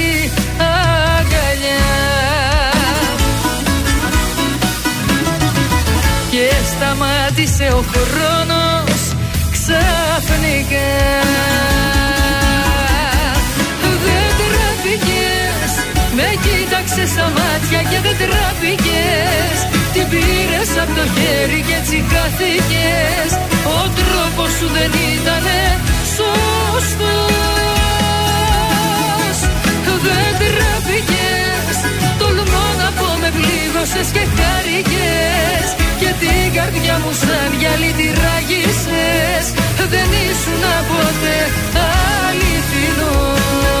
σταμάτησε ο χρόνος ξαφνικά. Δεν τραπήκες Με κοίταξες στα μάτια και δεν τραπήκες. Την πήρες από το χέρι και έτσι χάθηκες Ο τρόπος σου δεν ήτανε σωστός. Δεν τραπήκες Τολμώ να πω με πλήγωσες και χάρηκες. Και την καρδιά μου σαν γυαλί τη ράγισες Δεν ήσουν ποτέ αληθινός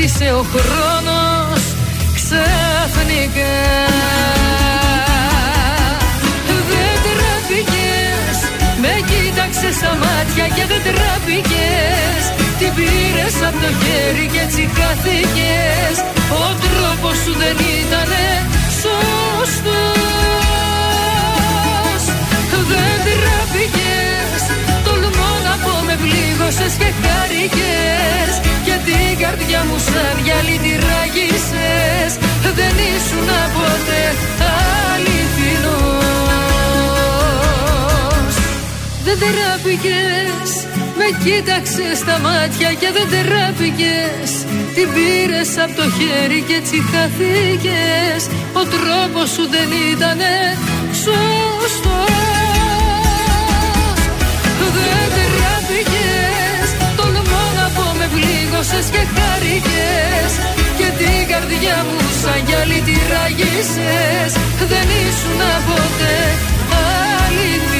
σταμάτησε ο χρόνος ξαφνικά. Δεν τραπήκες Με κοίταξες στα μάτια και δεν τραπήκες Την πήρες από το χέρι και έτσι χάθηκες. Ο τρόπος σου δεν ήτανε σωστός πλήγωσες και χάρηκες Και την καρδιά μου σαν γυαλί τη ράγισες Δεν ήσουν ποτέ αληθινός. Δεν τραπήκες με κοίταξες στα μάτια και δεν τεράπηκες Την πήρες από το χέρι και έτσι χαθήκες. Ο τρόπος σου δεν ήτανε σωστός πλήγωσες και χάρηκες Και την καρδιά μου σαν γυαλί τη ράγισες Δεν ήσουν ποτέ αληθινός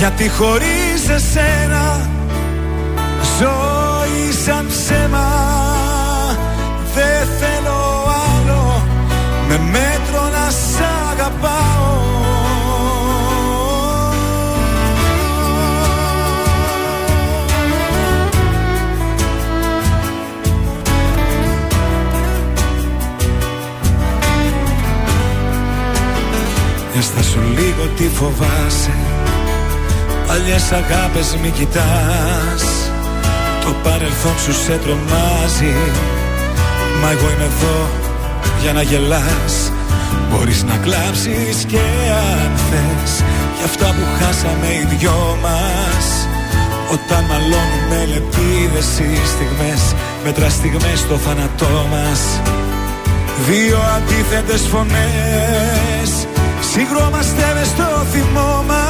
γιατί χωρίς εσένα ζωή σαν ψέμα Δεν θέλω άλλο με μέτρο να σ' αγαπάω. Μιας σου λίγο τι φοβάσαι. Παλιές αγάπες μη κοιτάς. Το παρελθόν σου σε τρομάζει. Μα εγώ είμαι εδώ για να γελάς. Μπορείς να κλάψεις και αν θες. Για αυτά που χάσαμε οι δυο μας. Όταν μαλώνουμε λεπίδες οι στιγμές Μέτρα στιγμές στο θάνατό μας. Δύο αντίθετες φωνές. Συγκρόμαστε μες στο θυμό μας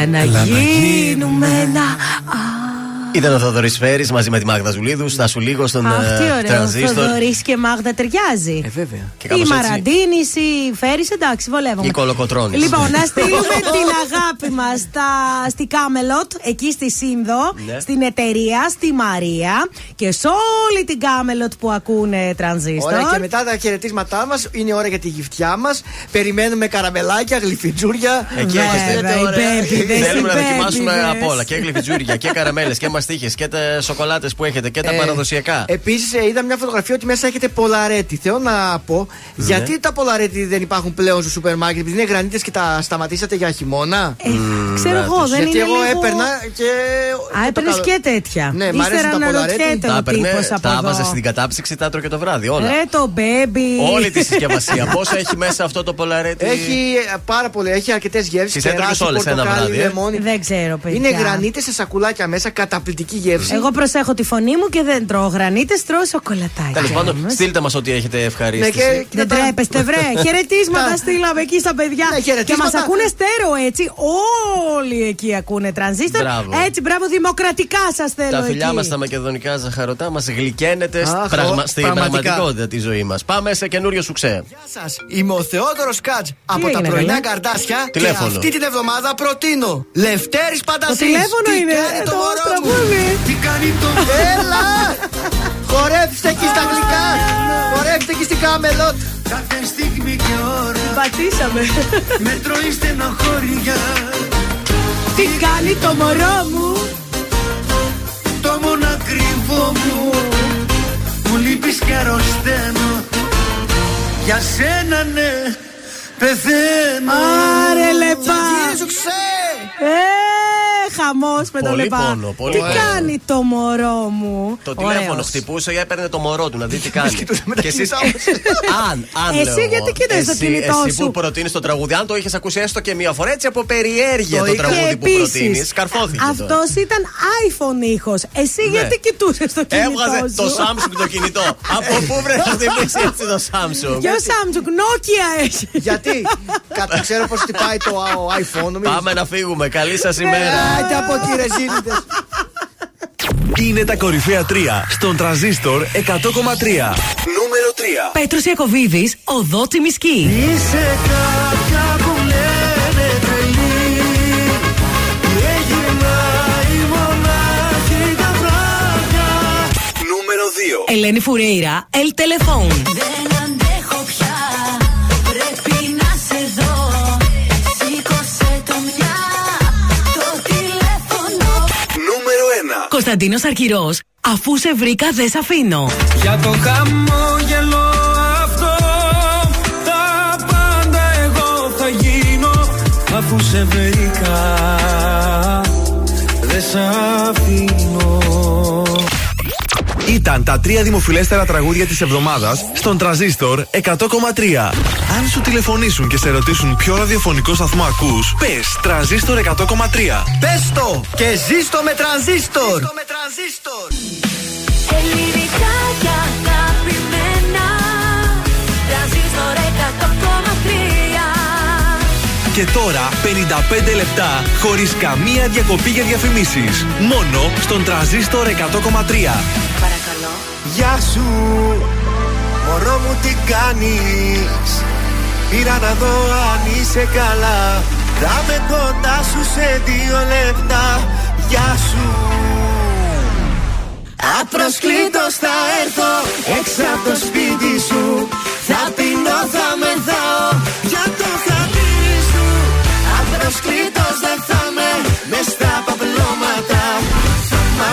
Έλα να Έλα να γίνουμε ένα. Ήταν ο Θοδωρής Φέρης μαζί με τη Μάγδα Ζουλίδου. Στάσου λίγο στον Αχ, τι ε, ωραίο. τρανζίστορ. Θοδωρής και Μάγδα ταιριάζει. Ε, βέβαια. Και Η κάπως έτσι. Μαραντίνης, η Φέρης, εντάξει, βολεύομαι. Η Κολοκοτρώνης. Λοιπόν, να <laughs> στείλουμε την αγάπη μας στη Κάμελοτ, εκεί στη Σύνδο, Ναι. στην εταιρεία, στη Μαρία και σε όλη την Κάμελοτ που ακούνε τρανζίστορ. Ωραία, και μετά τα χαιρετίσματά μας είναι ώρα για τη γυφτιά μας. Περιμένουμε καραμελάκια, γλυφιτζούρια. Εκεί Βέβαια, έχετε. οι πέμπιδες, Θέλουμε οι να δοκιμάσουμε πέμπιδες. απ' όλα. Και γλυφιτζούρια και καραμέλες και μαστίχε και τα σοκολάτες που έχετε και τα Ε, παραδοσιακά. Επίσης, είδα μια φωτογραφία ότι μέσα έχετε πολαρέτη. Θέλω να πω, Ναι. γιατί τα πολαρέτη δεν υπάρχουν πλέον στο σούπερ μάρκετ, επειδή είναι γρανίτες και τα σταματήσατε για χειμώνα; ξέρω εγώ, δεν γιατί είναι εγώ λίγο- έπαιρνα και. Α, έπαιρνες και τέτοια. Ναι, μ' αρέσουν Ύστερα τα να πολαρέτη. ρωτιέται Τα ο έπαιρνε, τύπος από τα εδώ. βάζε στην κατάψυξη, τα έτρωγε το βράδυ. Όλα. Ρε το baby. Όλη τη συσκευασία. Πόσα έχει μέσα αυτό το πολαρέτι. Έχει ε, πάρα πολύ, έχει αρκετές γεύσεις. Τις έτρωγες όλες ένα βράδυ, ε; Δεν ξέρω, παιδιά. Είναι γρανίτες σε σακουλάκια μέσα, καταπληκτική γεύση. Εγώ προσέχω τη φωνή μου και δεν τρώω γρανίτες, τρώω σοκολατάκια. Τέλος πάντων, όμως. στείλτε μας ό,τι έχετε ευχαρίστηση. Ναι, και- Δεν τρέπεστε, βρε. <laughs> Χαιρετίσματα στείλαμε εκεί στα παιδιά. Ναι, και χαιρετίσματα. μας ακούνε στέρεο έτσι. Όλοι εκεί ακούνε τρανζίστορ. Μπράβο. Έτσι, μπράβο, δημοκρατικά σας θέλω. Τα φιλιά εκεί. μας τα μακεδονικά ζαχαρωτά μας γλυκαίνεται Αχ, σ- πραγμα- ο- στην πραγματικά. πραγματικότητα τη ζωή μας. Πάμε σε καινούριο σουξέ. σας. Είμαι ο Θεόδωρος Κάτ από τα έγινε, πρωινά καλέ; καρτάσια Τηλέφωνο. και αυτή την εβδομάδα προτείνω Λευτέρης Το Παντασής τηλέφωνο Τι είναι. κάνει το το μωρό μου; τραγούδι. Τι κάνει το Έλα! Χορέψτε εκεί στα γλυκά. Χορέψτε εκεί στην Κάμελοτ. Κάθε στιγμή και ώρα. Πατήσαμε. Με τρώει στενοχώρια. Τι κάνει το μωρό μου; Το μονακριβό μου. Μου λείπεις και αρρωσταίνω. Για σένα ναι Πεθαίνω. Άρε λεπά. Ε, χαμός με το Πολύ λεπά. πόνο, πολύ Τι πόνο. κάνει το μωρό μου; Το Ωραίος. τηλέφωνο χτυπούσε ή έπαιρνε το μωρό του να δει τι <laughs> κάνει. και εσείς, <laughs> αν, αν Εσύ λέω εγώ, γιατί κοιτάς το εσύ- κινητό Εσύ σου; που προτείνεις το τραγούδι, αν το είχες ακούσει έστω και μία φορά έτσι από περιέργεια το, Και τραγούδι που επίσης, προτείνεις, καρφώθηκε. τώρα. Αυτός ήταν iPhone ήχος. Εσύ Ναι. γιατί κοιτούσες το κινητό Έβγαζε σου; το Samsung το κινητό. <laughs> από πού βρε θα χτυπήσει έτσι το Samsung; Ποιο Samsung, Nokia έχει. Γιατί; Κατά ξέρω πως χτυπάει το α, iPhone νομίζεις. Πάμε να φύγουμε. Καλή σας ημέρα. Άντε από εκεί ρε ζήνητες. Είναι τα κορυφαία 3 στον τραζίστορ 100,3. Νούμερο 3. Πέτρος Ιακοβίδης, οδό Τσιμισκή. Είσαι κάποια που λένε τρελή Έγινα η μονάχη τα βράδια Ελένη Φουρέιρα, El Telephone. 1. Κωνσταντίνος Αρκυρός, αφού σε βρήκα δεν σ' αφήνω. Για το χαμόγελο αυτό Τα πάντα εγώ θα γίνω Αφού σε βρήκα Δεν σ' αφήνω Ήταν τα τρία δημοφιλέστερα τραγούδια της εβδομάδας στον Τραζίστορ 100,3. Αν σου τηλεφωνήσουν και σε ρωτήσουν ποιο ραδιοφωνικό σταθμό ακούς, πες Τραζίστορ 100,3. Πες το και ζήστο με τρανζίστορ. Ελληνικά και Και τώρα 55 λεπτά χωρίς καμία διακοπή για διαφημίσεις. Μόνο στον Τραζίστορ 100,3. Παρακαλώ. Γεια σου Μωρό μου τι κάνεις; Πήρα να δω αν είσαι καλά Θα με κοντά σου σε δύο λεπτά Γεια σου Απροσκλήτως θα έρθω έξω από το σπίτι σου Θα πεινώ, θα μεθάω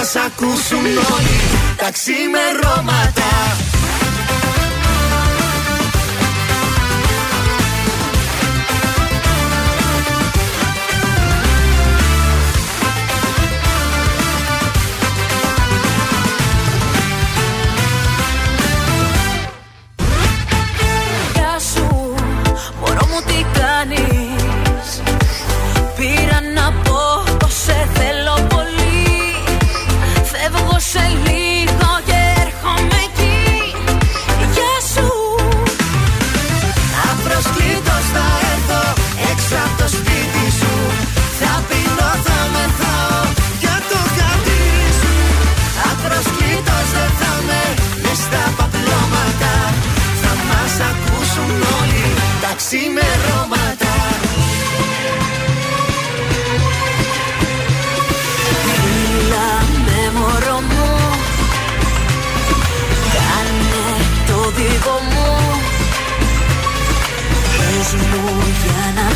Θα μας ακούσουν όλοι τα ξημερώματα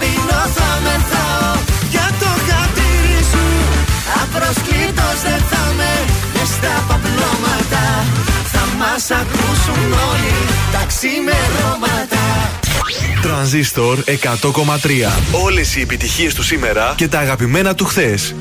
θα μες στα παπλώματα Θα μας ακούσουν όλοι τα ξημερώματα Τρανζίστορ 100,3. Όλες οι επιτυχίες του σήμερα και τα αγαπημένα του χθες.